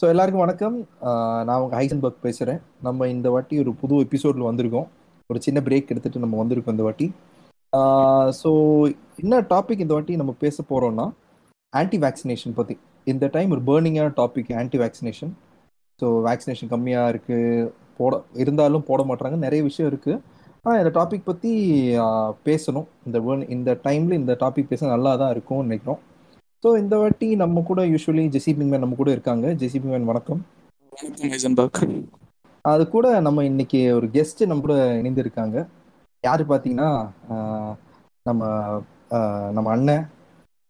So எல்லாருக்கும் வணக்கம். நான் உங்கள் ஹைசன்பர்க் பேசுகிறேன் நம்ம இந்த வாட்டி ஒரு புது எபிசோடில் வந்திருக்கோம். ஒரு சின்ன பிரேக் எடுத்துகிட்டு நம்ம வந்திருக்கோம் இந்த வாட்டி. ஸோ என்ன டாபிக் இந்த வாட்டி நம்ம பேச போகிறோம்னா ஆன்டி வேக்சினேஷன் பற்றி இந்த டைம் ஒரு பேர்னிங்கான topic anti vaccination so vaccination கம்மியாக இருக்குது போட இருந்தாலும் போட மாட்டாங்க நிறைய விஷயம் இருக்குது ஆனால் இந்த டாபிக் பற்றி பேசணும். இந்த இந்த டைமில் இந்த டாபிக் பேச நல்லா தான் இருக்கும்னு நினைக்கிறோம். ஸோ இந்த வாட்டி நம்ம கூட யூஸ்வலி ஜெசிபி மேன் நம்ம கூட இருக்காங்க. ஜெசிபி மேன் வணக்கம். அது கூட நம்ம இன்னைக்கு ஒரு கெஸ்ட் நம்ம கூட இணைந்திருக்காங்க. யாரு பார்த்தீங்கன்னா நம்ம நம்ம அண்ணன்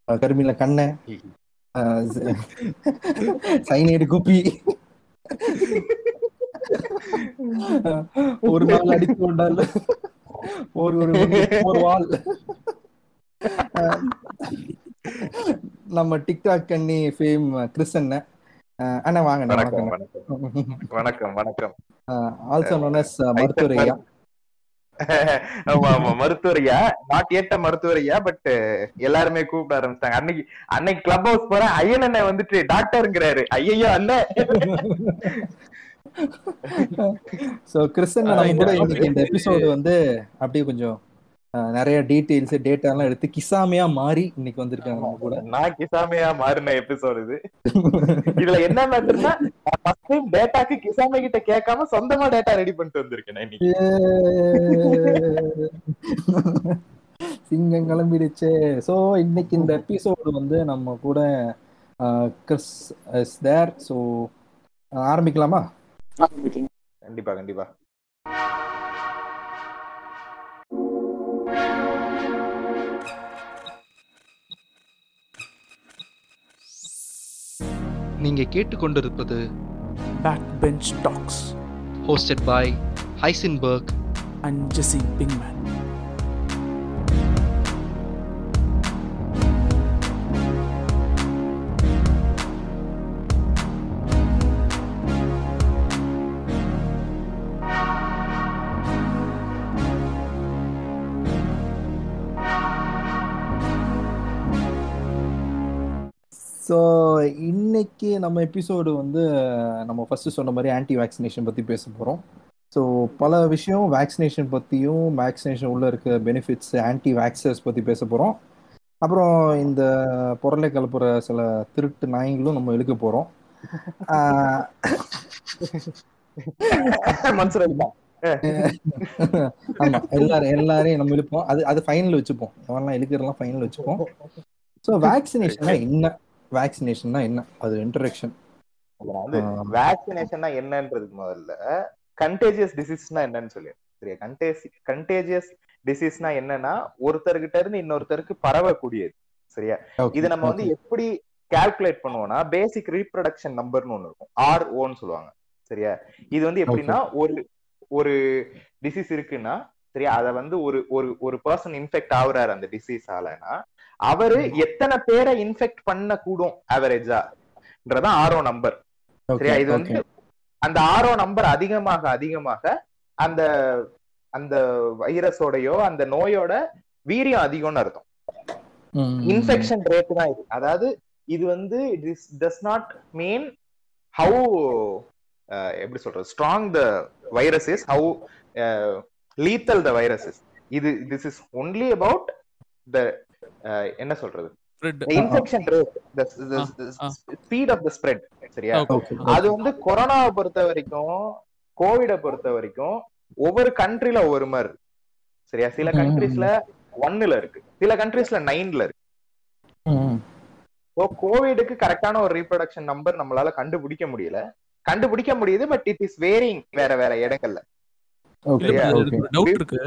கருமில கண்ணன் சைனைடு குப்பி. ஒரு நாள் அடித்து கொண்டால் ஒரு ஒரு வால். நம்ம டிக்டாக் கண்ணி ஃபேம் கிறிஸ் அண்ணன் அண்ணா வாங்க வணக்கம் வணக்கம். வணக்கம் ஆல்சோ நோன் அஸ் மருத்துவர் ஐயா ஆமா ஆமா மருத்துவரையா? நாட் ஏட்ட மருத்துவரையா பட் எல்லாருமே கூப்பிட ஆரம்பிச்சிட்டாங்க. அன்னைக்கு அன்னைக்கு கிளப் ஹவுஸ் போறேன் ஐயன் அண்ணன் வந்துட்டு டாக்டருங்கிறாரு ஐயோ அண்ணன் ஸோ கிறிஸ்டன் நம்ம கூட இன்னைக்கு இந்த எபிசோடு வந்து அப்படியே கொஞ்சம் நிறைய டீடைல்ஸ் டேட்டா எல்லாம் எடுத்து கிசாமையா மாறி இன்னைக்கு வந்திருக்காங்க நம்ம கூட. நான் கிசாமையா மாறின எபிசோட் இது. இதுல என்ன மேட்டர்னா ஃபர்ஸ்ட் டைம் டேட்டாக்கு கிசாமை கிட்ட கேட்காம சொந்தமா டேட்டா ரெடி பண்ணிட்டு வந்திருக்கேன் இன்னைக்கு. சிங்கம் கிளம்பிடுச்சு. ஸோ இன்னைக்கு இந்த எபிசோடு வந்து நம்ம கூட கிறிஸ் இஸ் தேர் ஸோ ஆரம்பிக்கலாமா? கண்டிப்பா கண்டிப்பா. நீங்க கேட்டுக்கொண்டிருப்பது back bench talks hosted by Heisenberg and Jesse Pinkman so இன்னைக்கு நம்ம எபிசோடு வந்து நம்ம ஃபர்ஸ்ட் சொன்ன மாதிரி ஆன்டி வேக்சினேஷன் பற்றி பேச போகிறோம் ஸோ பல விஷயம் வேக்சினேஷன் பற்றியும் வேக்சினேஷன் உள்ள இருக்க பெனிஃபிட்ஸ் ஆன்டி வேக்சர்ஸ் பற்றி பேச போகிறோம் அப்புறம் இந்த பொருளை கலப்புற சில திருட்டு நாய்களும் நம்ம இழுக்க போகிறோம் மன்சூர். ஆமா எல்லாரும் எல்லாரையும் நம்ம இழுப்போம். அது அது ஃபைனல் வச்சுப்போம். எவன்லாம் இழுக்கிறதெல்லாம் ஃபைனல் வச்சுப்போம். ஸோ வேக்சினேஷன்னா என்ன? வேக்சினேஷன்னா என்ன? அது இன்டரக்ஷன் வந்து வேக்சினேஷன்னா என்னன்றதுக்கு முதல்ல. கண்டேஜியஸ் டிசீஸ்னா என்னன்னு சொல்லி. சரியா? கண்டேசி கண்டேஜியஸ் டிசீஸ்னா என்னன்னா ஒருத்தர்கிட்ட இருந்து இன்னொருத்தருக்கு பரவக்கூடியது. சரியா? இது நம்ம வந்து எப்படி கால்குலேட் பண்ணுவோம்னா பேசிக் ரீப்ரொடக்ஷன் நம்பர்னு ஒண்ணு இருக்கும். ஆர் ஓன்னு சொல்லுவாங்க. சரியா? இது வந்து எப்படின்னா ஒரு ஒரு டிசீஸ் இருக்குன்னா சரியா? அத வந்து ஒரு ஒரு ஒரு பர்சன் இன்ஃபெக்ட் ஆகுறாரு அந்த டிசீஸ் ஆலனா அவரு எத்தனை பேரை இன்ஃபெக்ட் பண்ண கூடும் ஆவரேஜான்றதான் ஆரோ நம்பர் சரியா? இது வந்து அந்த ஆரோ நம்பர் அதிகமாக அதிகமாக அந்த அந்த வைரஸோடயோ அந்த நோயோட வீரியம் அதிகம்னு அர்த்தம். இன்ஃபெக்ஷன் ரேட் தான் இது. அதாவது இது வந்து டஸ் நாட் மீன் ஹவு எப்படி சொல்றது? Strong the virus is how lethal the virus is இது this is only about the என்ன சொல்றது? Infection rate speed of the spread சரியா? அது வந்து கொரோனாவை பொறுத்த வரைக்கும் கோவிட பொறுத்த வரைக்கும் ஒவ்வொரு கண்ட்ரில ஒவ்வொரு மாதிரி இருக்கு சரியா? சில கண்ட்ரிஸ்ல ஒன்னுல இருக்கு. சில கண்ட்ரிஸ்ல நைன்ல இருக்கு. ஸோ கோவிடுக்கு கரெக்டான ஒரு ரீப்ரொடக்ஷன் நம்பர் நம்மளால கண்டுபிடிக்க முடியல. கண்டுபிடிக்க முடியுது பட் இட் இஸ் வேரிங் வேற வேற இடங்கள்ல. டவுட் இருக்கு.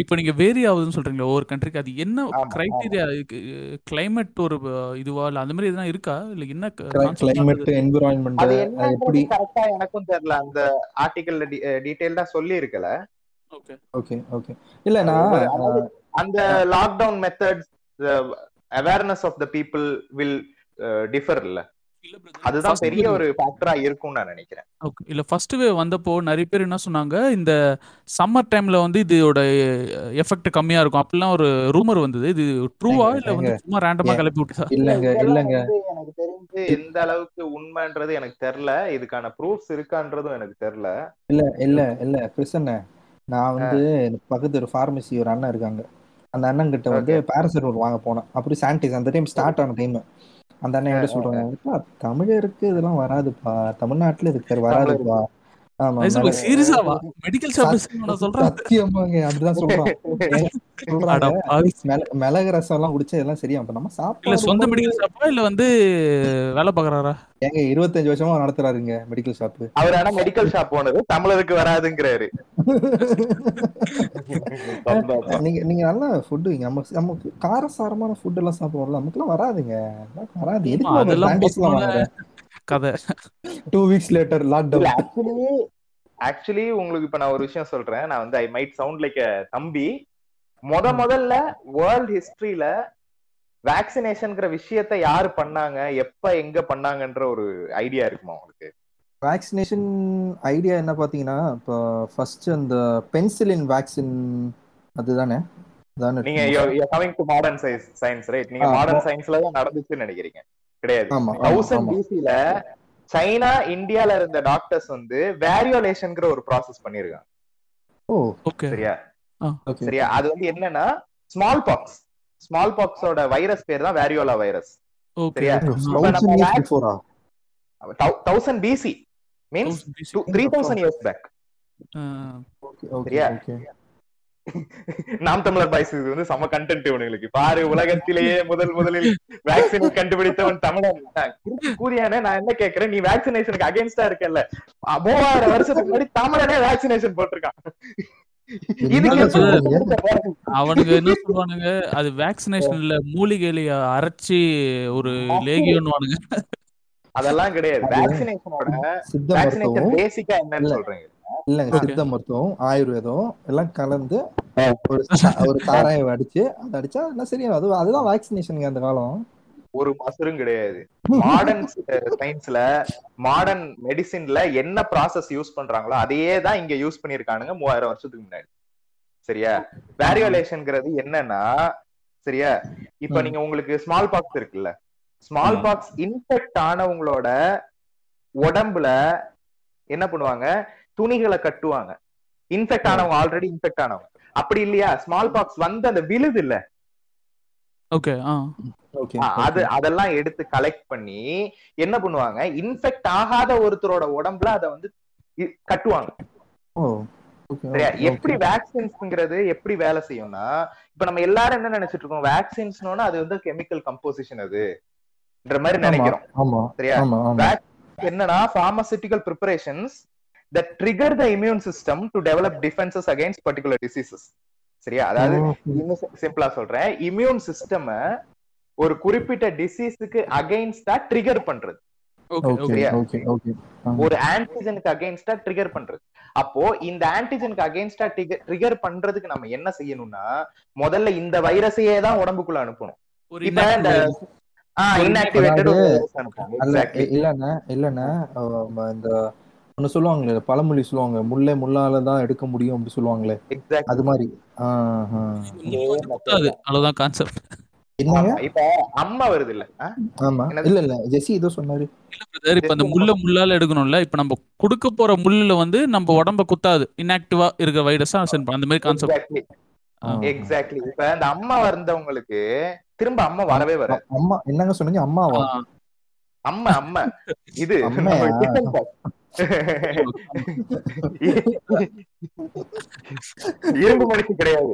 இப்போ நீங்க வேரி ஆகுதுன்னு சொல்றீங்களா? ஒவ்வொரு கண்ட்ரிக்கு அது என்ன கிரைட்டீரியா கிளைமேட் ஒரு இதுவா? இல்ல அந்த மாதிரி எதுனா இருக்கா? இல்ல என்ன கிளைமேட் என்விரான்மெண்ட் அது எப்படி கரெக்டா எனக்கும் தெரியல. அந்த ஆர்டிகல்ல டீடைல்டா சொல்லி இருக்கல ஓகே. Okay okay. இல்ல நான் அந்த lockdown methods awareness of the people will differ இல்ல. அதுதான் பெரிய ஒரு ஃபேக்டரா இருக்கும்னு நான் நினைக்கிறேன். ஓகே இல்ல ஃபர்ஸ்ட் வேவ் வந்தப்போ நிறைய பேர் என்ன சொன்னாங்க இந்த சம்மர் டைம்ல வந்து இதோட எஃபெக்ட் கம்மியா இருக்கும். அப்படிலாம் ஒரு ரூமர் வந்தது. இது ட்ரூவா இல்ல வந்து சும்மா ரேண்டமா கிளப்பி விட்டுதா? இல்லங்க இல்லங்க எனக்கு தெரிஞ்சு எந்த அளவுக்கு உண்மைன்றது எனக்கு தெரியல. இதுக்கான ப்ரூஃப்ஸ் இருக்கான்றதும் எனக்கு தெரியல. இல்ல இல்ல இல்ல. பிரசன்ன நான் வந்து பக்கத்து ஒரு ஃபார்மசி ஒரு அண்ணன் இருக்காங்க. அந்த அண்ணன் கிட்ட வந்து பேரசெட்டமால் வாங்க போனேன். அப்படி சானிடைஸ் அந்த டைம் ஸ்டார்ட் ஆன டைம் அந்த அண்ணன் என்ன சொல்றாங்க தமிழருக்கு இதெல்லாம் வராதுப்பா. தமிழ்நாட்டுல இதுக்கு வராதுப்பா. மிளகு ரசம் எல்லாம் குடிச்சா இதெல்லாம் சரியா? நம்ம சொந்த மெடிக்கல் ஷாப்பா இல்ல வந்து வேலை பாக்குறாரா ஏங்க இருபத்தஞ்சு வருஷமா நடத்துறாருங்க மெடிக்கல் ஷாப் அவர் ஆனா மெடிக்கல் ஷாப் போனது. தமிழருக்கு வராதுங்கிறாரு. நீங்க நீங்க நல்ல ஃபுட் நமக்கு நமக்கு காரசாரமான ஃபுட் எல்லாம் சாப்பிடுவோம்ல. நமக்குலாம் வராதுங்க. வராது. எதுக்கு கதை. Two weeks later lockdown actually actually உங்களுக்கு இப்ப நான் ஒரு விஷயம் சொல்றேன். நான் வந்து ஐ மைட் சவுண்ட் லைக் தம்பி. முத முதல்ல வேர்ல்ட் ஹிஸ்டரியில வேக்சினேஷன்ங்கிற விஷயத்த யாரு பண்ணாங்க? எப்ப எங்க பண்ணாங்கன்ற ஒரு ஐடியா இருக்குமா உங்களுக்கு? வேக்சினேஷன் ஐடியா என்ன பாத்தீங்கன்னா இப்போ ஃபர்ஸ்ட் அந்த பென்சிலின் வேக்சின் அதுதானே? நீங்க coming to modern science science right நீங்க மாடர்ன் சயின்ஸ்ல தான் நடந்துச்சுன்னு நினைக்கிறீங்க. கிடையாது. தௌசண்ட் பிசில சைனா இந்தியால இருந்த டாக்டர்ஸ் வந்து வேரியோலேஷன்ங்கிற ஒரு ப்ராசஸ் பண்ணிருக்காங்க. Oh okay. சரியா? சரியா? அது வந்து என்னன்னா ஸ்மால் பாக்ஸ் ஸ்மால் பாக்ஸோட வைரஸ் பேர் தான் வேரியோலா வைரஸ் சரியா? Thousand BC means three thousand years back சரியா? நாம் தமிழர் பாய்ஸ் இது வந்து சம கண்டென்ட் இவனுங்களுக்கு. பாரு உலகத்திலேயே முதல் முதலில் வேக்சின் கண்டுபிடித்தவன் தமிழன். கூறியானே நான் என்ன கேக்குறேன்? நீ வேக்சினேஷனுக்கு அகைன்ஸ்டா இருக்கல மூவாயிரம் வருஷத்துக்கு முன்னாடி தமிழனே வேக்சினேஷன் போட்டிருக்கான். அவனுங்க என்ன சொல்லுவானுங்க? அது வேக்சினேஷன்ல மூலிகையில அரைச்சி ஒரு லேகியன்வானுங்க அதெல்லாம் கிடையாது. வேக்சினேஷனோட வேக்சினேஷன் பேசிக்கா என்னன்னு சொல்றீங்க இல்லங்க சித்த மருத்துவம் ஆயுர்வேதம் எல்லாம் கலந்து ஒரு ஒரு அடிச்சு அதை அடிச்சா என்ன சரியா அது அதுதான் வேக்சினேஷனுங்க அந்த காலம். ஒரு மசரும் கிடையாது. மாடர்ன் சயின்ஸ்ல மாடர்ன் மெடிசின்ல என்ன ப்ராசஸ் யூஸ் பண்றாங்களோ அதையே தான் இங்க யூஸ் பண்ணிருக்கானுங்க மூவாயிரம் வருஷத்துக்கு முன்னாடி. சரியா? வேரியோலேஷன்ங்கிறது என்னன்னா சரியா? இப்ப நீங்க உங்களுக்கு ஸ்மால் பாக்ஸ் இருக்குல்ல. ஸ்மால் பாக்ஸ் இன்ஃபெக்ட் ஆனவங்களோட உடம்புல என்ன பண்ணுவாங்க? துணிகளை கட்டுவாங்க. இன்ஃபெக்ட் ஆனவங்க ஆல்ரெடி இன்ஃபெக்ட் ஆனவங்க. அப்படி இல்லையா? ஸ்மால் பாக்ஸ் வந்து அந்த விழுது இல்ல. ஓகே அது அதெல்லாம் எடுத்து கலெக்ட் பண்ணி என்ன பண்ணுவாங்க? இன்ஃபெக்ட் ஆகாத ஒருத்தரோட உடம்புல அத வந்து கட்டுவாங்க. சரியா? எப்படி வேக்சின்ஸ்ங்கிறது எப்படி வேலை செய்யும்னா இப்ப நம்ம எல்லாரும் என்ன நினைச்சிட்டு இருக்கோம்? வேக்சின்ஸ்னோனா அது வந்து கெமிக்கல் கம்போசிஷன் அதுன்ற மாதிரி நினைக்கிறோம். சரியா? என்னன்னா pharmaceutical preparations that trigger the immune system to develop defenses against particular diseases. சரியா? அதாவது சிம்பிளா சொல்றேன். இம்யூன் சிஸ்டம் ஒரு குறிப்பிட்ட டிசீஸுக்கு அகைன்ஸ்டா ட்ரிகர் பண்றது. ஒரு ஆன்டிஜனுக்கு அகைன்ஸ்டா ட்ரிகர் பண்றது. அப்போ இந்த ஆன்டிஜனுக்கு அகைன்ஸ்டா ட்ரிகர் பண்றதுக்கு நம்ம என்ன செய்யணும்னா முதல்ல இந்த வைரஸையே தான் உடம்புக்குள்ள அனுப்பணும். இப்ப இந்த இல்லண்ணா இல்லண்ணா இந்த ஒன்னு சொல்லுவாங்களே பழமொழி சொல்லுவாங்க முல்லை முள்ளால தான் எடுக்க முடியும் அப்படி சொல்லுவாங்களே. அது மாதிரி. அவ்வளவுதான் கான்செப்ட் இப்ப அம்மா வருது இல்ல. ஆமா. இல்ல இல்ல ஜெசி இதோ சொன்னாரு. இல்ல இப்ப அந்த முள்ள முள்ளால எடுக்கணும்ல இப்ப நம்ம குடுக்க போற முள்ளுல வந்து நம்ம உடம்ப குத்தாது. இன்ஆக்டிவா இருக்க வைரஸா அந்த மாதிரி கான்செப்ட் எக்ஸாக்ட்லி இப்ப அந்த அம்மா வந்தவங்களுக்கு திரும்ப அம்மா வரவே வர அம்மா என்னங்க சொன்னீங்க? அம்மாவா? அம்மா அம்மா. இது இரும்பு மணிக்கு கிடையாது.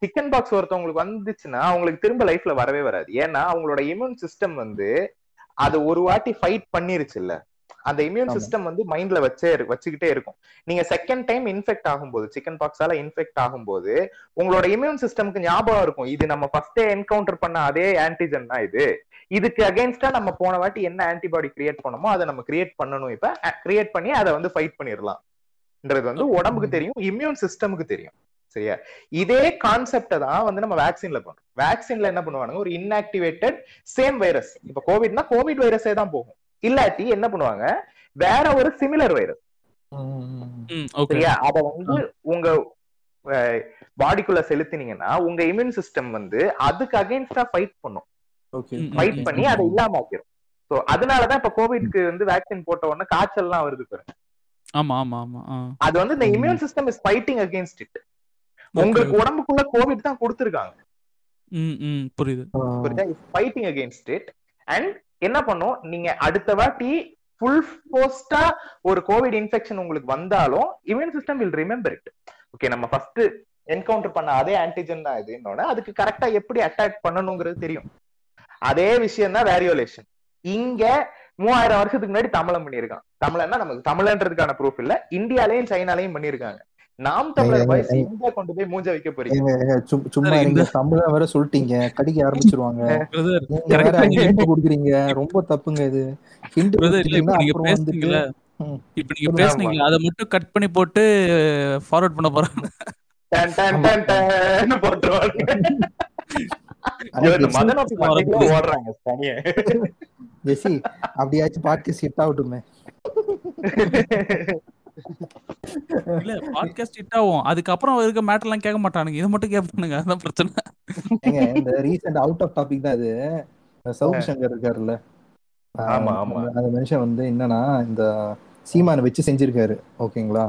சிக்கன் பாக்ஸ் ஒருத்தவங்களுக்கு வந்துச்சுன்னா அவங்களுக்கு திரும்ப லைஃப்ல வரவே வராது. ஏன்னா அவங்களோட இம்யூன் சிஸ்டம் வந்து அது ஒரு வாட்டி ஃபைட் பண்ணிருச்சு இல்ல அந்த இம்யூன் சிஸ்டம் வந்து மைண்ட்ல வச்சே வச்சுக்கிட்டே இருக்கும். நீங்க செகண்ட் டைம் இன்ஃபெக்ட் ஆகும்போது சிக்கன் பாக்ஸால இன்ஃபெக்ட் ஆகும்போது உங்களோட இம்யூன் சிஸ்டம்க்கு ஞாபகம் இருக்கும். இது நம்ம ஃபர்ஸ்டே என்கவுண்டர் பண்ண அதே ஆன்டிஜன் தான் இது. இதுக்கு அகைன்ஸ்டா நம்ம போன வாட்டி என்ன ஆன்டிபாடி கிரியேட் பண்ணமோ அதை நம்ம கிரியேட் பண்ணணும் இப்ப. கிரியேட் பண்ணி அதை வந்து ஃபைட் பண்ணிடலாம்ன்றது வந்து உடம்புக்கு தெரியும் இம்யூன் சிஸ்டமுக்கு தெரியும். சரியா? இதே கான்செப்ட தான் வந்து நம்ம வேக்சின்ல பண்றோம். வேக்சின்ல என்ன பண்ணுவாங்க ஒரு இன்ஆக்டிவேட்டட் சேம் வைரஸ் இப்ப கோவிட்னா கோவிட் வைரஸே தான் போகும். இல்லாட்டி என்ன பண்ணுவாங்க? வேற ஒரு சிமிலர் வைரஸ் சரியா? அத வந்து உங்க பாடிக்குள்ள செலுத்தினீங்கன்னா உங்க இம்யூன் சிஸ்டம் வந்து அதுக்கு அகைன்ஸ்டா ஃபைட் பண்ணும். ஃபைட் பண்ணி அதை இல்லாம ஆக்கிரும். சோ அதனாலதான் இப்ப கோவிட்க்கு வந்து வேக்சின் போட்ட உடனே காய்ச்சல்லாம் வருது பாருங்க ஆமா ஆமா ஆமா அது வந்து இந்த immune system is fighting against it உங்களுக்கு உடம்புக்குள்ள கோவிட் தான் கொடுத்துருக்காங்க. புரியுது. புரியுதா? Is fighting against it and என்ன பண்ணும்? நீங்க அடுத்த வாட்டி ஃபுல் போஸ்டா ஒரு கோவிட் இன்ஃபெக்ஷன் உங்களுக்கு வந்தாலும் immune system will remember it okay நம்ம ஃபர்ஸ்ட் என்கவுண்டர் பண்ண அதே ஆன்டிஜன் தான் இது. என்னோட அதுக்கு கரெக்டா எப்படி அட்டாக் பண்ணணுங்கிறது தெரியும். அதே விஷயம் தான் வேரியோலேஷன் இங்க மூவாயிரம் வருஷத்துக்கு முன்னாடி தமிழம் பண்ணிருக்கான் தமிழன்னா நமக்கு தமிழன்றதுக்கான ப்ரூஃப் இல்ல. இந்தியாலயும் சைனாலையும் பண்ணிருக்காங்க நாம் தமிழர் வயசு இந்தியா கொண்டு போய் மூஞ்ச வைக்க போறீங்க. சும்மா நீங்க தமிழ வேற சொல்லிட்டீங்க. கடிக்க ஆரம்பிச்சிருவாங்க. நீங்க குடுக்குறீங்க. ரொம்ப தப்புங்க இது. வந்துட்டு இப்ப நீங்க பேசுனீங்க அத மட்டும் கட் பண்ணி போட்டு ஃபார்வர்ட் பண்ண போறாங்க. ஜெசி அப்படியாச்சும் பாட்காஸ்ட் ஹிட் ஆகட்டுமே இல்ல பாட்காஸ்ட் ஹிட் ஆகும். அதுக்கப்புறம் இருக்க மேட்டர் எல்லாம் கேட்க மாட்டானுங்க. இது மட்டும் கேட்பானுங்க. அதான் பிரச்சனை. இந்த ரீசெண்ட் அவுட் ஆஃப் டாபிக் தான் இது சவுத் சங்கர் இருக்காருல்ல. ஆமா ஆமா. அந்த மனுஷன் வந்து என்னன்னா இந்த சீமானை வச்சு செஞ்சிருக்காரு. ஓகேங்களா?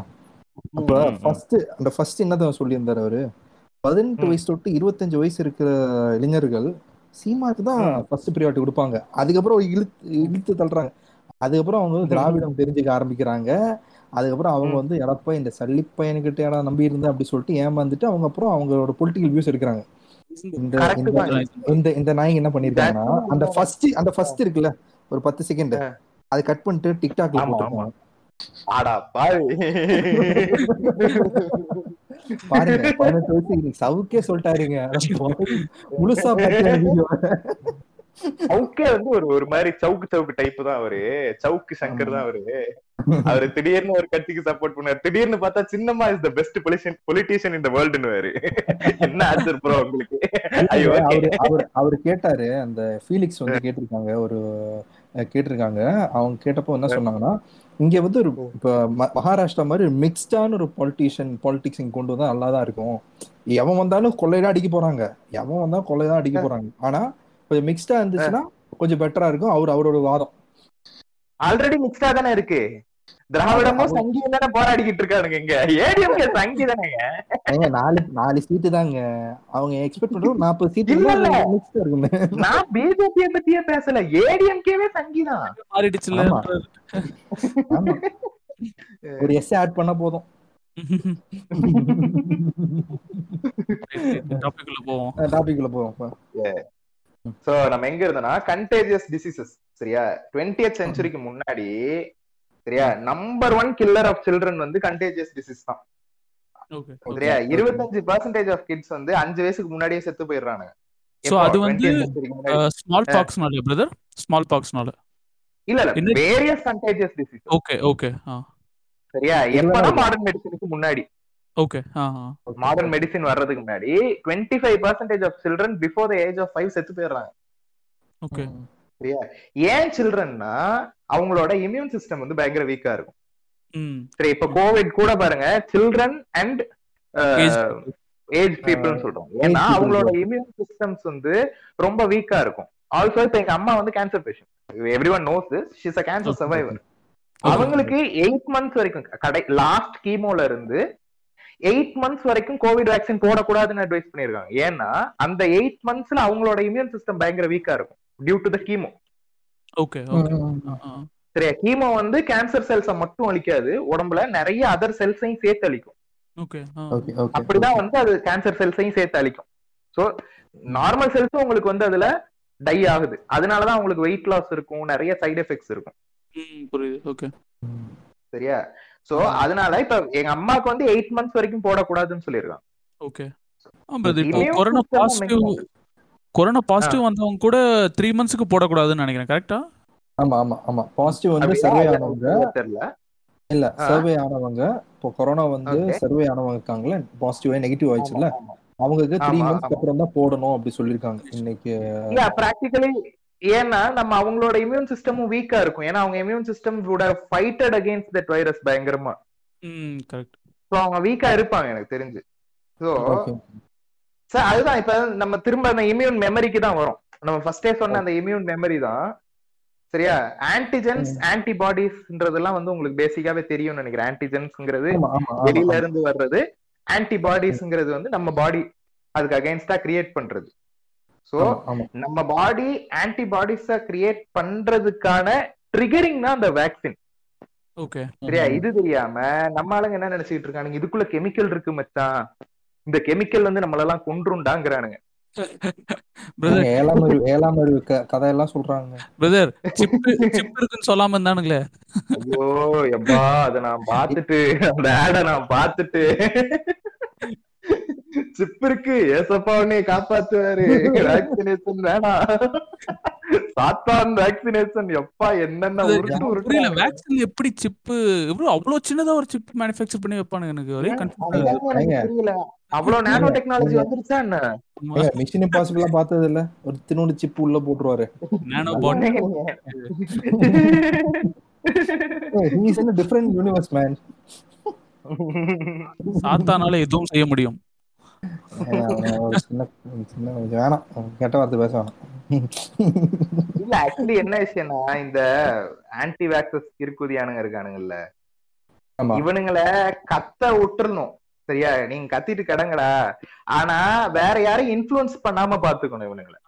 அப்ப ஃபர்ஸ்ட் அந்த ஃபர்ஸ்ட் என்னதான் சொல்லியிருந்தாரு அவரு? பதினெட்டு வயசு தொட்டு இருபத்தஞ்சு வயசு இருக்கிற இளைஞர்கள் சீமாக்கு தான் ஃபர்ஸ்ட் ப்ரியாரிட்டி கொடுப்பாங்க. அதுக்கப்புறம் இழுத்து இழுத்து தள்ளுறாங்க. அதுக்கப்புறம் அவங்க வந்து திராவிடம் தெரிஞ்சுக்க ஆரம்பிக்கிறாங்க. அதுக்கப்புறம் அவங்க வந்து எடப்பா இந்த சல்லிப்பையனுக்கிட்ட ஏடா நம்பி இருந்தேன் அப்படி சொல்லிட்டு ஏமாந்துட்டு அவங்க அப்புறம் அவங்களோட பொலிட்டிக்கல் வியூஸ் எடுக்கிறாங்க. இந்த இந்த இந்த நாய் என்ன பண்ணிருக்காங்கன்னா அந்த ஃபர்ஸ்ட் அந்த ஃபர்ஸ்ட் இருக்குல்ல ஒரு பத்து செகண்ட் அதை கட் பண்ணிட்டு டிக்டாக்ல பாரு பாருங்க பதினெட்டு வயசு இன்னைக்கு சவுக்கே சொல்லிட்டாருங்க. முழுசா வீடியோ சவுக்கே வந்து ஒரு ஒரு மாதிரி சவுக்கு சவுக்கு டைப் தான் அவரு. சவுக்கு சங்கர் தான் அவரு. அவரு திடீர்னு ஒரு கட்சிக்கு சப்போர்ட் பண்ணாரு திடீர்னு பார்த்தா Chinnamma is the best politician politician இந்த வேர்ல்டுன்னு என்ன ஆன்சர் ப்ரோ உங்களுக்கு? அவர் அவர் கேட்டாரு. அந்த ஃபீலிக்ஸ் வந்து கேட்டிருக்காங்க. ஒரு கேட்டிருக்காங்க. அவங்க கேட்டப்போ என்ன சொன்னாங்கன்னா இங்க வந்து ஒரு இப்ப மகாராஷ்டிரா மாதிரி மிக்ஸ்டான ஒரு பாலிட்டிஷியன் பாலிடிக்ஸ் இங்க கொண்டு வந்தா நல்லா தான் இருக்கும். எவன் வந்தாலும் கொள்ளையதான் அடிக்க போறாங்க. எவன் வந்தாலும் கொள்ளையதான் அடிக்க போறாங்க. ஆனா கொஞ்சம் மிக்ஸ்டா இருந்துச்சுன்னா கொஞ்சம் பெட்டரா இருக்கும். அவர் அவரோட வாதம். ஆல்ரெடி மிக்ஸ்டா தானே இருக்கு? திராவிடமும் சங்கியும் தானே போராடிக்கிட்டு இருக்கானுங்க இங்க? ஏடிஎம்கே சங்கி தானேங்க நாலு நாலு சீட்டு தாங்க. அவங்க எக்ஸ்பெக்ட் பண்றோம் நாற்பது சீட்டு இருக்குமே. நான் பிஜேபிய பத்தியே பேசல. ஏடிஎம்கேவே சங்கி தான் மாறிடுச்சுல ஒரு எஸ் ஆட் பண்ண போதும். டாபிக்ல போவோம். டாபிக்ல போவோம் சோ நம்ம எங்க இருந்தோம்னா கண்டேஜியஸ் டிசீசஸ் சரியா? டுவெண்டியத் செஞ்சுரிக்கு முன்னாடி சரியா? Number one killer of children வந்து கண்டேஜியஸ் டிசீஸ் தான். சரியா? இருபத்தஞ்சு பர்சன்டேஜ் ஆஃப் கிட்ஸ் வந்து அஞ்சு வயசுக்கு முன்னாடியே செத்து போயிடுறாங்க சோ அது வந்து ஸ்மால் பாக்ஸ்னால பிரதர் ஸ்மால் பாக்ஸ்னால இல்ல இல்ல. Various contagious disease okay okay சரியா? எப்பனா மாடர்ன் மெடிசனுக்கு முன்னாடி. ஓகே மாடர்ன் மெடிசின் வர்றதுக்கு முன்னாடி twenty five percentage of children before the age of five செத்து போயிடுறாங்க. ஓகே சரியா? ஏன் சில்ட்ரன்னா அவங்களோட இம்யூன் சிஸ்டம் வந்து பயங்கர வீக்கா இருக்கும். சரி இப்ப கோவிட் கூட பாருங்க சில்ட்ரன் அண்ட் ஏஜ் பீப்புள்னு சொல்றோம். ஏன்னா அவங்களோட இம்யூன் சிஸ்டம்ஸ் வந்து ரொம்ப வீக்கா இருக்கும். ஆல்சோ இப்ப எங்க அம்மா வந்து cancer patient every one knows she's a cancer survivor அவங்களுக்கு எயிட் மந்த்ஸ் வரைக்கும் கடை லாஸ்ட் கீமோல இருந்து எயிட் மந்த்ஸ் வரைக்கும் கோவிட் வேக்சின் போடக்கூடாதுன்னு அட்வைஸ் பண்ணிருக்காங்க ஏன்னா அந்த எயிட் மந்த்ஸ்ல அவங்களோட இம்யூன் சிஸ்டம் பயங்கர வீக்கா இருக்கும். Due to the chemo okay சரியா? கீமோ வந்து கேன்சர் செல்ஸ மட்டும் அழிக்காது. உடம்புல நிறைய அதர் செல்ஸையும் சேர்த்து அழிக்கும். அப்படிதான் வந்து அது கேன்சர் செல்ஸையும் சேர்த்து அழிக்கும். சோ நார்மல் செல்ஸும் உங்களுக்கு வந்து அதுல டை ஆகுது. அதனாலதான் உங்களுக்கு வெயிட் லாஸ் இருக்கும். நிறைய சைடு எஃபெக்ட்ஸ் இருக்கும். புரியுது. ஓகே சரியா? சோ அதனால இப்ப எங்க அம்மாக்கு வந்து எயிட் மந்த்ஸ் வரைக்கும் போடக்கூடாதுன்னு சொல்லிருக்காங்க ஓகே கொரோனா பாசிட்டிவ் வந்தவங்க கூட த்ரீ மந்த்ஸ்க்கு போடக்கூடாதுன்னு நினைக்கிறேன் கரெக்டா ஆமா ஆமா ஆமா. பாசிட்டிவ் வந்து சர்வே ஆனவங்க தெரியல. இல்ல சர்வே ஆனவங்க இப்போ கொரோனா வந்து சர்வே ஆனவங்க இருக்காங்களே பாசிட்டிவா நெகட்டிவ் ஆயிடுச்சுல்ல அவங்களுக்கு த்ரீ மந்த்ஸ்க்கு அப்புறம் தான் போடணும் அப்படி சொல்லிருக்காங்க இன்னைக்கு பிராக்டிகலி ஏன்னா நம்ம அவங்களோட இம்யூன் சிஸ்டமும் வீக்கா இருக்கும். ஏன்னா அவங்க immune system would fighted against that virus பயங்கரமா. கரெக்ட் ஸோ அவங்க வீக்கா இருப்பாங்க எனக்கு தெரிஞ்சு. ஸோ சார் அதுதான் இப்ப நம்ம திரும்ப அந்த இம்யூன் மெமரிக்கு தான் வரும். நம்ம ஃபர்ஸ்டே சொன்ன அந்த இம்யூன் மெமரி தான். சரியா? ஆன்டிஜென்ஸ் ஆன்டிபாடிஸ்ன்றதெல்லாம் வந்து உங்களுக்கு பேசிக்காவே தெரியும்னு நினைக்கிறேன். ஆன்டிஜென்ஸ்ங்கிறது வெளியில இருந்து வர்றது. ஆன்டிபாடிஸ்ங்கிறது வந்து நம்ம பாடி அதுக்கு அகைன்ஸ்டா கிரியேட் பண்றது. சோ நம்ம பாடி ஆன்டிபாடிஸ கிரியேட் பண்றதுக்கான ட்ரிகரிங் தான் அந்த வேக்சின் ஓகே சரியா? இது தெரியாம நம்ம ஆளுங்க என்ன நினைச்சிட்டு இருக்கானுங்க? இதுக்குள்ள கெமிக்கல் இருக்கு மச்சான். இந்த கெமிக்கல் வந்து நம்மளெல்லாம் கொன்றுண்டாங்கிறானுங்க. ஏழாம் அறிவு கதையெல்லாம் சொல்றாங்க பிரதர் சிப் சிப் இருக்குன்னு சொல்லாம இருந்தானுங்களே. ஐயோ எப்பா அத நான் பாத்துட்டு அந்த ஆட நான் பாத்துட்டு சிப் இருக்கு ஏசப்பா உன்னை காப்பாத்துவாரு. வேக்சினேஷன் வேணாம் சாத்தான் வேக்சினேஷன் எப்பா என்னென்ன உருட்டு புரியல வேக்சின் எப்படி சிப் இவ்வளவு அவ்வளவு சின்னதா ஒரு சிப் மேனுஃபேக்சர் பண்ணி வைப்பானுங்க எனக்கு. ஒரே கன்ஃபியூஸ் அவ்வளவு நானோ டெக்னாலஜி வந்துருச்சா என்ன? மிஷன் இம்பாசிபிளா பார்த்தது இல்ல ஒரு தினோடு சிப் உள்ள போட்டுருவாரு. Nano but he is in different universe man சாத்தானால எதுவும் செய்ய முடியும். சின்ன சின்ன வேணாம். கெட்ட வார்த்தை பேச வேணாம். இல்ல ஆக்சுவலி என்ன விஷயம்னா இந்த ஆன்டி வேக்சஸ் இருக்குதியானுங்க இருக்கானுங்கல்ல இவனுங்களை கத்த விட்டுறணும். சரியா? நீங்க கத்திட்டு கிடங்கடா. ஆனா வேற யாரையும் இன்ஃபுளுன்ஸ் பண்ணாம பாத்துக்கணும் இவனுங்களை.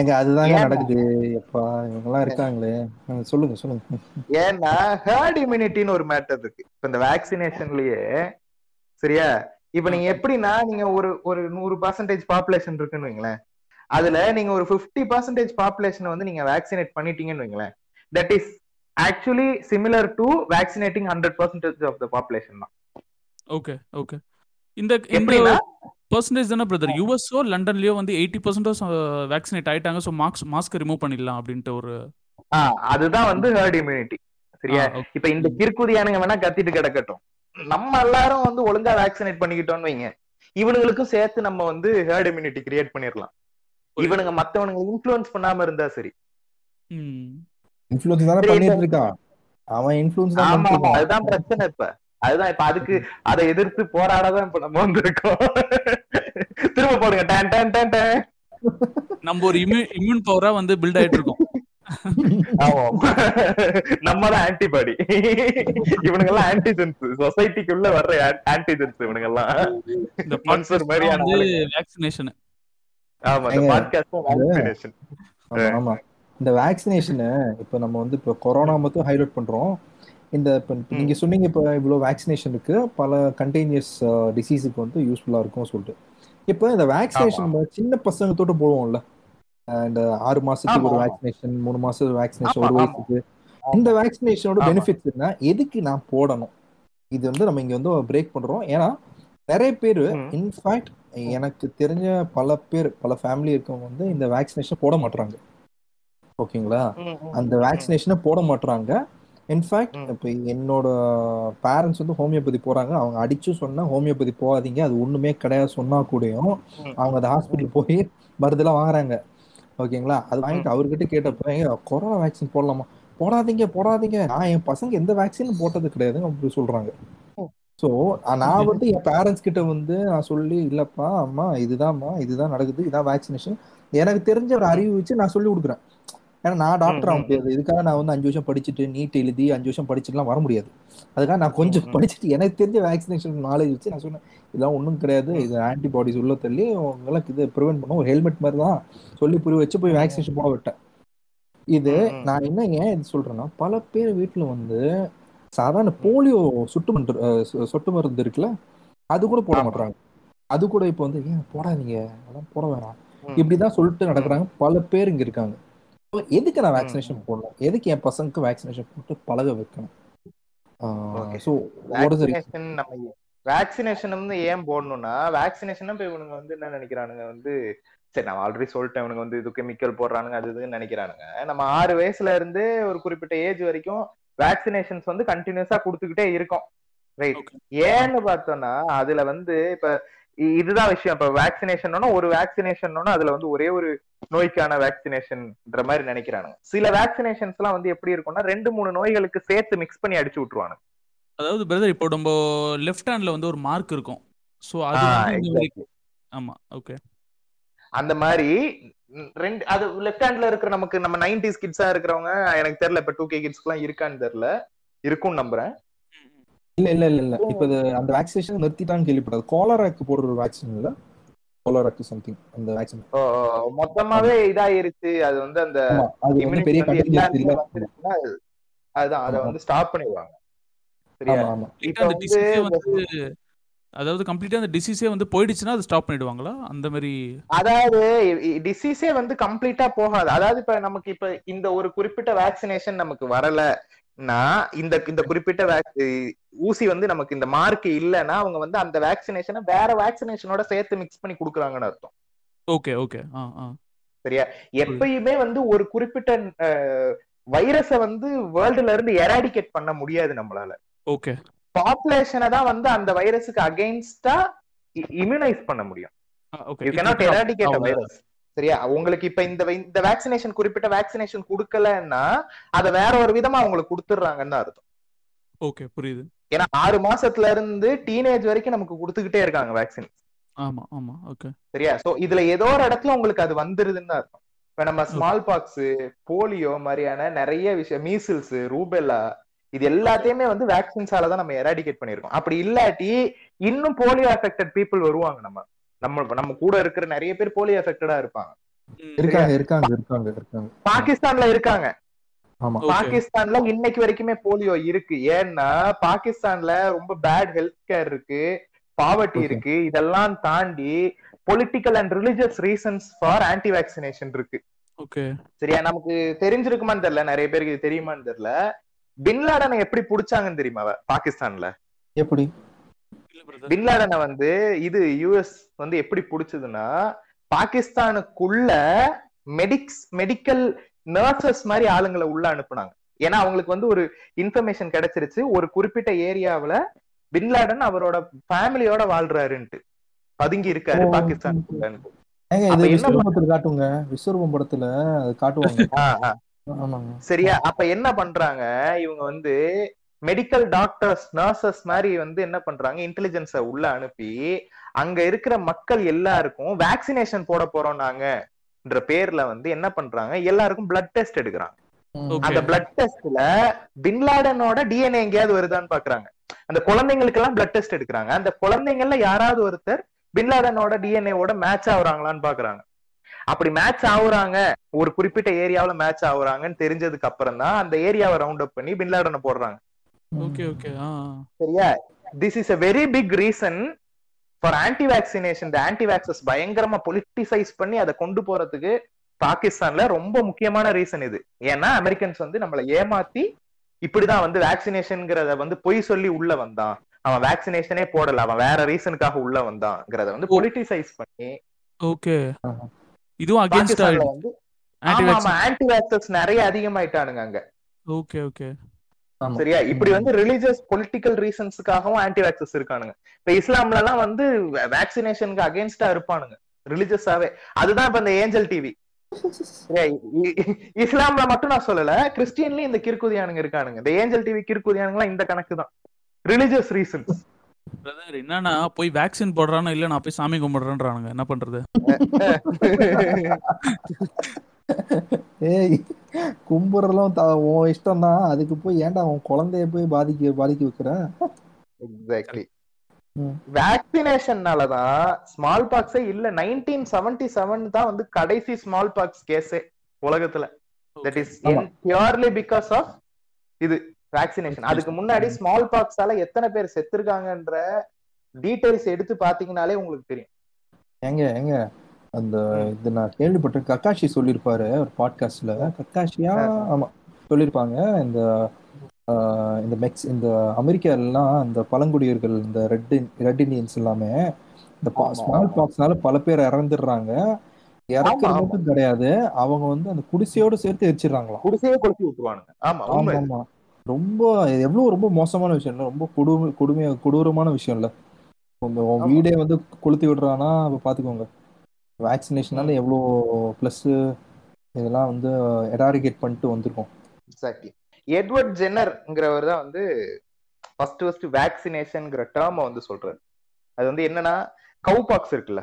எங்க அதுதாங்க நடக்குது. எப்பா இவங்கெல்லாம் இருக்காங்களே. சொல்லுங்க சொல்லுங்க. ஏன்னா ஹேர்ட் இம்யூனிட்டின்னு ஒரு மேட்டர் இருக்கு. இப்ப இந்த வேக்சினேஷன்லயே சரியா? இப்ப நீங்க எப்படின்னா நீங்க ஒரு ஒரு நூறு பர்சன்டேஜ் பாப்புலேஷன் இருக்குன்னு வைங்களேன். அதுல நீங்க ஒரு பிப்டி பர்சன்டேஜ் பாப்புலேஷனை வந்து நீங்க வேக்சினேட் பண்ணிட்டீங்கன்னு வைங்களேன். That is actually similar to vaccinating hundred percentage of the population தான். ஓகே ஓகே இந்த இந்த பர்சன்டேஜ் தானே பிரதர் யூஎஸ்ஓ லண்டன்லயோ வந்து எயிட்டி பர்சன்டேஜ் வேக்சினேட் ஆயிட்டாங்க ஸோ மார்க்ஸ் மாஸ்க் ரிமூவ் பண்ணிடலாம் அப்படின்ட்டு ஒரு அதுதான் வந்து ஹேர்ட் இம்யூனிட்டி சரியா? இப்ப இந்த கிற்குதியானுங்க வேணா கத்திட்டு கிடக்கட்டும். நம்ம எல்லாரும் வந்து ஒழுங்கா வேக்சினேட் பண்ணிக்கிட்டோம்னு வைங்க. இவனுங்களுக்கும் சேர்த்து நம்ம வந்து ஹேர்ட் இம்யூனிட்டி கிரியேட் பண்ணிடலாம் இவனுங்க மத்தவனுங்க இன்ஃபுளுன்ஸ் பண்ணாம இருந்தா சரி. இன்ஃபுளுன்ஸ் தானே பண்ணிட்டு இருக்கான் அவன் இன்ஃபுளுன்ஸ் தான் ஆமா அதுதான் பிரச்சனை இப்ப. அதுதான் இப்ப அதுக்கு அதை எதிர்த்து போராடதான் இப்ப நம்ம வந்திருக்கோம். திரும்ப போடுங்க. டேன் டேன் டேன் டேன். நம்ம ஒரு இம்யூன் இம்யூன் பவரா வந்து பில்ட் ஆயிட்டு இருக்கோம். நம்ம தான் ஆன்டிபாடி இவனுங்க எல்லாம் ஆன்டிஜென்ஸ் சொசைட்டிக்குள்ள வர்ற ஆன்டிஜென்ஸ் இவனுங்க எல்லாம் இந்த மான்சர் மாதிரியான வேக்சினேஷன் ஆமா இந்த பாட்காஸ்ட் வேக்சினேஷன் ஆமா இந்த வேக்சினேஷன் இப்ப நம்ம வந்து இப்ப கொரோனா மட்டும் ஹைலைட் பண்றோம். இந்த இப்போ நீங்க சொன்னீங்க இப்போ இவ்வளோ வேக்சினேஷன் இருக்கு. பல கண்டேனியஸ் டிசீஸுக்கு வந்து யூஸ்ஃபுல்லா இருக்கும் சொல்லிட்டு. இப்போ இந்த வேக்சினேஷன் சின்ன பசங்க தொட்டு போடுவோம்ல. இந்த ஆறு மாசத்துக்கு ஒரு வேக்சினேஷன் மூணு மாசம் வேக்சினேஷன் ஒரு வயசுக்கு இந்த வேக்சினேஷனோட பெனிஃபிட்ஸ் என்ன? எதுக்கு நான் போடணும்? இது வந்து நம்ம இங்க வந்து பிரேக் பண்றோம். ஏன்னா நிறைய பேர் இன்ஃபேக்ட் எனக்கு தெரிஞ்ச பல பேர் பல ஃபேமிலி இருக்கவங்க வந்து இந்த வேக்சினேஷன் போட மாட்டாங்க ஓகேங்களா? அந்த வேக்சினேஷனை போட மாட்டாங்க இன்ஃபேக்ட் இப்போ என்னோட பேரண்ட்ஸ் வந்து ஹோமியோபதி போறாங்க. அவங்க அடிச்சு சொன்னா ஹோமியோபதி போகாதீங்க. அது ஒண்ணுமே கிடையாது. சொன்னா கூடயும் அவங்க அந்த ஹாஸ்பிட்டல் போய் மருந்தெல்லாம் வாங்குறாங்க. ஓகேங்களா? அது வாங்கிட்டு அவர்கிட்ட கேட்டப்ப கொரோனா வேக்சின் போடலாமா? போடாதீங்க போடாதீங்க. நான் என் பசங்க எந்த வேக்சினும் போட்டது கிடையாதுன்னு அப்படி சொல்றாங்க. ஸோ நான் வந்து என் பேரண்ட்ஸ் கிட்ட வந்து நான் சொல்லி இல்லப்பா அம்மா இதுதான்மா இதுதான் நடக்குது இதான் வேக்சினேஷன் எனக்கு தெரிஞ்ச ஒரு அறிவு வச்சு நான் சொல்லி கொடுக்குறேன். ஏன்னா நான் டாக்டர் ஆக முடியாது. இதுக்காக நான் வந்து அஞ்சு வருஷம் படிச்சுட்டு நீட் எழுதி அஞ்சு வருஷம் படிச்சுட்டுலாம் வர முடியாது. அதுக்காக நான் கொஞ்சம் படிச்சுட்டு எனக்கு தெரிஞ்ச வேக்சினேஷன் நாலேஜ் வச்சு நான் சொன்னேன் இதெல்லாம் ஒன்றும் கிடையாது. இது ஆன்டிபாடிஸ் உள்ள தள்ளி உங்களுக்கு இது ப்ரிவென்ட் பண்ணும். ஒரு ஹெல்மெட் மாதிரி தான் சொல்லி புரிய வச்சு போய் வேக்சினேஷன் போட விட்டேன். இது நான் என்ன ஏன் இது சொல்றேன்னா பல பேர் வீட்டில் வந்து சாதாரண போலியோ சுட்டு மருந்து சொட்டு மருந்து இருக்குல்ல அது கூட போட மாட்டாங்க அது கூட இப்போ வந்து ஏன் போடாதீங்க அதெல்லாம் போட வேணாம். இப்படிதான் சொல்லிட்டு நடக்கிறாங்க. பல பேர் இங்க இருக்காங்க. எதுக்கு நான் வேக்சினேஷன் போடணும்? எதுக்கு என் பசங்களுக்கு வேக்சினேஷன் போட்டு பழக வைக்கணும்? வேக்சினேஷன் வந்து ஏன் போடணும்னா வேக்சினேஷன் இப்ப இவனுங்க வந்து என்ன நினைக்கிறானுங்க வந்து சரி நான் ஆல்ரெடி சொல்லிட்டேன் இவனுங்க வந்து இது கெமிக்கல் போடுறானுங்க அது இதுன்னு நினைக்கிறானுங்க. நம்ம ஆறு வயசுல இருந்து ஒரு குறிப்பிட்ட ஏஜ் வரைக்கும் வேக்சினேஷன்ஸ் வந்து கண்டினியூஸா கொடுத்துக்கிட்டே இருக்கோம். ரைட் ஏன்னு பார்த்தோம்னா அதுல வந்து இப்ப இதுதான் விஷயம். இப்ப வேக்சினேஷன் ஒரு வேக்சினேஷன் அதுல வந்து ஒரே ஒரு நோய்க்கான வேக்சினேஷன்ன்ற மாதிரி நினைக்கிறானுங்க. சில வேக்சினேஷன்ஸ் எல்லாம் வந்து எப்படி இருக்கும்னா ரெண்டு மூணு நோய்களுக்கு சேர்த்து மிக்ஸ் பண்ணி அடிச்சு விட்டுருவானுங்க. அதாவது பிரதர் இப்போ நம்ம லெஃப்ட் ஹேண்ட்ல வந்து ஒரு மார்க் இருக்கும். சோ அது ஆமா ஓகே அந்த மாதிரி ரெண்டு அது லெஃப்ட் ஹேண்ட்ல இருக்கிற நமக்கு நம்ம நைன்டிஸ் கிட்ஸா இருக்கிறவங்க எனக்கு தெரியல இப்ப டூ கே கிட்ஸ் எல்லாம் இருக்கான்னு தெரியல. இருக்கும்னு நம்புறேன். இல்ல இல்ல இல்ல இல்ல. இப்ப அந்த வேக்சினேஷன் நிறுத்திட்டான்னு கேள்விப்படாது கோலராக்கு போடுற ஒரு வேக்சின் இல்ல? கோலராக்கு சம்திங் அந்த வேக்சின் மொத்தமாவே இதாயிருச்சு. அது வந்து அந்த அது பெரிய அதுதான் அத வந்து ஸ்டாப் பண்ணிடுவாங்க. சரியா? இப்ப வந்து அதாவது கம்ப்ளீட்டா அந்த டிசீஸே வந்து போயிடுச்சுன்னா அது ஸ்டாப் பண்ணிடுவாங்களா? அந்த மாதிரி அதாவது டிசீஸே வந்து கம்ப்ளீட்டா போகாது. அதாவது இப்ப நமக்கு இப்ப இந்த ஒரு குறிப்பிட்ட வேக்சினேஷன் நமக்கு வரல இந்த இந்த குறிப்பிட்ட ஊசி வந்து நமக்கு இந்த மார்க் இல்லைன்னா அவங்க வந்து அந்த வேக்சினேஷனை வேற வேக்சினேஷனோட சேர்த்து மிக்ஸ் பண்ணி கொடுக்குறாங்கன்னு அர்த்தம். Okay okay. சரியா? எப்பயுமே வந்து ஒரு குறிப்பிட்ட வைரஸ வந்து வேர்ல்டுல இருந்து எராடிகேட் பண்ண முடியாது நம்மளால. ஓகே பாப்புலேஷனை தான் வந்து அந்த வைரஸுக்கு அகைன்ஸ்டா இம்யூனைஸ் பண்ண முடியும். யூ கேனாட் எராடிகேட் வைரஸ் சரியா? உங்களுக்கு இப்ப இந்த இந்த வேக்சினேஷன் குறிப்பிட்ட வேக்சினேஷன் கொடுக்கலன்னா அத வேற ஒரு விதமா அவங்களுக்கு கொடுத்துடுறாங்கன்னு அர்த்தம். ஓகே புரியுது. ஏன்னா ஆறு மாசத்துல இருந்து டீனேஜ் வரைக்கும் நமக்கு கொடுத்துக்கிட்டே இருக்காங்க வேக்சின் ஆமா ஆமா ஓகே சரியா? சோ இதுல ஏதோ ஒரு இடத்துல உங்களுக்கு அது வந்துருதுன்னு அர்த்தம். இப்ப நம்ம ஸ்மால் பாக்ஸ் போலியோ மாதிரியான நிறைய விஷயம் மீசில்ஸ் ரூபெல்லா இது எல்லாத்தையுமே வந்து வேக்சின்ஸால தான் நம்ம எராடிகேட் பண்ணிருக்கோம் அப்படி இல்லாட்டி இன்னும் போலியோ அஃபெக்டட் பீப்புள் வருவாங்க நம்ம. நம்ம நம்ம கூட இருக்கிற நிறைய பேர் போலியோ அஃபெக்டடா இருப்பாங்க. இருக்காங்க இருக்காங்க இருக்காங்க இருக்காங்க. பாகிஸ்தான்ல இருக்காங்க. பாகிஸ்தான்ல இன்னைக்கு வரைக்குமே போலியோ இருக்கு. ஏன்னா பாகிஸ்தான்ல ரொம்ப பேட் ஹெல்த் கேர் இருக்கு பாவர்ட்டி இருக்கு. இதெல்லாம் தாண்டி political and religious reasons for anti vaccination இருக்கு. ஓகே சரியா? நமக்கு தெரிஞ்சிருக்குமான்னு தெரியல. நிறைய பேருக்கு இது தெரியுமான்னு தெரியல. பின்லாடனை எப்படி புடிச்சாங்கன்னு தெரியுமா பாகிஸ்தான்ல. எப்படி? பின்லாடனை வந்து இது யுஎஸ் வந்து எப்படி புடிச்சதுன்னா பாகிஸ்தானுக்குள்ள மெடிக்ஸ் மெடிக்கல் நர்சஸ் மாதிரி ஆளுங்களை உள்ள அனுப்புனாங்க. ஏன்னா அவங்களுக்கு வந்து ஒரு இன்ஃபர்மேஷன் கிடைச்சிருச்சு. ஒரு குறிப்பிட்ட ஏரியாவுல பின்லாடன் அவரோட ஃபேமிலியோட வாழ்றாருன்ட்டு. பதுங்கி இருக்காரு பாகிஸ்தான் காட்டுங்க. விஸ்வரூபம் படத்துல காட்டுவாங்க. சரியா? அப்ப என்ன பண்றாங்க? இவங்க வந்து மெடிக்கல் டாக்டர்ஸ் நர்சஸ் மாதிரி வந்து என்ன பண்றாங்க? இன்டெலிஜென்ஸ உள்ள அனுப்பி அங்க இருக்கிற மக்கள் எல்லாருக்கும் வேக்சினேஷன் போட போறோம் நாங்கன்ற பேர்ல வந்து என்ன பண்றாங்க? எல்லாருக்கும் பிளட் டெஸ்ட் எடுக்கிறாங்க. அந்த பிளட் டெஸ்ட்ல பின்லாடனோட டிஎன்ஏ எங்கேயாவது வருதான்னு பாக்குறாங்க. அந்த குழந்தைங்களுக்கு எல்லாம் பிளட் டெஸ்ட் எடுக்கிறாங்க. அந்த குழந்தைங்கள்ல யாராவது ஒருத்தர் பின்லாடனோட டிஎன்ஏவோட மேட்ச் ஆகுறாங்களான்னு பாக்குறாங்க. அப்படி மேட்ச் ஆகுறாங்க ஒரு குறிப்பிட்ட ஏரியாவில மேட்ச் ஆகுறாங்கன்னு தெரிஞ்சதுக்கு அப்புறம் தான் அந்த ஏரியாவை ரவுண்ட் அப் பண்ணி பின்லாடனை போடுறாங்க. ஓகே ஓகே சரியா? This is a very big reason for anti vaccination இந்த ஆன்டி வேக்சஸ் பயங்கரமா பொலிட்டிசைஸ் பண்ணி அதை கொண்டு போறதுக்கு பாகிஸ்தான்ல ரொம்ப முக்கியமான ரீசன் இது. ஏன்னா அமெரிக்கன்ஸ் வந்து நம்மள ஏமாத்தி இப்படிதான் வந்து வேக்சினேஷன்ங்கிறத வந்து பொய் சொல்லி உள்ள வந்தான். அவன் வேக்சினேஷனே போடல. அவன் வேற ரீசனுக்காக உள்ள வந்தான்ங்கிறத வந்து பொலிட்டிசைஸ் பண்ணி ஓகே இதுவும் அகைன்ஸ்ட் ஆமா ஆமா ஆன்டி வேக்சஸ் நிறைய அதிகமாயிட்டானுங்க அங்க. ஓகே ஓகே சரியா? இப்படி வந்து ரிலீஜியஸ் பொலிட்டிக்கல் ரீசன்ஸுக்காகவும் ஆன்டி வேக்சஸ் இருக்கானுங்க. இப்ப இஸ்லாம்ல எல்லாம் வந்து வேக்சினேஷனுக்கு அகேன்ஸ்டா இருப்பானுங்க. ரிலிஜியஸாவே அதுதான் இப்ப இந்த ஏஞ்சல் டிவி இஸ்லாம்ல மட்டும் நான் சொல்லல. கிறிஸ்டியன்லயும் இந்த கிறுக்குதியானுங்க இருக்கானுங்க. இந்த ஏஞ்சல் டிவி கிறுக்குதியானுங்க இந்த கணக்கு தான் ரிலிஜியஸ் ரீசன்ஸ் பிரதர் என்னன்னா போய் வேக்சின் போடுறானோ இல்ல நான் போய் சாமி கும்பிடுறேன்றானுங்க. என்ன பண்றது? ஏய் கும்புறதுலாம் உன் இஷ்டம் தான் அதுக்கு போய் ஏன்டா உன் குழந்தைய போய் பாதிக்க பாதிக்க வைக்கிற? எக்ஸாக்ட்லி வேக்சினேஷன்னாலதான் ஸ்மால் பாக்ஸே இல்ல நைன்டீன் செவன்டி செவன் தான் வந்து கடைசி ஸ்மால் பாக்ஸ் கேஸே உலகத்துல. That is purely because of இது. வேக்சினேஷன் அதுக்கு முன்னாடி ஸ்மால் பாக்ஸால எத்தனை பேர் செத்துருக்காங்கன்ற டீடைல்ஸ் எடுத்து பாத்தீங்கனாலே உங்களுக்கு தெரியும். எங்க எங்க அந்த இது நான் கேள்விப்பட்டேன் கக்காஷி சொல்லியிருப்பாரு ஒரு பாட்காஸ்ட்ல கக்காஷியா? ஆமா. சொல்லியிருப்பாங்க. இந்த இந்த மெக்ஸ் இந்த அமெரிக்காலாம் இந்த பழங்குடியர்கள் இந்த ரெட் ரெட் இண்டியன்ஸ் எல்லாமே இந்த ஸ்மால் பாக்ஸ்னால பல பேர் இறந்துடுறாங்க. இறக்குறது மட்டும் கிடையாது. அவங்க வந்து அந்த குடிசையோட சேர்த்து எரிச்சிடுறாங்களாம். குடிசையே கொளுத்தி விட்டுருவானுங்க. ஆமா ஆமா ரொம்ப எவ்வளவு ரொம்ப மோசமான விஷயம் இல்லை ரொம்ப கொடுமை கொடுமையா கொடூரமான விஷயம் இல்லை உங்க உன் வீடே வந்து கொளுத்தி விடுறான்னா அப்ப பாத்துக்கோங்க. வேக்சினேஷனால எவ்வளோ ப்ளஸ் இதெல்லாம் வந்து எராரிகேட் பண்ணிட்டு வந்திருக்கோம். எக்ஸாக்ட்லி எட்வர்ட் ஜென்னர்ங்கிறவர் தான் வந்து ஃபர்ஸ்ட் ஃபர்ஸ்ட் வேக்சினேஷன்ங்கிற டேர்மை வந்து சொல்றாரு. அது வந்து என்னன்னா கவுபாக்ஸ் இருக்குல்ல?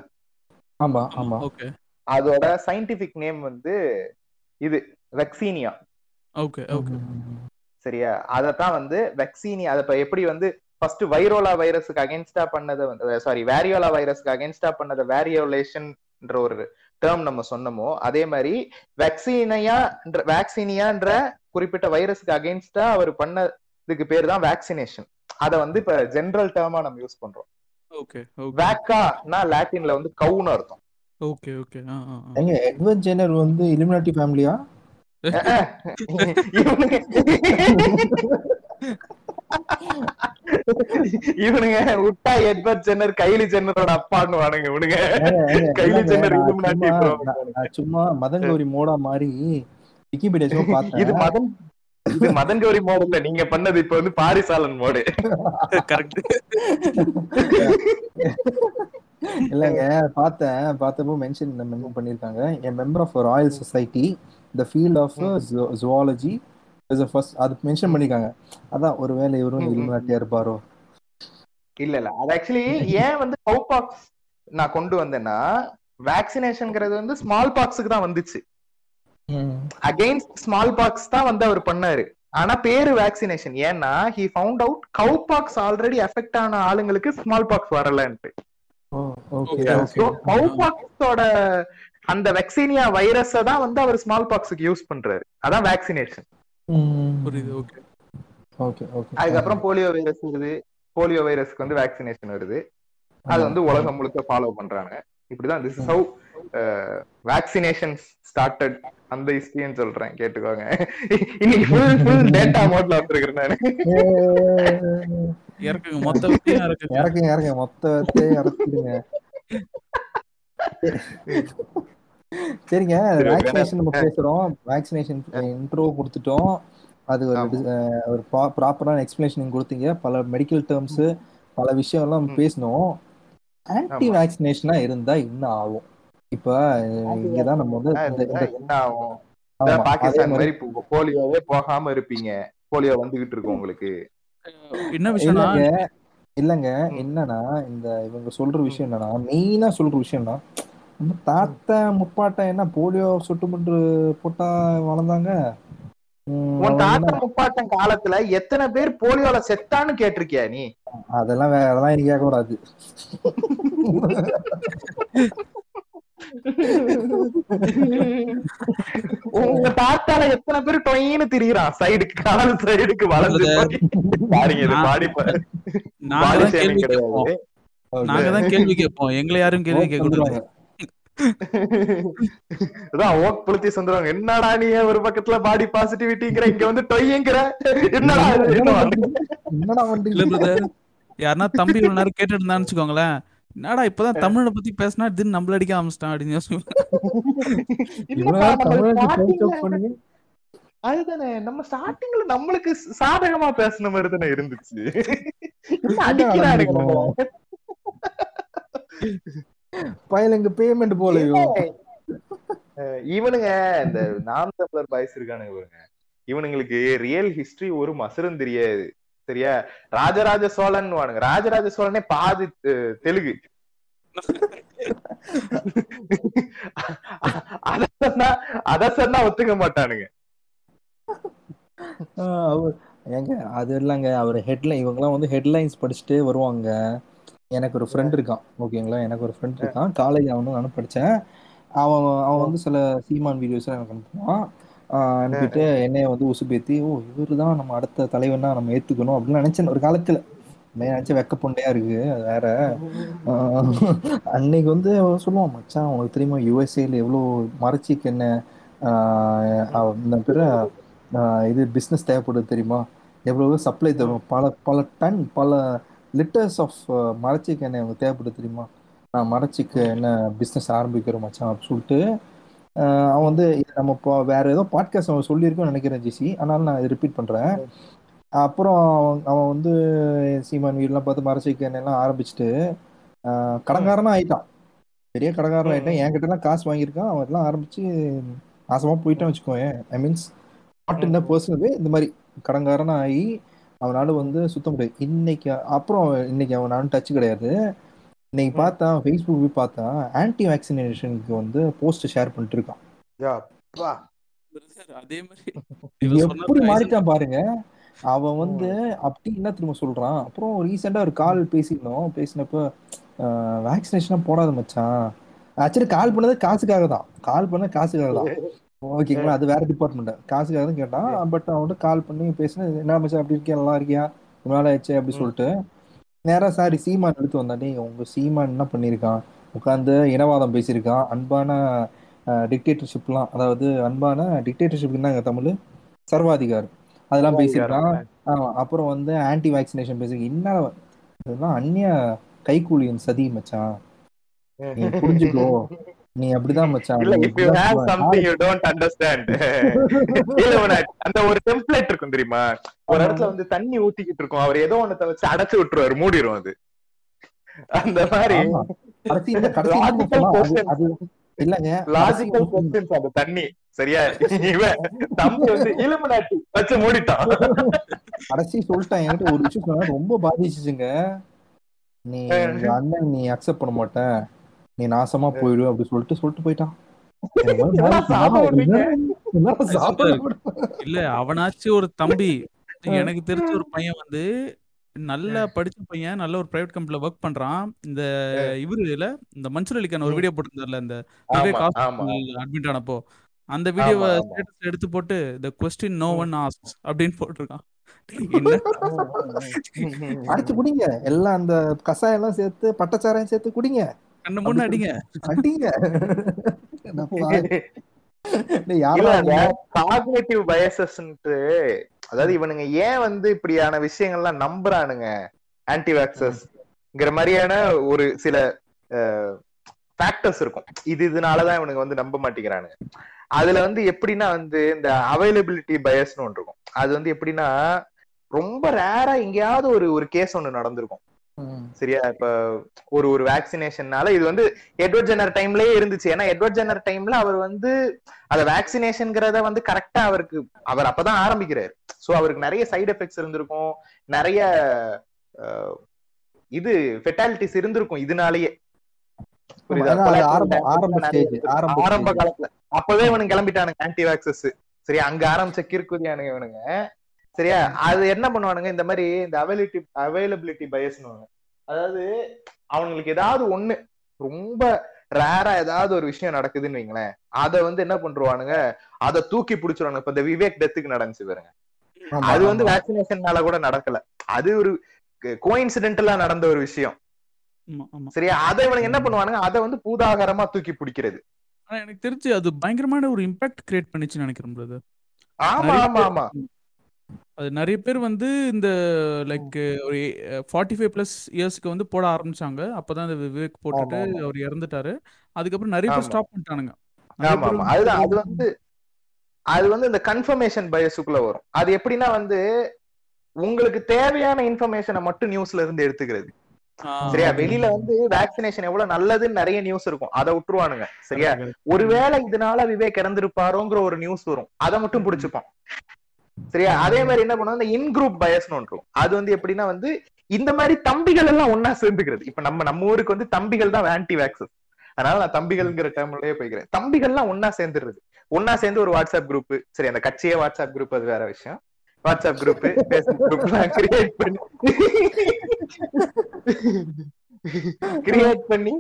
ஆமா ஆமா. ஓகே அதோட சயின்டிபிக் நேம் வந்து இது வெக்சீனியா ஓகே ஓகே சரியா? அதத்தான் வந்து வெக்சீனியா அதை இப்ப எப்படி வந்து ஃபர்ஸ்ட் வைரோலா வைரஸுக்கு அகேன்ஸ்டா பண்ணதை வந்து சாரி வேரியோலா வைரஸ்க்கு அகேன்ஸ்டா பண்ணதை வேரியோலேஷன்ன்ற ஒரு டேர்ம் நம்ம சொன்னோமோ அதே மாதிரி வெக்சீனியா வேக்சினியான்ற குறிப்பிட்ட வைரஸுக்கு அகேன்ஸ்டா அவர் பண்ணதுக்கு பேர் தான் வேக்சினேஷன் அதை வந்து இப்ப ஜெனரல் டேர்மா நம்ம யூஸ் பண்றோம். ஓகே ஓகே வேக்கானா லாட்டின்ல வந்து கவுன்னு அர்த்தம். Okay okay. எங்க எட்வர்ட் ஜெனர் வந்து இலுமினாட்டி ஃபேமிலியா இவனுங்க விட்டா எட்வர்ட் ஜென்னர் கைலி ஜென்னரோட அப்பான்னு வானுங்க இவனுங்க. கைலி bro. சும்மா மதன் கௌரி மோடா மாதிரி விக்கிபீடியா சும்மா இது பார்த்தேன் மதன் இது மதன் கௌரி மோடு இல்ல. நீங்க பண்ணது இப்ப வந்து பாரிசாலன் மோடு கரெக்ட் இல்லைங்க பார்த்தேன். பார்த்தப்போ மென்ஷன் மென்ஷன் பண்ணியிருக்காங்க. An member of royal society the field of zoology is first அது மென்ஷன் பண்ணிருக்காங்க. அதான் ஒருவேளை இவரும். இலுமினாட்டியா இருப்பாரோ இல்ல இல்ல. அது ஆக்சுவலி ஏன் வந்து கவுபாக்ஸ் நான் கொண்டு வந்தேன்னா வேக்சினேஷன்ங்கிறது வந்து ஸ்மால் பாக்ஸுக்கு தான் வந்துச்சு. அகைன்ஸ்ட் ஸ்மால் பாக்ஸ் தான் வந்து அவர் பண்ணாரு. ஆனா பேரு வேக்சினேஷன் ஏன்னா he found out cowpox already effect ஆன ஆளுங்களுக்கு ஸ்மால் பாக்ஸ் வரலன்ட்டு. கவு பாக்ஸோட அந்த வெக்சீனியா வைரஸ தான் வந்து அவர் ஸ்மால் பாக்ஸுக்கு யூஸ் பண்றாரு. அதான் வேக்சினேஷன் புரியுது ஓகே ஓகே ஓகே அதுக்கப்புறம் போலியோ வைரஸ் வருது. போலியோ வைரஸ்க்கு வந்து வேக்சினேஷன் வருது. அது வந்து உலகம் முழுக்க ஃபாலோ பண்றாங்க. இப்படிதான் this is how vaccination started அந்த ஹிஸ்டரின்னு சொல்றேன் கேட்டுக்கோங்க. இன்னைக்கு ஃபுல் ஃபுல் டேட்டா மோட்ல வந்திருக்கிறேன் நானு. இறக்குங்க மொத்த இறக்குங்க. இறக்குங்க இறக்குங்க. மொத்தத்தை இறக்கிடுங்க சரிங்க வேக்சினேஷன் நம்ம பேசுறோம். வேக்சினேஷன் இன்ட்ரோ கொடுத்துட்டோம். அது ஒரு ப்ராப்பரான எக்ஸ்பிளேஷன் கொடுத்தீங்க. பல மெடிக்கல் டேர்ம்ஸ் பல விஷயம் எல்லாம் ம். பேசணும் ஆன்டி வேக்சினேஷனா இருந்தா என்ன ஆகும்? இப்ப இங்கதான் நம்ம வந்து என்ன ஆகும்? பாகிஸ்தான் மாதிரி போலியோவே போகாம இருப்பீங்க. போலியோ வந்துகிட்டு இருக்கு உங்களுக்கு. என்ன விஷயம்னா இல்லங்க. என்னன்னா இந்த இவங்க சொல்ற விஷயம் என்னன்னா மெயினா சொல்ற விஷயம்னா தாத்தா முப்பாட்டா என்ன போலியோ சொட்டு மருந்து போட்டா வளர்ந்தாங்க? ம், உன் தாத்தா முப்பாட்டன் காலத்துல எத்தனை பேர் போலியோல செத்தான்னு கேட்டிருக்கியா நீ? அதெல்லாம் வேற அதெல்லாம் எனக்கு கேட்க கூடாது உங்க தாத்தால எத்தனை பேர் டொயின்னு திரியிறான்? சைடுக்கு கால் சைடுக்கு வளர்ந்து நாங்க பாடி தான் கேள்வி கேட்போம். நாங்க தான் கேள்வி கேட்போம். எங்களை யாரும் கேள்வி கேட்க ஓக் புளுத்தி சொல்றாங்க என்னடா நீ ஒரு பக்கத்துல பாடி பாசிட்டிவிட்டிங்கிற இங்க வந்து டொய்ங்கிற என்னடா யாருன்னா தம்பி இவ்வளவு நேரம் கேட்டுட்டு இருந்தான்னு வச்சுக்கோங்களேன். என்னடா இப்பதான் தமிழை பத்தி பேசினா திடீர்னு நம்மள அடிக்க ஆரம்பிச்சிட்டான் அப்படின்னு யோசிச்சு. அதுதானே நம்ம ஸ்டார்டிங்ல நம்மளுக்கு சாதகமா பேசின மாதிரி தானே இருந்துச்சு? பயலுங்க பேமெண்ட் போலயோ. அஹ் இவனுங்க இந்த நாம் தமிழர் பாய்ஸ் இருக்கானுங்க பாருங்க. இவனுங்களுக்கு ரியல் ஹிஸ்டரி ஒரு மசரும் தெரியாது. சரியா? ராஜராஜ சோழன் வானுங்க ராஜராஜ சோழனே பாதி தெலுங்கு. அத சொன்னா அத சொன்னா ஒத்துக்க மாட்டானுங்க. ஏங்க அது இல்லைங்க. அவர் ஹெட்லைன் இவங்கெல்லாம் வந்து ஹெட்லைன்ஸ் படிச்சுட்டே வருவாங்க. எனக்கு ஒரு ஃப்ரெண்ட் இருக்கான். ஓகேங்களா எனக்கு ஒரு ஃப்ரெண்ட் இருக்கான். காலேஜ் அவனும் நானும் படித்தேன் அவன் அவன் வந்து சில சீமான் வீடியோஸ்லாம் எனக்கு அனுப்புவான். அனுப்பிட்டு என்னைய வந்து உசுபேத்தி ஓ இவர் தான் நம்ம அடுத்த தலைவனா நம்ம ஏத்துக்கணும் அப்படின்னு நினைச்சேன். ஒரு காலத்துல. நினைச்ச வெக்க பொண்டையா இருக்கு. அது வேற. அன்னைக்கு வந்து அவன் சொல்லுவான் மச்சான் உனக்கு தெரியுமா? யூஎஸ்ஏல எவ்வளோ மரச்சிக்கு என்ன? இந்த பிற இது பிஸ்னஸ் தேவைப்படுது தெரியுமா? எவ்வளவு சப்ளை தரும்? பல பல டன் பல லிட்டர்ஸ் ஆஃப் மரச்சிக்கு என்ன அவங்க தேவைப்படுது தெரியுமா? நான் மரச்சிக்கு என்ன பிஸ்னஸ் ஆரம்பிக்கிறோம் மச்சான் அப்படின்னு சொல்லிட்டு அவன் வந்து நம்ம இப்போ வேற ஏதோ பாட்காஸ்ட் அவன் சொல்லியிருக்கோம்னு நினைக்கிறேன் ஜிசி அதனால நான் ரிப்பீட் பண்றேன். அப்புறம் அவன் அவன் வந்து சீமான் வீடுலாம் பார்த்து மறைச்சு வைக்க எல்லாம் ஆரம்பிச்சுட்டு கடங்காரனா ஆயிட்டான். பெரிய கடங்காரன் ஆயிட்டான். என்கிட்ட எல்லாம் காசு வாங்கியிருக்கான். அவன் எல்லாம் ஆரம்பிச்சு நாசமா போயிட்டான் வச்சுக்கோங்க ஐ மீன்ஸ் நாட் இந்த பர்சனவே இந்த மாதிரி கடங்காரனா ஆகி அவனால வந்து சுத்த முடியாது. இன்னைக்கு அப்புறம் இன்னைக்கு அவன் டச் கிடையாது. இன்னைக்கு பார்த்தா ஃபேஸ்புக் போய் பார்த்தா ஆன்டி வேக்சினேஷனுக்கு வந்து போஸ்ட் ஷேர் பண்ணிட்டு இருக்கான். அதே மாதிரி எப்படி மாறிட்டான் பாருங்க. அவன் வந்து அப்படி என்ன திரும்ப சொல்றான்? அப்புறம் ரீசெண்டா ஒரு கால் பேசியிருந்தோம். பேசினப்ப வேக்சினேஷன் போடாத மச்சான். ஆக்சுவலி கால் பண்ணது காசுக்காக தான். கால் பண்ண காசுக்காக தான். ஓகேங்களா அது வேற டிபார்ட்மெண்ட் காசுக்காக தான் கேட்டான். பட் அவன்கிட்ட கால் பண்ணி பேசினேன். என்ன மச்சான் அப்படி இருக்கியா நல்லா இருக்கியா? ரொம்ப ஆயிடுச்சு அப்படி சொல்லிட்டு. நேரா சாரி சீமான் எடுத்து வந்தானே. உங்க சீமான் என்ன பண்ணியிருக்கான் உட்காந்து இனவாதம் பேசியிருக்கான். அன்பான டிக்டேட்டர்ஷிப்லாம் அதாவது அன்பான டிக்டேட்டர்ஷிப் என்னங்க தமிழ்? சர்வாதிகாரம். அதெல்லாம் பேசியிருக்கான். அப்புறம் வந்து ஆன்டி வேக்சினேஷன் பேசி என்ன இதெல்லாம் அந்நிய கைகூலியின் சதி மச்சான். புரிஞ்சுக்கோ. நீ அப்படிதான் மச்சான். இல்ல if you have something you don't understand இல்ல அந்த ஒரு டெம்ப்ளேட் இருக்கும் தெரியுமா? ஒரு இடத்துல வந்து தண்ணி ஊத்திக்கிட்டு இருக்கும். அவர் ஏதோ ஒண்ணு வச்சு அடைச்சு விட்டுருவாரு மூடிரும் அது. அந்த மாதிரி இல்லங்க. லாஜிக்கல் கொஸ்டின்ஸ் அந்த தண்ணி. சரியா? இவன் தம்பி வந்து இலுமினாட்டி வச்சு மூடிட்டான். கடைசி சொல்லிட்டான். என்கிட்ட ஒரு விஷயம் சொன்னா ரொம்ப பாதிச்சுச்சுங்க. நீ அண்ணன் நீ அக்செப்ட் பண்ண மாட்டேன். நீ நாசமா போயிடு அப்படி சொல்லிட்டு சொல்லிட்டு போயிட்டான். இல்ல அவனாச்சு ஒரு தம்பி. எனக்கு தெரிஞ்ச ஒரு பையன் வந்து நல்ல படிச்ச பையன் நல்ல ஒரு பிரைவேட் கம்பெனில ஒர்க் பண்றான். இந்த இவரு இல்ல இந்த மன்சூர் அலிக்கான ஒரு வீடியோ போட்டிருந்தார்ல இந்த அட்மிட் ஆனப்போ. அந்த வீடியோவை ஸ்டேட்டஸ் எடுத்து போட்டு the question no one ask அப்படின்னு போட்டிருக்கான். அடிச்சு குடிங்க. எல்லாம் அந்த கசாயம் எல்லாம் சேர்த்து பட்டச்சாராயம் சேர்த்து குடிங்க. கண்ணு முன்ன அடிங்க அடிங்க காக்னேட்டிவ் பயசஸ்ன்ட்டு அதாவது இவனுங்க ஏன் வந்து இப்படியான விஷயங்கள்லாம் நம்புறானுங்க? ஆன்டி வேக்சஸ்ங்கிற மாதிரியான ஒரு சில ஃபேக்டர்ஸ் இருக்கும். இது இதனாலதான் இவனுங்க வந்து நம்ப மாட்டேங்கிறானுங்க. அதுல வந்து எப்படின்னா வந்து இந்த அவைலபிலிட்டி பயஸ்னு ஒன்று இருக்கும். அது வந்து எப்படின்னா ரொம்ப ரேரா எங்கேயாவது ஒரு ஒரு கேஸ் ஒண்ணு நடந்திருக்கும். சரியா? இப்ப ஒரு ஒரு வேக்சினேஷன்னால இது வந்து எட்வர்ட் ஜெனர் டைம்லயே இருந்துச்சு. ஏன்னா எட்வர்ட் ஜெனர் டைம்ல அவர் வந்து அத வேக்சினேஷன்ங்கிறத வந்து கரெக்டா அவருக்கு அவர் அப்பதான் ஆரம்பிக்கிறாரு. சோ அவருக்கு நிறைய சைடு எஃபெக்ட்ஸ் இருந்திருக்கும். நிறைய இது ஃபெட்டாலிட்டிஸ் இருந்திருக்கும் இதனாலயே. ஆரம்ப காலத்துல. அப்பவே இவனுங்க கிளம்பிட்டானுங்க ஆன்டி வேக்சஸ் சரியா? அங்க ஆரம்பிச்ச கிற்குதியானுங்க இவனுங்க. சரியா? அது என்ன பண்ணுவானுங்க? இந்த மாதிரி இந்த அவைலிட்டி அவைலபிலிட்டி பயஸ்னு அதாவது அவங்களுக்கு ஏதாவது ஒண்ணு ரொம்ப ரேரா ஏதாவது ஒரு விஷயம் நடக்குதுன்னு வைங்களேன். அத வந்து என்ன பண்றானுங்க அத தூக்கி பிடிச்சிருவாங்க இப்ப இந்த விவேக் டெத்துக்கு நடந்துச்சு பாருங்க. அது வந்து வேக்சினேஷன்னால கூட நடக்கல. அது ஒரு கோயின்சிடென்டலா நடந்த ஒரு விஷயம். சரியா? அதை இவனுங்க என்ன பண்ணுவானுங்க? அதை வந்து பூதாகரமா தூக்கி பிடிக்கிறது. எனக்கு தெரிஞ்சு அது பயங்கரமான ஒரு இம்பாக்ட் கிரியேட் பண்ணிச்சுன்னு நினைக்கிறேன் ஆமா ஆமா ஆமா. அது நிறைய பேர் வந்து இந்த லைக் ஒரு ஃபார்ட்டி ஃபைவ் பிளஸ் இயர்ஸ்க்கு வந்து போட ஆரம்பிச்சாங்க. அப்பதான் இந்த விவேக் போட்டுட்டு அவர் இறந்துட்டாரு. அதுக்கப்புறம் நிறைய பேர் ஸ்டாப் பண்ணிட்டானுங்க. அதுதான். அது வந்து அது வந்து இந்த கன்ஃபர்மேஷன் பயசுக்குள்ள வரும். அது எப்படின்னா வந்து உங்களுக்கு தேவையான இன்ஃபர்மேஷனை மட்டும் நியூஸ்ல இருந்து எடுத்துக்கிறது. சரியா? வெளியில வந்து வேக்சினேஷன் எவ்வளவு நல்லதுன்னு நிறைய நியூஸ் இருக்கும். அதை விட்டுருவானுங்க. சரியா? ஒருவேளை இதனால விவேக் இறந்திருப்பாரோங்கிற ஒரு நியூஸ் வரும். அதை மட்டும் பிடிச்சுப்பான். சரியா? அதே மாதிரி என்ன பண்ணுவோம்? இந்த இன் குரூப் பயஸ்னு ஒன்று அது வந்து எப்படின்னா வந்து இந்த மாதிரி தம்பிகள் எல்லாம் ஒன்னா சேர்ந்துக்கிறது. இப்ப நம்ம நம்ம ஊருக்கு வந்து தம்பிகள் தான் ஆன்டி வேக்சஸ் அதனால நான் தம்பிகள்ங்கிற டேர்ம்லயே போய்க்கிறேன். தம்பிகள்லாம் ஒன்னா சேர்ந்துடுறது. ஒன்னா சேர்ந்து ஒரு வாட்ஸ்அப் குரூப் சரி அந்த கட்சியே வாட்ஸ்அப் குரூப் அது வேற விஷயம். WhatsApp group Facebook group create பண்ணி கிரியேட் பண்ணி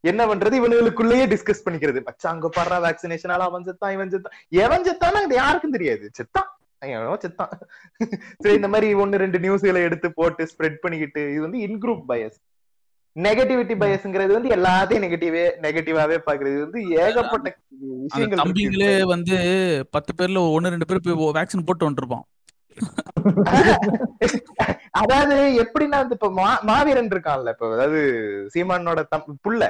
என்ன பண்றது? இவனுக்குள்ளேயே டிஸ்கஸ் பண்ணிக்கிறது. மச்சான் அங்க பாடுறா வேக்சினேஷனால அவன் செத்தான் இவன் செத்தான். எவன் செத்தானா அது யாருக்கும் தெரியாது. செத்தான். செத்தான் சரி இந்த மாதிரி ஒன்னு ரெண்டு நியூஸ்களை எடுத்து போட்டு ஸ்ப்ரெட் பண்ணிக்கிட்டு இது வந்து இன் குரூப் பயஸ் நெகட்டிவிட்டி பயஸ்ங்கிறது வந்து எல்லாத்தையும் நெகட்டிவே நெகட்டிவாவே பாக்குறது வந்து ஏகப்பட்ட விஷயங்கள் தம்பிங்களே வந்து பத்து பேர்ல ஒன்னு ரெண்டு பேர் போய் வேக்சின் போட்டு வந்துருப்பான். அதாவது எப்படின்னா இப்ப மாவீரன் இருக்கான்ல இப்ப அதாவது சீமானோட புள்ள.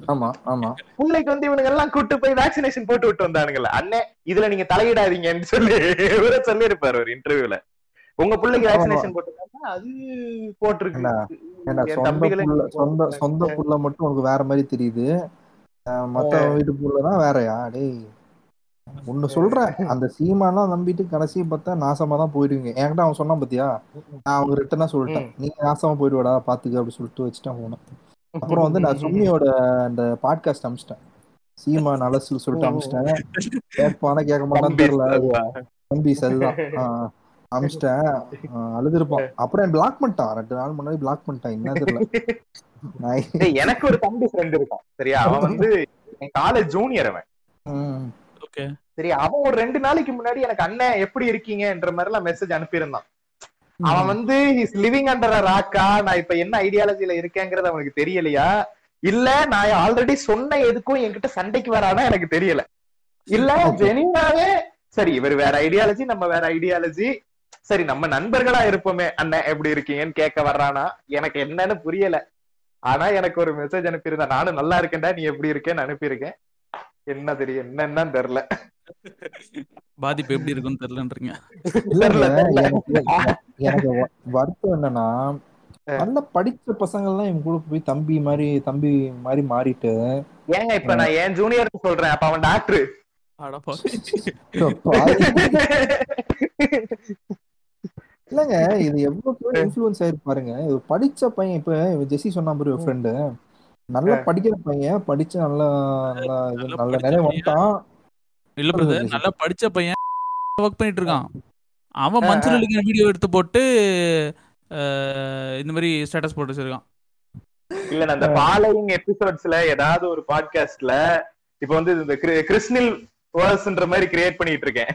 ஆமா ஆமா. பிள்ளைக்கு வந்து இவனுங்க எல்லாம் கூட்டு போய் வேக்சினேஷன் போட்டு விட்டு வந்தானுங்கல்ல. அண்ணே இதுல நீங்க தலையிடாதீங்கன்னு சொல்லி இவர சொல்லியிருப்பாரு ஒரு இன்டர்வியூல உங்க பிள்ளைக்கு வேக்சினேஷன் போட்டுருக்காங்க அது போட்டிருக்கு. சொந்த சொந்த புள்ள மட்டும் உனக்கு வேற மாதிரி தெரியுது. மத்த வீட்டு புள்ளதான் வேறயா? டேய் ஒண்ணு சொல்றேன் அந்த சீமாலாம் நம்பிட்டு கடைசி பார்த்தா நாசமா தான் போயிடுவீங்க என்கிட்ட அவன் சொன்னான் பாத்தியா? நான் அவங்க ரிட்டனா சொல்லிட்டேன். நீங்க நாசமா போயிடுவாடா பாத்துக்க அப்படி சொல்லிட்டு வச்சுட்டேன் போனேன் அப்புறம் வந்து நான் சும்மியோட அந்த பாட்காஸ்ட் அமிச்சிட்டேன். சீமா நலசு சொல்லிட்டு அமிச்சிட்டேன். கேட்பானா கேட்க மாட்டான்னு தெரியல. தம்பிஸ் அதுதான் ஆஹ் அமிச்சிட்டேன். அழுதுருப்பான். அப்புறம் பிளாக் பண்ணிட்டான். ரெண்டு நாள் முன்னாடி பிளாக் பண்ணிட்டான். என்ன தெரியல. எனக்கு ஒரு தம்பி ஃப்ரெண்ட் இருக்கான். சரியா? அவன் வந்து என் காலேஜ் ஜூனியர் அவன். சரி அவன் ஒரு ரெண்டு நாளைக்கு முன்னாடி எனக்கு அண்ணன் எப்படி இருக்கீங்கன்ற மாதிரி எல்லாம் மெசேஜ் அனுப்பியிருந்தான். அவன் வந்து இஸ் லிவிங் அண்டர் ராக்கா நான் இப்ப என்ன ஐடியாலஜில இருக்கேங்கிறது அவனுக்கு தெரியலையா? இல்ல நான் ஆல்ரெடி சொன்ன எதுக்கும் என்கிட்ட சண்டைக்கு வரானா எனக்கு தெரியல. இல்ல ஜெனினாவே சரி இவர் வேற ஐடியாலஜி நம்ம வேற ஐடியாலஜி சரி நம்ம நண்பர்களா இருப்போமே. அண்ணன் எப்படி இருக்கீங்கன்னு கேட்க வர்றானா? எனக்கு என்னன்னு புரியல. ஆனா எனக்கு ஒரு மெசேஜ் அனுப்பியிருந்தா நானும் நல்லா இருக்கேன்டா நீ எப்படி இருக்கேன்னு அனுப்பியிருக்கேன். என்ன தெரியும் என்னன்னு தெரியல. பாதிப்பு எப்படி இருக்குன்னு தெரியலன்றீங்க. எனக்கு வருத்தம் என்னன்னா நல்ல படிச்ச பசங்க எல்லாம் இவங்க கூட போய் தம்பி மாதிரி தம்பி மாதிரி மாறிட்டு ஏங்க இப்ப நான் என் ஜூனியர் சொல்றேன் அப்ப அவன் டாக்டர் இல்லங்க இது எவ்வளவு இன்ஃபுளுன்ஸ் ஆயிருக்கு பாருங்க. இது படிச்ச பையன் இப்ப இவன் ஜெசி சொன்னா பாரு ஃப்ரெண்டு நல்லா படிக்கிற பையன் படிச்சு நல்லா நல்லா நல்லா நிலை. வந்துட்டான். இல்ல பிரதர் நல்லா படிச்ச பையன் ஒர்க் பண்ணிட்டு இருக்கான். அவன் மஞ்சள் வீடியோ எடுத்து போட்டு இந்த மாதிரி ஸ்டேட்டஸ் போட்டு வச்சிருக்கான். இல்ல நான் அந்த ஃபாலோயிங் எபிசோட்ஸ்ல ஏதாவது ஒரு பாட்காஸ்ட்ல இப்ப வந்து இந்த கிரி- கிறிஸ்னில் வேர்ஸ்ன்ற மாதிரி கிரியேட் பண்ணிட்டு இருக்கேன்.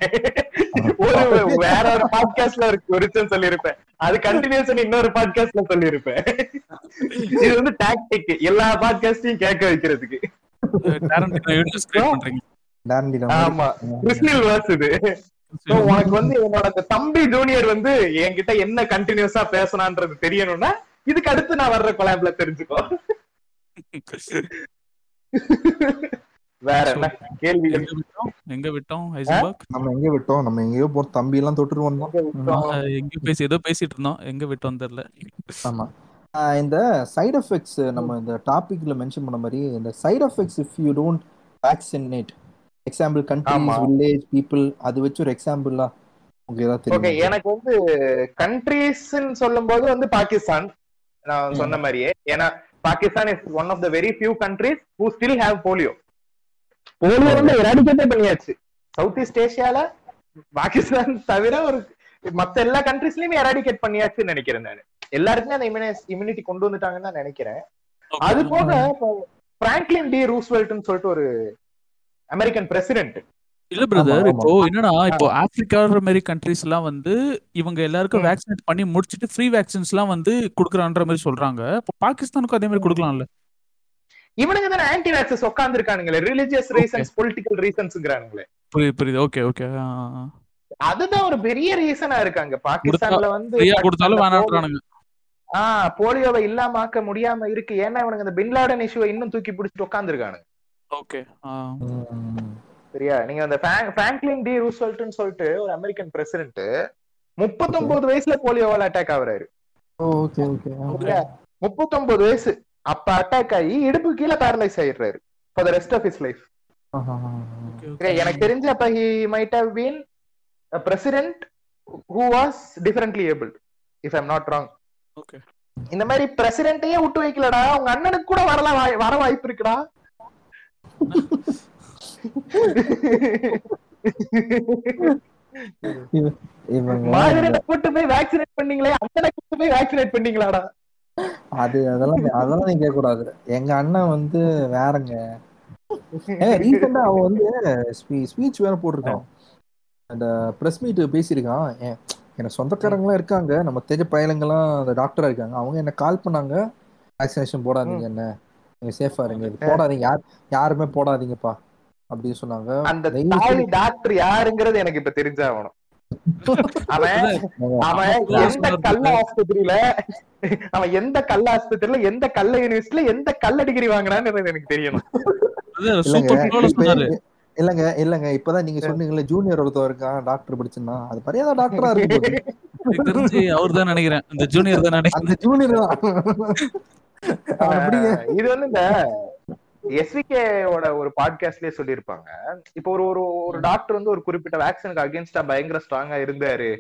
ஒரு வேற ஒரு பாட்காஸ்ட்ல ஒரு சொல்லியிருப்பேன். அது கண்டினியூஸ் இன்னொரு பாட்காஸ்ட்ல சொல்லியிருப்பேன். இது வந்து டாக்டிக் எல்லா பாட்காஸ்டையும் கேட்க வைக்கிறதுக்கு. உனக்கு வந்து என்னோட தம்பி ஜூனியர் வந்து என்கிட்ட என்ன கண்டினியூஸா பேசணான்றது தெரியணும்னா இதுக்கு அடுத்து நான் வர்ற கொலாப்ல தெரிஞ்சுக்கோ. வேற என்ன? கேள்வி. எங்க விட்டோம்? எங்க விட்டோம் ஹைசன்பர்க் நம்ம எங்க விட்டோம். நம்ம எங்கேயோ போ தம்பி எல்லாம் தொட்டுட்டு வந்தோம். எங்க பேசி ஏதோ பேசிட்டு இருந்தோம். எங்க விட்டோம் தெரியல. ஆமா. ஆஹ் இந்த சைடு எஃபெக்ட்ஸ் நம்ம இந்த டாபிக்ல மென்ஷன் பண்ண மாதிரி இந்த side effects if you don't vaccinate example countries. Village people அது வச்சு ஒரு எக்ஸாம்பிளா ஓகே எனக்கு வந்து கண்ட்ரீஸ் சொல்லும் போது வந்து பாகிஸ்தான். நான் சொன்ன மாதிரியே. ஏன்னா Pakistan is one of the very few countries who still have polio polio வந்து எராடிகேட்டே பண்ணியாச்சு. சவுத் ஈஸ்ட் ஏசியால பாகிஸ்தான் தவிர ஒரு மத்த எல்லா கண்ட்ரீஸ்லயுமே எராடிகேட் பண்ணியாச்சுன்னு நினைக்கிறேன் நான். எல்லாருக்குமே அந்த இம்யூனிட்டி கொண்டு வந்துட்டாங்கன்னு தான் நினைக்கிறேன். அது போக பிராங்க்லின் டி ரூஸ்வெல்ட்னு சொல்லிட்டு ஒரு அமெரிக்கன் பிரசிடென்ட் இல்ல பிரதர். இப்போ என்னன்னா இப்போ ஆப்பிரிக்கா மாதிரி கண்ட்ரிஸ் எல்லாம் வந்து இவங்க எல்லாருக்கும் வேக்சினேட் பண்ணி முடிச்சிட்டு ஃப்ரீ வேக்சின்ஸ் எல்லாம் வந்து குடுக்குறான்ற மாதிரி சொல்றாங்க. இப்போ பாகிஸ்தானுக்கும் அதே மாதிரி கொடுக்கலாம்ல. இவனுங்க தானே ஆன்டி வேக்சஸ் உட்கார்ந்து இருக்கானுங்களே ரிலிஜியஸ் ரீசன்ஸ் பொலிட்டிக்கல் ரீசன்ஸ்ங்கிறானுங்களே புரியுது புரியுது. ஓகே ஓகே அதுதான் ஒரு பெரிய ரீசனா இருக்காங்க. பாகிஸ்தான்ல வந்து கொடுத்தாலும் வேணான்றானுங்க ஆஹ் போலியோவை இல்லாம ஆக்க முடியாம இருக்கு. ஏன்னா இவனுங்க இந்த பின்லாடன் இஷ்யூவை இன்னும் தூக்கி பிடிச்சிட்டு உட்காந்துருக்கானுங்க ஓகே. சரியா? நீங்க அந்த பிராங்க்- பிராங்க்லின் டி ரூஸ்வெல்ட்னு சொல்லிட்டு ஒரு அமெரிக்கன் பிரசிடென்ட் முப்பத்தொன்பது வயசுல போலியோவால அட்டாக் ஆகுறாரு. ஓகே ஓகே சரியா? முப்பத்தொன்பது வயசு. அப்ப அட்டாக் ஆகி இடுப்பு கீழே பேரலைஸ் ஆயிடுறாரு for the rest of his life எனக்கு தெரிஞ்சு அப்ப he might have been president who was differently able if I'm not wrong okay இந்த மாதிரி பிரசிடென்ட்டையே விட்டு வைக்கலடா. உங்க அண்ணனுக்கு கூட வரலாம் வாய்- வர வாய்ப்பு இருக்குடா. கூட்டு போய் வேக்சினேட் பண்ணீங்களே அண்ணனை கூட்டு போய் வேக்சினேட் பண்ணீங்களாடா. அது அதெல்லாம் அதெல்லாம் நீங்க கூடாது எங்க அண்ணன் வந்து வேறங்க. ரீசெண்டா அவன் வந்து ஸ்பீச் வேற போட்டிருக்கான். அந்த பிரஸ் மீட் பேசியிருக்கான். எனக்கு சொந்தக்காரங்களாம் இருக்காங்க. நம்ம தெரிஞ்ச பயலுங்கெல்லாம் அந்த டாக்டரா இருக்காங்க. அவங்க என்ன கால் பண்ணாங்க? வேக்சினேஷன் போடாதீங்க என்ன? நீங்க சேஃபா இருங்க. இது போடாதீங்க. யார் யாருமே போடாதீங்கப்பா. அப்படின்னு சொன்னாங்க. அந்த செய்து- டாக்டர் யாருங்கிறது எனக்கு இப்ப தெரிஞ்சாகணும். அவன் அவன் அவன் எந்த கள்ள ஆஸ்பத்திரியில அவன் எந்த கள்ள ஆஸ்பத்திரியில எந்த கள்ள யூனிவர்சிட்டியில எந்த கள்ள டிகிரி வாங்கினான்னு எனக்கு தெரியணும். இல்லங்க இல்லங்க இல்லங்க. இப்பதான் நீங்க சொன்னீங்கல்ல ஜூனியர் ஒருத்தர் இருக்கான் டாக்டர் படிச்சுன்னா. அது பரியாத டாக்டரா இருக்கு எனக்கு தெரிஞ்சு அவர் தான் நினைக்கிறேன். இந்த ஜூனியர் தான் நினைக்கிறேன். அந்த ஜூனியர் தான். இது வந்து இந்த எஸ்விகே ஓட ஒரு பாட்காஸ்ட்லயே சொல்லியிருப்பாங்க. இப்போ ஒரு ஒரு ஒரு டாக்டர் வந்து ஒரு குறிப்பிட்ட வேக்சினுக்கு அகேன்ஸ்டா பயங்கர ஸ்ட்ராங்கா இருந்தாரு.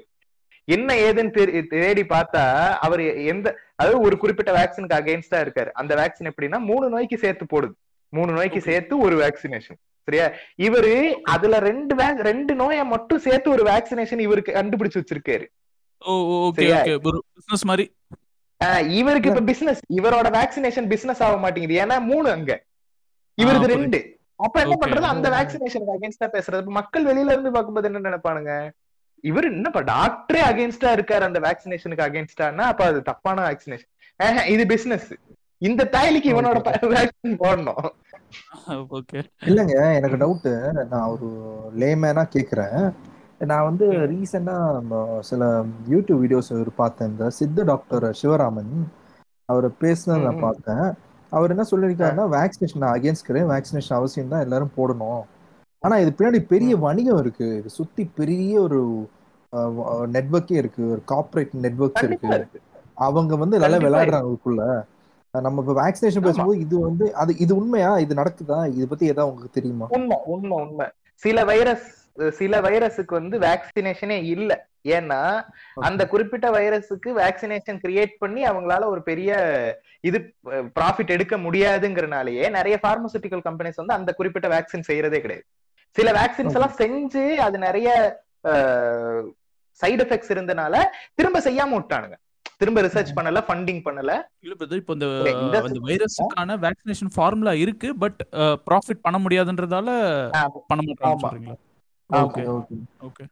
என்ன ஏதுன்னு தேடி பார்த்தா அவர் எந்த அதாவது ஒரு குறிப்பிட்ட வேக்சினுக்கு அகேன்ஸ்டா இருக்காரு. அந்த வேக்சின் எப்படின்னா மூணு நோய்க்கு சேர்த்து போடுது. மூணு நோய்க்கு சேர்த்து ஒரு வேக்சினேஷன் சரியா? இவரு அதுல ரெண்டு ரெண்டு நோயை மட்டும் சேர்த்து ஒரு வேக்சினேஷன் இவருக்கு கண்டுபிடிச்சு வச்சிருக்காரு. Oh okay? ஓகே. ஒரு பிசினஸ் மாதிரி. இவருக்கு இப்ப பிசினஸ் இவரோட வேக்சினேஷன் பிசினஸ் ஆக மாட்டேங்குது. ஏன்னா மூணு அங்க. இவருக்கு. ரெண்டு. அப்ப என்ன. பண்றது? அந்த வேக்சினேஷனுக்கு அகேன்ஸ்டா பேசுறது. மக்கள் வெளியில இருந்து பார்க்கும்போது என்ன நினைப்பானுங்க? இவர் என்னப்பா டாக்டரே அகேன்ஸ்டா இருக்காரு அந்த வேக்சினேஷனுக்கு அகேன்ஸ்டானா அப்ப அது தப்பான வேக்சினேஷன் இது பிசினஸ் இந்த தாய்லிக்கு இவனோட வேக்சின் போடணும். ஓகே இல்லைங்க எனக்கு டவுட்டு நான் ஒரு லேமேனா கேட்குறேன் நான் வந்து ரீசெண்டா சில யூடியூப் வீடியோஸ் பார்த்தேன். இந்த சித்த டாக்டர் சிவராமன் அவர் பேசுனதை நான். பார்த்தேன். அவர் என்ன சொல்லியிருக்காருன்னா வேக்சினேஷன் அகேன்ஸ்ட் வேக்சினேஷன் அவசியம் தான் எல்லாரும் போடணும். ஆனா இது பின்னாடி பெரிய வணிகம் இருக்கு. இது சுத்தி பெரிய ஒரு நெட்வொர்க்கே இருக்கு. ஒரு கார்ப்பரேட் நெட்வொர்க்ஸ் கண்டிப்பா இருக்கு. அவங்க வந்து நல்லா விளையாடுறாங்க அதுக்குள்ள நம்ம இப்போ வேக்சினேஷன். பேசும்போது இது வந்து அது இது உண்மையா? இது நடக்குதா? இது பத்தி ஏதாவது உங்களுக்கு தெரியுமா? உண்மை உண்மை உண்மை. சில வைரஸ் சில வைரஸுக்கு வந்து வேக்சினேஷனே இல்ல. ஏன்னா அந்த குறிப்பிட்ட வைரஸுக்கு வேக்சினேஷன் கிரியேட் பண்ணி அவங்களால ஒரு பெரிய இது ப்ராஃபிட் எடுக்க முடியாதுங்கிறனாலயே நிறைய பார்மசூட்டிக்கல் கம்பெனிஸ் வந்து அந்த குறிப்பிட்ட வேக்சின் செய்யறதே கிடையாது. சில வேக்சின்ஸ் எல்லாம் செஞ்சு அது நிறைய சைடு எஃபெக்ட்ஸ் இருந்தனால திரும்ப செய்யாம விட்டானுங்க. திரும்ப ரிசர்ச் பண்ணல ஃபண்டிங் பண்ணல. இல்ல பிரதர் இப்போ இந்த அந்த வைரஸுக்கான வேக்சினேஷன் ஃபார்முலா இருக்கு பட் ப்ராஃபிட் பண்ண முடியாதுன்றதால பண்ண மாட்டாங்க. Okay okay. ஓகே.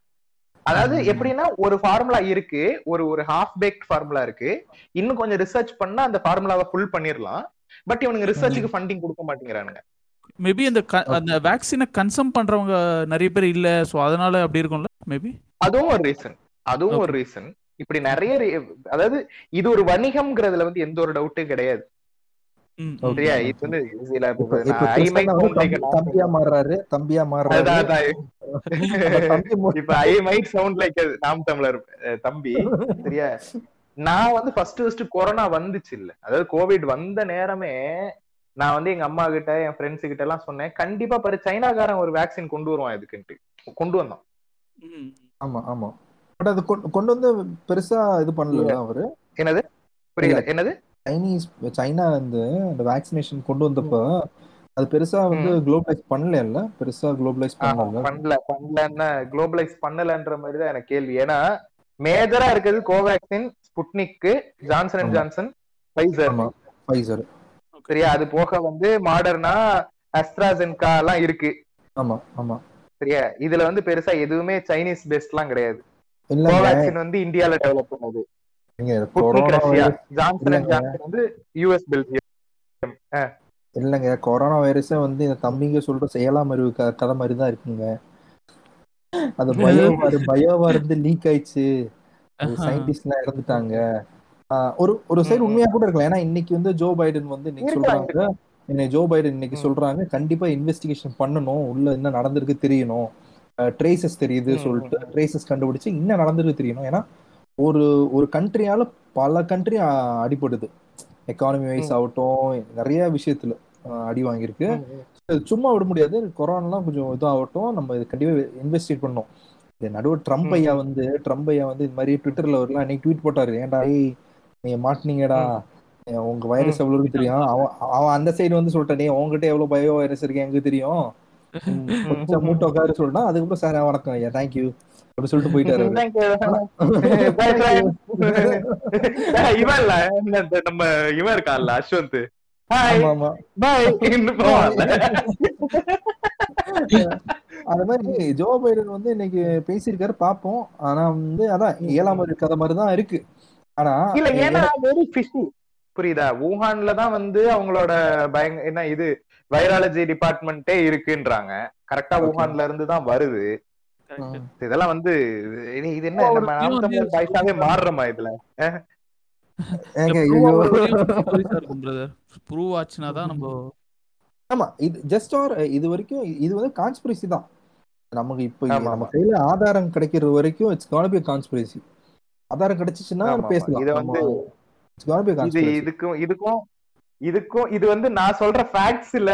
அதாவது எப்படின்னா ஒரு ஃபார்முலா இருக்கு ஒரு ஒரு ஹாஃப் பேக்ட் ஃபார்முலா இருக்கு. இன்னும் கொஞ்சம் ரிசர்ச் பண்ணா அந்த ஃபார்முலாவை ஃபுல் பண்ணிரலாம். பட் இவனுங்க ரிசர்ச்சுக்கு ஃபண்டிங் கொடுக்க மாட்டேங்கிறானுங்க. மேபி அந்த அந்த வேக்சினை கன்சம் பண்றவங்க நிறைய பேர் இல்ல சோ அதனால அப்படி இருக்கும்ல மேபி அதுவும் ஒரு ரீசன் அதுவும் ஒரு ரீசன் இப்படி நிறைய அதாவது இது ஒரு வணிகம்ங்கிறதுல வந்து எந்த ஒரு டவுட்டும் கிடையாது. சரியா? இது வந்து தம்பியா. மாறுறாரு. தம்பியா மாறுறாரு. இப்ப ஐ மைட் சவுண்ட் லைக் நாம் தமிழர் தம்பி. சரியா? நான் வந்து ஃபர்ஸ்ட் ஃபர்ஸ்ட் கொரோனா வந்துச்சு இல்ல. அதாவது கோவிட் வந்த நேரமே நான் வந்து எங்க அம்மா கிட்ட என் ஃப்ரெண்ட்ஸ் கிட்ட எல்லாம் சொன்னேன். கண்டிப்பா பாரு சைனாக்காரன் ஒரு வேக்சின் கொண்டு வருவான் இதுக்குன்ட்டு கொண்டு வந்தான். ஆமா ஆமா. பட் அது கொண்டு- கொண்டு வந்து பெருசா இது பண்ணல அவரு? என்னது? புரியல. என்னது? சைனீஸ் சைனா வந்து அந்த வேக்சினேஷன் கொண்டு வந்தப்ப அது பெருசா வந்து குளோபலைஸ் பண்ணல பெருசா குளோபலைஸ் பண்ணல பண்ணல பண்ணலன்னா குளோபலைஸ் பண்ணலன்ற மாதிரி தான் எனக்கு கேள்வி. ஏன்னா மேஜரா இருக்கிறது Covaxin Sputnik Johnson and. Johnson Pfizer Pfizer சரியா? அது போக வந்து மாடர்னா அஸ்ட்ராசென்கா எல்லாம் இருக்கு. ஆமா ஆமா. சரியா? இதுல வந்து பெருசா எதுவுமே சைனீஸ் பேஸ்ட் எல்லாம் கிடையாது. கோவேக்சின் வந்து இந்தியால டெவலப் பண்ணது. இல்லைங்க. கொரோனா வைரஸே வந்து இந்த தம்பிங்க சொல்ற செயலாம் அறிவு கதை மாதிரி தான் இருக்குங்க. அது பயோவா பயோவா இருந்து லீக் ஆயிடுச்சு. சயின்டிஸ்ட் எல்லாம் இறந்துட்டாங்க. ஒரு ஒரு சைடு. உண்மையா கூட இருக்கலாம். ஏன்னா இன்னைக்கு வந்து ஜோ பைடன் வந்து இன்னைக்கு சொல்றாங்க. இன்னைக்கு ஜோ பைடன் இன்னைக்கு. சொல்றாங்க. கண்டிப்பா இன்வெஸ்டிகேஷன் பண்ணணும். உள்ள என்ன நடந்திருக்கு தெரியணும். ட்ரேசஸ் தெரியுது சொல்லிட்டு. ட்ரேசஸ் கண்டுபிடிச்சு என்ன நடந்திருக்கு தெரியணும். ஏன்னா ஒரு ஒரு கண்ட்ரியால பல கண்ட்ரி அடிபடுது. Economy wise. ஆகட்டும் நிறைய விஷயத்துல அடி வாங்கியிருக்கு. இது சும்மா விட முடியாது. கொரோனாலாம் கொஞ்சம் இதாகட்டும் நம்ம இது கண்டிப்பா இன்வெஸ்டிகேட் பண்ணோம் இந்த நடுவு ட்ரம்ப். ஐயா வந்து ட்ரம்ப் ஐயா வந்து இந்த மாதிரி ட்விட்டர்ல ஒரு அன்னைக்கு ட்வீட் போட்டாரு. ஏன்டா ஏய் நீங்க மாட்டினீங்கடா. உங்க வைரஸ் எவ்வளவு தெரியும். அவன் அவன் அந்த சைடு வந்து சொல்லிட்டான் "டேய், உன்கிட்ட எவ்வளவு பயோ வைரஸ் இருக்கு எனக்கு தெரியும்? மூட்டை உட்காரு சொல்லிட்டா அதுக்கப்புறம் சார் வணக்கம் ஐயா. தேங்க்யூ அப்படி சொல்லிட்டு போயிட்டாரு அவரு. Thank you. Bye, friend. இவன் இல்ல நம்ம இவன் இருக்கான்ல அஸ்வந்த் அந்த மாதிரி ஜோ பைடன் வந்து இன்னைக்கு பேசியிருக்காரு பாப்போம் ஆனா வந்து அதான் ஏழாம் கதை மாதிரி தான் இருக்கு ஆனா இல்ல ஏன்னா வெரி ஃபிஷி புரியுதா ஊஹான்ல தான் வந்து அவங்களோட பயங்க என்ன இது வைராலஜி டிபார்ட்மெண்ட்டே இருக்குன்றாங்க கரெக்டா. ஊஹான்ல இருந்து தான் வருது. இதெல்லாம் வந்து இது இது என்ன? நம்ம பாய்ஸாவே மாறுறோமா இதுல? ப்ரூவ் ஆச்சுனா தான் நம்ம ஆமா இது ஜஸ்ட் ஆர் இது வரைக்கும் இது வந்து கான்ஸ்பிரசி தான். நமக்கு இப்போ நம்ம. கையில ஆதாரம் கிடைக்கிற வரைக்கும் இட்ஸ் கான் பி கான்ஸ்பிரசி ஆதாரம் கிடைச்சிச்சுன்னா. பேசலாம். இத வந்து இது. இதுக்கும் இதுக்கும் இதுக்கும் இது வந்து நான் சொல்ற ஃபேக்ட்ஸ் இல்ல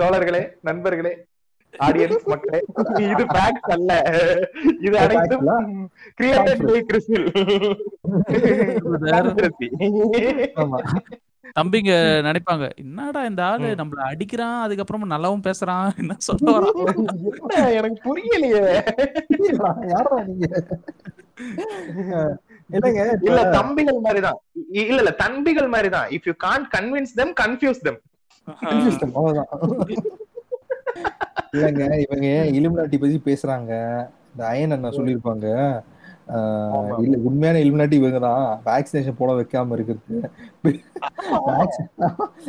தோழர்களே நண்பர்களே. ஆடியன்ஸ் மக்களே இது ஃபேக்ட்ஸ் அல்ல. இது அனைத்தும்? கிரியேட்டட் பை கிறிஸ்டில் தம்பிங்க நினைப்பாங்க என்னடா இந்த ஆளு? ம். நம்மள அடிக்கிறான் அதுக்கப்புறமா நல்லாவும் பேசுறான். என்ன சொல்ல வரான்? எனக்கு புரியலையே. யாரா நீங்க? இல்லைங்க இல்ல தம்பிகள் மாதிரிதான். இல்ல இல்ல தம்பிகள் மாதிரிதான். If you can't convince them confuse them அவ்வளவுதான். இல்லைங்க இவங்க இலுமினாட்டி பத்தி பேசுறாங்க? இந்த அயன் அண்ணா சொல்லியிருப்பாங்க. இல்ல உண்மையான இலுமினாட்டி இவங்க தான் வேக்சினேஷன் போட வைக்காம இருக்கிறது.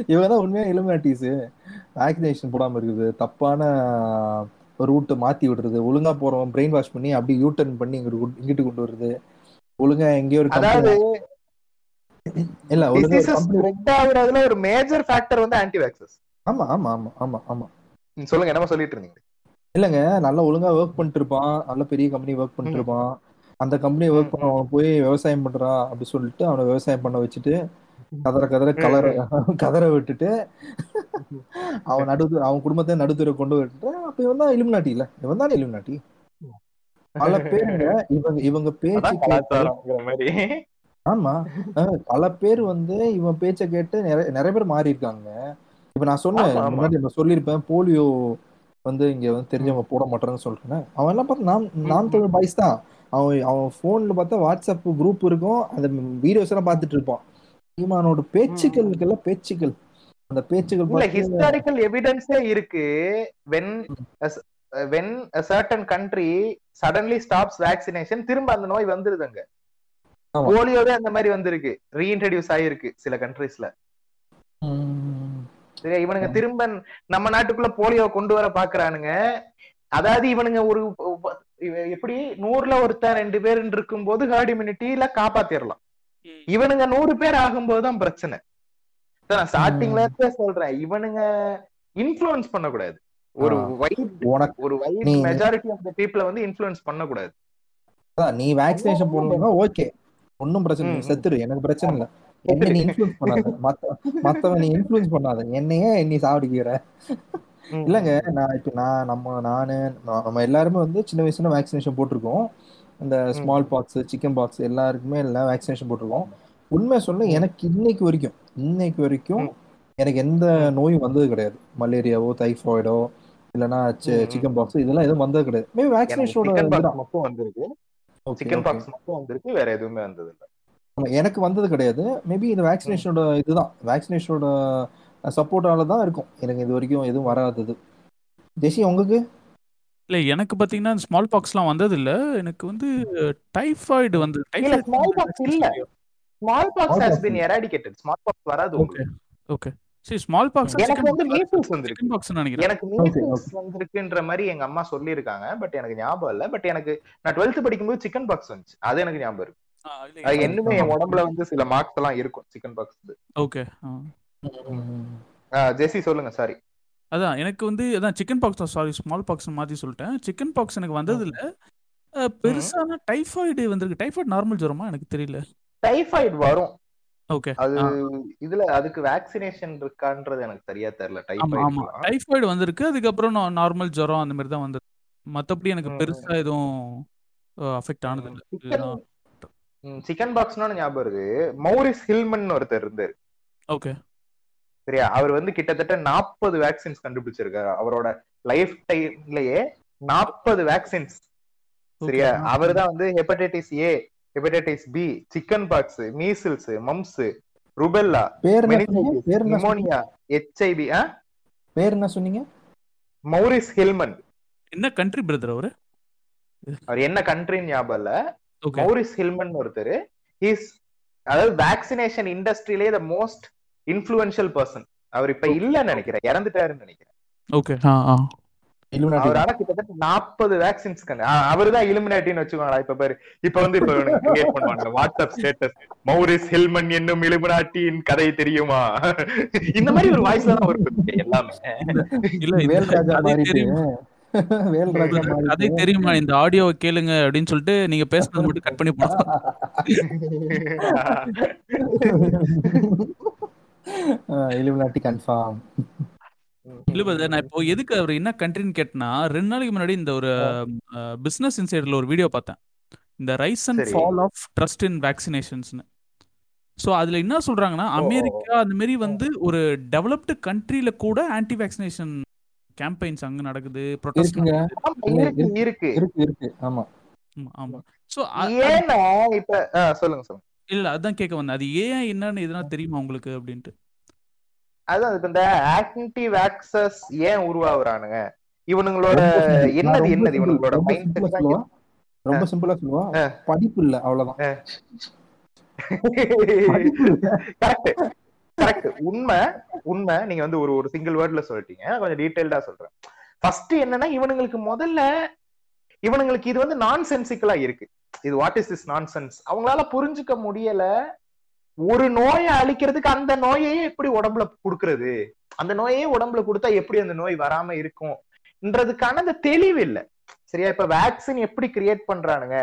இவங்க தான் உண்மையான இலுமினாட்டிஸ் வேக்சினேஷன் போடாம இருக்குது. தப்பான ரூட்டை மாத்தி விடுறது. ஒழுங்கா போறவன் பிரெயின் வாஷ் பண்ணி அப்படியே யூ டர்ன் பண்ணி இங்கிட்டு இங்கிட்டு கொண்டு வருது. ஒழுங்கா எங்கேயோ ஒரு அதாவது இல்ல ஒரு மேஜர் ஃபேக்டர் வந்து ஆன்டி வேக்சஸ் ஆமா ஆமா ஆமா ஆமா ஆமா. சொல்லுங்க என்னமோ சொல்லிட்டு இருந்தீங்க? இல்லங்க நல்லா ஒழுங்கா ஒர்க் பண்ணிட்டு இருப்பான் நல்ல பெரிய கம்பெனி ஒர்க் பண்ணிட்டு இருப்பான் அந்த கம்பெனி ஒர்க் பண்ண அவன் போய் விவசாயம் பண்றா அப்படி சொல்லிட்டு அவனை விவசாயம் பண்ண வச்சுட்டு கதற கதற கலர கதற விட்டுட்டு அவன் நடு அவன் குடும்பத்தை நடுத்துற கொண்டு விட்டுட்டு அப்ப இவன் தான் இலுமினாட்டி இல்ல? இவன் தான் இலுமினாட்டி பல பேருங்க இவங்க இவங்க பேச்சு ஆமா. பல பேர் வந்து இவன் பேச்ச கேட்டு நிறைய நிறைய பேர் மாறி இருக்காங்க இப்ப நான் சொன்னேன் நான் சொல்லியிருப்பேன் போலியோ வந்து இங்க வந்து தெரிஞ்சவங்க போட மாட்டாங்கன்னு சொல்றேன். அவன் எல்லாம் பார்த்து நான் நான் தமிழ் பாய்ஸ் தான். அவன் அவன் போன்ல பார்த்தா வாட்ஸ்அப் குரூப் இருக்கும். அந்த வீடியோஸ் எல்லாம் பார்த்துட்டு இருப்பான். ஈமானோட பேச்சுக்களுக்கெல்லாம் பேச்சுக்கள். அந்த பேச்சுக்கள் ஹிஸ்டாரிக்கல் எவிடன்ஸே இருக்கு. When when certain country suddenly stops vaccination திரும்ப அந்த நோய் வந்துருதுங்க. ஆமா. போலியோவே அந்த மாதிரி வந்திருக்கு. ரீஇன்ட்ரடியூஸ் ஆயிருக்கு சில கண்ட்ரீஸ்ல சரியா இவனுங்க திரும்ப நம்ம நாட்டுக்குள்ள போலியோ கொண்டு வர பாக்குறானுங்க. அதாவது இவனுங்க ஒரு எப்படி? நூறுல ஒருத்தன் ரெண்டு பேர் இருக்கும்போது ஹர்ட் இம்யூனிட்டியில காப்பாத்திரலாம். இவனுங்க நூறு பேர் ஆகும்போதுதான் பிரச்சனை. நான் ஸ்டார்டிங்ல இருந்தே சொல்றேன். இவனுங்க இன்ஃபுளுன்ஸ் பண்ணக்கூடாது. ஒரு. வைட் உனக்கு ஒரு wide majority of the people வந்து இன்ஃபுளுன்ஸ் பண்ணக்கூடாது. அதான், நீ வேக்சினேஷன் போடணும்னா ஓகே ஒன்னும் பிரச்சனை இல்லை. செத்துரு. எனக்கு பிரச்சனை இல்லை. என்ன நீ இன்ஃபுளுன்ஸ் பண்ணாத. மத்த மத்தவன் நீ இன்ஃபுளுன்ஸ் பண்ணாத. என்னையே நீ சாவடிக்கிற. இல்லங்க நான் இப்ப நான் நம்ம நானு நம்ம எல்லாருமே வந்து சின்ன வயசுல வேக்சினேஷன் போட்டிருக்கோம். இந்த ஸ்மால் பாக்ஸ் சிக்கன் பாக்ஸ் எல்லாருக்குமே எல்லாம் வேக்சினேஷன் போட்டிருக்கோம். உண்மை சொல்ல எனக்கு இன்னைக்கு வரைக்கும் இன்னைக்கு வரைக்கும். எனக்கு எந்த நோயும் வந்தது கிடையாது. மலேரியாவோ இல்லைன்னா ம், ம். சிக்கன் பாக்ஸ் இதெல்லாம் எதுவும் வந்தது கிடையாது. மேபி வேக்சினேஷனோட மட்டும் வந்திருக்கு. சிக்கன். பாக்ஸ் மட்டும் வந்திருக்கு வேற எதுவுமே வந்தது இல்ல எனக்கு வந்தது கிடையாது. மேபி இந்த வேக்சினேஷனோட இதுதான். வேக்சினேஷனோட சப்போர்ட்டால தான் இருக்கும். எனக்கு இது வரைக்கும் எதுவும் வராதது. ஜெசி உங்களுக்கு? இல்ல எனக்கு பாத்தீங்கன்னா ஸ்மால் பாக்ஸ்லாம் வந்தது இல்ல எனக்கு வந்து டைஃபாய்டு வந்து ஸ்மால் பாக்ஸ் இல்ல. Smallpox has been eradicated smallpox வராது ஓகே உங்களுக்கு. ஓகே சரி ஸ்மால் பாக்ஸ் எனக்கு வந்து மீசல்ஸ் வந்திருக்கு. பாக்ஸ் நினைக்கிறேன். எனக்கு மீசல்ஸ் வந்திருக்குன்ற மாதிரி எங்க அம்மா சொல்லியிருக்காங்க. பட் எனக்கு ஞாபகம் இல்ல. பட் எனக்கு நான் டுவெல்த் படிக்கும்போது சிக்கன் பாக்ஸ் வந்துச்சு. அது எனக்கு ஞாபகம் இருக்கு. அது எனக்கு- என்னமே என் உடம்புல வந்து சில மார்க்ஸ் எல்லாம் இருக்கும் சிக்கன் பாக்ஸ் ஓகே. ஜெசி சொல்லுங்க சாரி அதான் எனக்கு வந்து அதான் chickenpox sorry smallpox மாத்தி சொல்லிட்டேன். சிக்கன் பாக்ஸ் எனக்கு வந்தது இல்ல பெருசான டைஃபாய்டு வந்திருக்கு. டைஃபாய்டு நார்மல் ஜுரமா? எனக்கு தெரியல. டைஃபாய்டு வரும். ஓகே அது இதுல அதுக்கு வேக்சினேஷன் இருக்கான்றது எனக்கு சரியா தெரியல. டைஃபாய்டு டைஃபாய்டு வந்திருக்கு. அதுக்கப்புறம் நார்மல் ஜுரம் அந்த மாதிரி தான் வந்தது மத்தபடி எனக்கு பெருசா எதுவும் அஃபெக்ட் ஆனது இல்ல சிக்கன் பாக்ஸ்னு ஞாபகம் இருக்கு மௌரிஸ் ஹில்மன் ஒருத்தர் இருந்தாரு. ஓகே. சரியா? அவர் வந்து கிட்டத்தட்ட நாற்பது வேக்சின்ஸ் கண்டுபிடிச்சிருக்காரு. அவரோட லைஃப் டைம்லயே நாற்பது வேக்சின்ஸ் சரியா? Okay. அவர் தான் வந்து hepatitis A hepatitis B chickenpox measles mumps rubella pneumonia HIV பேர் என்ன சொன்னீங்க? Maurice Hilleman. என்ன கண்ட்ரி பிரதர் அவரு? அவர் என்ன கண்ட்ரின்னு ஞாபகம் இல்ல. மௌரிஸ் ஹில்மன் ஒருத்தர். இஸ் அதாவது வேக்சினேஷன் இண்டஸ்ட்ரியிலே த மோஸ்ட் இன்ஃபுளுன்ஷியல் பர்சன் அவர் இப்ப இல்லன்னு நினைக்கிறேன். இறந்துட்டாருன்னு நினைக்கிறேன். ஓகே கிட்டத்தட்ட நாற்பது வேக்சின்ஸ் அவர் தான் இலுமினாட்டின்னு வச்சுக்கோங்களா இப்ப பாரு இப்ப வந்து இப்ப கிரியேட் பண்ணுவாங்க வாட்ஸ்அப் ஸ்டேட்டஸ் மௌரிஸ் ஹில்மன் என்னும் இலுமினாட்டியின் கதை தெரியுமா? இந்த மாதிரி ஒரு வாய்ஸ்ல தான் எல்லாமே. இல்ல கதை தெரியும் இந்த ஆடியோவை கேளுங்க அப்படின்னு சொல்லிட்டு நீங்க பேசுனது மட்டும் கட் பண்ணி போடலாம் இலுமினாட்டி கன்ஃபார்ம் இல்ல நான் இப்போ எதுக்கு அவர் என்ன கண்ட்ரின்னு கேட்டனா ரெண்டு நாளைக்கு முன்னாடி இந்த ஒரு பிசினஸ் இன்சைடர்ல ஒரு வீடியோ பார்த்தேன். இந்த rise and. Fall of trust in வேக்சினேஷன்ஸ்னு so அதுல என்ன சொல்றாங்கன்னா ஓ. அமெரிக்கா அந்த மாதிரி வந்து ஒரு டெவலப்டு கண்ட்ரில கூட ஆன்டி வேக்சினேஷன் கேம்பெயின்ஸ் அங்க நடக்குது இருக்கு இருக்கு இருக்கு. ஆமா. ஆமா ஏன்னா இப்ப சொல்லுங்க சொல்லுங்க. இல்ல அதான் கேட்க வந்தேன். அது ஏன் என்னன்னு எதுனா தெரியுமா உங்களுக்கு அப்படின்ட்டு? அதான் இப்ப இந்த ஆக்டி வேக்சஸ் ஏன் உருவாகுறானுங்க? இவனுங்களோட என்னது என்னது இவனுங்களோட ரொம்ப மைண்ட். ரொம்ப சிம்பிளா சொல்லுவா. ஆ. படிப்பு இல்ல அவ்வளவுதான். கரெக்ட் உண்மை உண்மை. நீங்க வந்து ஒரு ஒரு சிங்கிள் வேர்ட்ல சொல்லிட்டீங்க. கொஞ்சம் டீடைல்டா சொல்றேன். ஃபர்ஸ்ட் என்னன்னா இவனுங்களுக்கு முதல்ல இவனுங்களுக்கு இது வந்து நான் சென்சிக்கலா இருக்கு. இது what is this nonsense அவங்களால புரிஞ்சுக்க முடியல. ஒரு நோயை அழிக்கிறதுக்கு அந்த நோயையே எப்படி உடம்புல கொடுக்கறது? அந்த நோயையே உடம்புல கொடுத்தா எப்படி அந்த நோய் வராம இருக்கும்ன்றதுக்கான அந்த தெளிவு இல்ல. சரியா? இப்ப வேக்சின் எப்படி கிரியேட் பண்றானுங்க?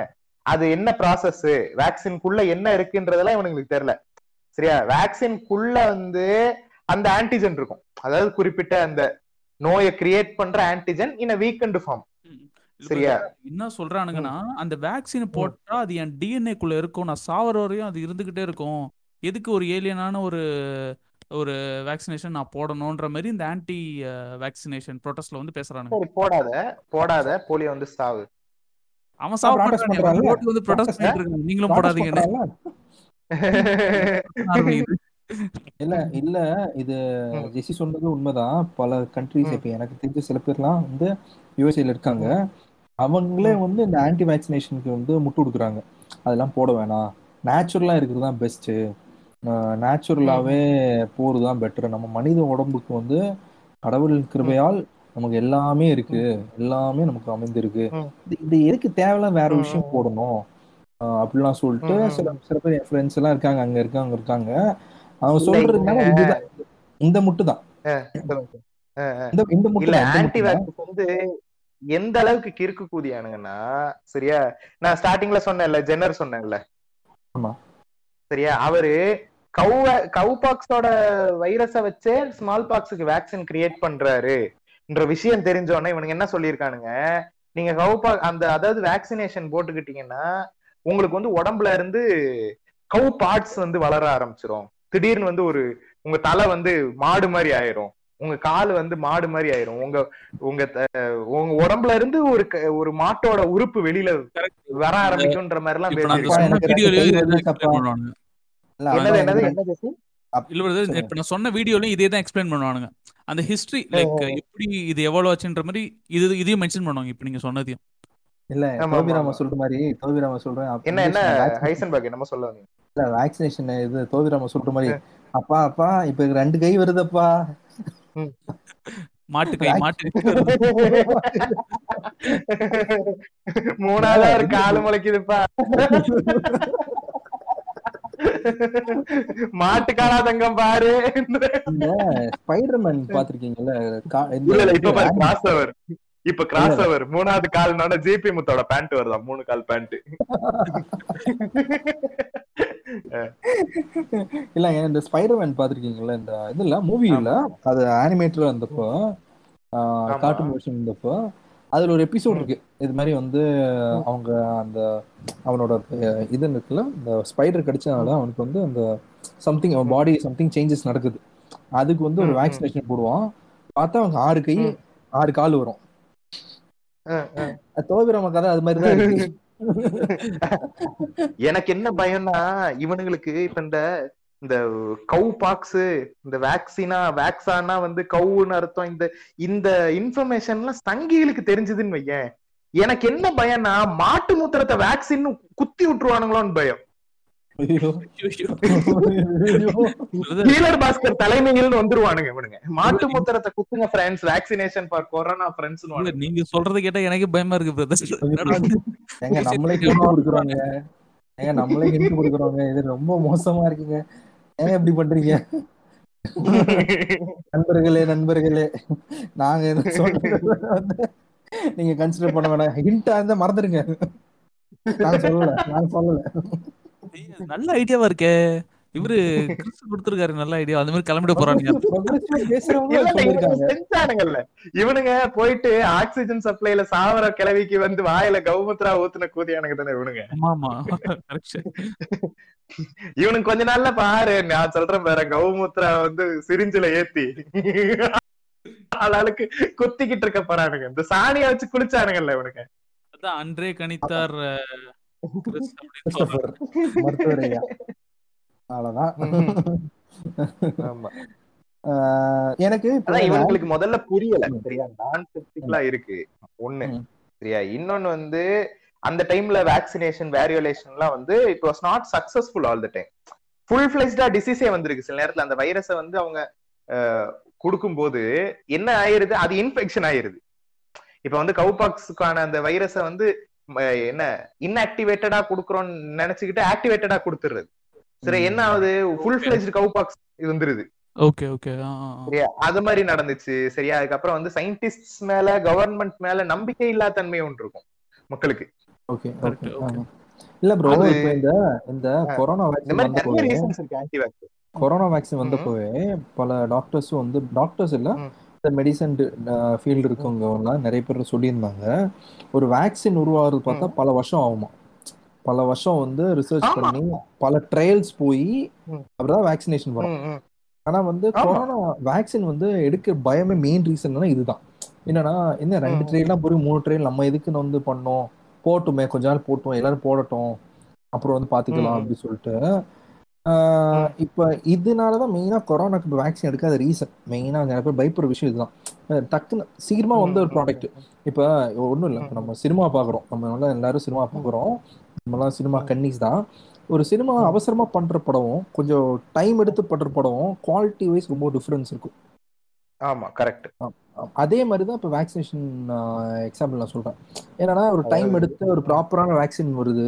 அது என்ன ப்ராசஸ் வேக்சின்குள்ள என்ன இருக்குன்றதெல்லாம் இவனுங்களுக்கு தெரியல. சரியா? வேக்சின்குள்ள வந்து அந்த ஆன்டிஜன் இருக்கும். அதாவது குறிப்பிட்ட அந்த நோயை கிரியேட் பண்ற ஆன்டிஜன் இன் வீக்கெண்ட் ஃபார்ம் சரியா? என்ன சொல்றானுங்கன்னா அந்த வேக்சின் போட்டா அது என் டிஎன்ஏ குள்ள இருக்கும். நான் சாவர வரையும் அது இருந்துகிட்டே இருக்கும். எதுக்கு ஒரு ஏலியனான ஒரு ஒரு வேக்சினேஷன் நான் போடணும்ன்ற மாதிரி இந்த ஆன்டி வேக்சினேஷன் ப்ரொட்டஸ்ட்ல வந்து பேசுறானுங்க. சரி போடாத. போடாத. போலியோ வந்து சாவு. அவன் சாவ வந்து ப்ரொடெஸ்ட் Protest பண்ணிட்டு இருக்காங்க நீங்களும். ஆரம்பிக்குது. இல்ல இல்ல இது. ஜெசி சொன்னது உண்மைதான். பல கண்ட்ரிஸ். இப்ப எனக்கு தெரிஞ்ச சில பேர்லாம் வந்து யூஎஸ்ஏல இருக்காங்க. அவங்களே வந்து இந்த ஆன்டி வேக்சினேஷனுக்கு வந்து முட்டு கொடுக்குறாங்க. அதெல்லாம் போட வேணாம். நேச்சுரலா இருக்கிறது தான் பெஸ்ட் நேச்சுரலாவே போறது தான் பெட்டர் நம்ம மனித உடம்புக்கு வந்து கடவுள் கிருபையால் நமக்கு எல்லாமே இருக்கு. எல்லாமே நமக்கு அமைந்திருக்கு. இது- எதுக்கு தேவையில்லாம் வேற விஷயம். போடணும்? அப்படிலாம் சொல்லிட்டு சில சில பேர் என் ஃப்ரெண்ட்ஸ் எல்லாம் இருக்காங்க அங்க இருக்காங்க இருக்காங்க. அவங்க இங்க- இதுதான். இந்த முட்டு தான். இந்த முட்டு ஆன்டி வேக்சின் வந்து எந்த அளவுக்கு கிறுக்கு கூதியானுங்கன்னா சரியா? நான் ஸ்டார்டிங்ல சொன்னேன்ல ஜென்னர் சொன்னேன்ல. ஆமா. சரியா? அவரு கவு கவுபாக்ஸோட வைரஸ வச்சே ஸ்மால் பாக்ஸுக்கு வேக்சின் கிரியேட் பண்றாரு என்ற விஷயம் தெரிஞ்ச உடனே இவனுங்க என்ன சொல்லியிருக்கானுங்க? நீங்க கவுபா அந்த அதாவது வேக்சினேஷன் போட்டுக்கிட்டீங்கன்னா உங்களுக்கு வந்து உடம்புல இருந்து கவு பார்ட்ஸ் வந்து வளர ஆரம்பிச்சிரும். திடீர்னு வந்து ஒரு உங்க தலை வந்து மாடு மாதிரி ஆயிரும். உங்க கால் வந்து மாடு மாதிரி ஆயிரும். உங்க உங்க த- உங்க உடம்புல இருந்து ஒரு ஒரு மாட்டோட உறுப்பு வெளியில வர ஆரம்பிக்கும்ன்ற மாதிரி எல்லாம் இல்ல. இப்ப நான் சொன்ன வீடியோலயும் இதே தான் எக்ஸ்பிளைன் பண்ணுவானுங்க. அந்த ஹிஸ்டரி லைக் எப்படி இது எவ்வளவு ஆச்சுன்ற மாதிரி இது இதையும் மென்ஷன் பண்ணுவாங்க இப்ப நீங்க சொன்னதையும். இல்ல தோபிராம. சொல்ற மாதிரி தோபிராம சொல்றேன் அப்ப என்ன என்ன ஹைசன்பர்க் என்னமோ சொல்ல வந்தீங்க. இல்ல வேக்சினேஷன் இது தோபிராம சொல்ற மாதிரி. அப்பா அப்பா இப்ப ரெண்டு கை வருதப்பா. மாட்டு கை மாட்டு மூணாவது ஒரு காலு முளைக்குதுப்பா. மாட்டு காலாதங்கம் பாரு. ஸ்பைடர்மேன் பாத்திருக்கீங்கல்ல இல்ல இல்ல இப்ப இது கிராஸ் ஓவர் மூணாவது கால்னால ஜிபி முத்தோட பேண்ட் வருதா? மூணு கால் பேண்ட் இல்ல இந்த ஸ்பைடர்மேன் பாத்திருக்கீங்கல்ல இந்த இதுல மூவில அது அனிமேட்டரா இருந்தப்போ. கார்ட்டூன் வெர்ஷன் இருந்தப்போ அதுல ஒரு எபிசோட் இருக்கு. இது மாதிரி வந்து அவங்க அந்த அவனோட இது இருக்குல்ல இந்த ஸ்பைடர் கடிச்சனால அவனுக்கு வந்து அந்த சம்திங் அவன் பாடி சம்திங் சேஞ்சஸ் நடக்குது. அதுக்கு வந்து ஒரு. வேக்சினேஷன் போடுவான். பார்த்தா அவங்க ஆறு கை. ஆறு கால் வரும். தோவிரம கதை அது மாதிரி தான் இருக்கு. எனக்கு என்ன பயம்னா இவனுங்களுக்கு இப்ப இந்த இந்த கவு பாக்ஸ் இந்த வேக்சினா வேக்சானா வந்து கவுன்னு அர்த்தம் இந்த இந்த இன்ஃபர்மேஷன்லாம் சங்கிகளுக்கு தெரிஞ்சதுன்னு வையேன். எனக்கு என்ன பயம்னா மாட்டு மூத்திரத்தை வேக்சின் குத்தி விட்டுருவானுங்களோன்னு பயம். பாஸ்கர் தலைமையில்னு வந்துருவானுங்க இவனுங்க. மாட்டு மூத்திரத்தை குத்துங்க friends vaccination for corona friends நீங்க சொல்றதை கேட்டா எனக்கே பயமா இருக்கு பிரதர் ஏங்க நம்மளே கொடுக்குறோங்க. ஏங்க நம்மளே ஹிண்ட் கொடுக்குறோங்க. இது ரொம்ப மோசமா இருக்குங்க. ஏங்க இப்படி பண்றீங்க? நண்பர்களே நண்பர்களே. நாங்க நீங்க கன்சிடர் பண்ண வேணாம். ஹிண்டா இருந்தா மறந்துடுங்க நான் சொல்லல நான் சொல்லல. நல்ல ஐடியாவா இருக்கே. இவரு கிறிஸ் கொடுத்துருக்காரு நல்ல ஐடியா. அந்த மாதிரி கிளம்பிட போறானுங்க இவனுங்க சொல்லிருக்காங்க. செஞ்சானுங்கல்ல இவனுங்க போயிட்டு ஆக்சிஜன் சப்ளைல சாவர கிளவிக்கு வந்து வாயில கௌமுத்ரா ஊத்துன கூதியானுங்க தானே இவனுங்க. ஆமா இவனுக்கு கொஞ்ச நாள்ல பாரு நான் சொல்றேன் பாரு கௌமுத்ரா வந்து சிரிஞ்சில ஏத்தி. ஆளாளுக்கு குத்திக்கிட்டு இருக்க போறானுங்க. இந்த சாணியை வச்சு குளிச்சானுங்கல்ல இவனுங்க. அதான் அன்றே கணித்தார் அஹ், கிறிஸ் அப்படின்னு கிறிஸ்டபர் சொல்றாங்க. மருத்துவர் ஐயா அவ்வளவுதான் எனக்கு இவனுங்களுக்கு முதல்ல புரியல. சரியா? நான் செப்டிக்கலா இருக்கு. ஒண்ணு. சரியா? இன்னொன்னு வந்து அந்த டைம்ல வேக்சினேஷன் வேரியோலேஷன் எல்லாம் வந்து it was not successful all the time full ஃபிளெஜ்டா டிசீஸே வந்திருக்கு. சில நேரத்துல அந்த வைரஸை வந்து அவங்க கொடுக்கும்போது என்ன ஆயிருது? அது இன்ஃபெக்ஷன் ஆயிருது. இப்ப வந்து கவுபாக்ஸுக்கான அந்த வைரஸை வந்து என்ன இன்ஆக்டிவேட்டடா குடுக்குறோம்னு நினைச்சுக்கிட்டு ஆக்டிவேட்டடா கொடுத்துருது சரி என்ன ஆகுது ஃபுல் ஃபிளெஜ்டு கவுபாக்ஸ் இது வந்துருது ஓகே ஓகே. சரியா அது மாதிரி நடந்துச்சு. சரியா அதுக்கப்புறம் வந்து சயின்டிஸ்ட் மேல கவர்மெண்ட் மேல நம்பிக்கை இல்லா தன்மை ஒன்று இருக்கும் மக்களுக்கு. ஓகே. இல்ல ப்ரோ இந்த இந்த கொரோனா வேக்சின் கொரோனா வேக்சின் வந்தப்போவே பல டாக்டர்ஸும் வந்து டாக்டர்ஸ் இல்ல. இந்த மெடிசன் ஃபீல்டு இருக்கவங்க எல்லாம் நிறைய பேர் சொல்லியிருந்தாங்க ஒரு வேக்சின் உருவாகிறது பார்த்தா பல வருஷம் ஆகுமா பல வருஷம் வந்து ரிசர்ச். பண்ணி பல ட்ரையல்ஸ் போய். அப்படிதான் வேக்சினேஷன் வரும். ஆனா வந்து. கொரோனா வேக்சின் வந்து எடுக்க பயமே மெயின் ரீசன் இதுதான் என்னன்னா என்ன ரெண்டு ம். ட்ரெயிலாம் போய் மூணு ட்ரெயின் நம்ம எதுக்கு வந்து பண்ணோம் போட்டுமே கொஞ்ச நாள் போட்டோம் எல்லாரும் போடட்டும் அப்புறம் வந்து பாத்துக்கலாம். அப்படின்னு சொல்லிட்டு இப்ப இதனாலதான் மெயினா கொரோனாக்கு இப்போ வேக்சின் எடுக்காத ரீசன் மெயினா நிறைய பேர் பயப்படுற விஷயம் இதுதான். டக்குன்னு சீக்கிரமா வந்த ஒரு ப்ராடக்ட் இப்ப ஒண்ணும் இல்லை. இப்ப நம்ம சினிமா பாக்குறோம். நம்ம எல்லாம் எல்லாரும் சினிமா பாக்குறோம். நம்மலாம் சினிமா கன்னிஸ் தான். ஒரு சினிமா அவசரமா பண்ற படம் கொஞ்சம் டைம் எடுத்து பண்ற படம் குவாலிட்டி வைஸ் ரொம்ப டிஃபரன்ஸ் இருக்கும். ஆமா கரெக்ட் அதே மாதிரி தான் இப்போ வேக்சினேஷன் எக்ஸாம்பிள் நான் சொல்றேன். என்னன்னா ஒரு டைம் எடுத்து ஒரு ப்ராப்பரான வேக்சின் வருது.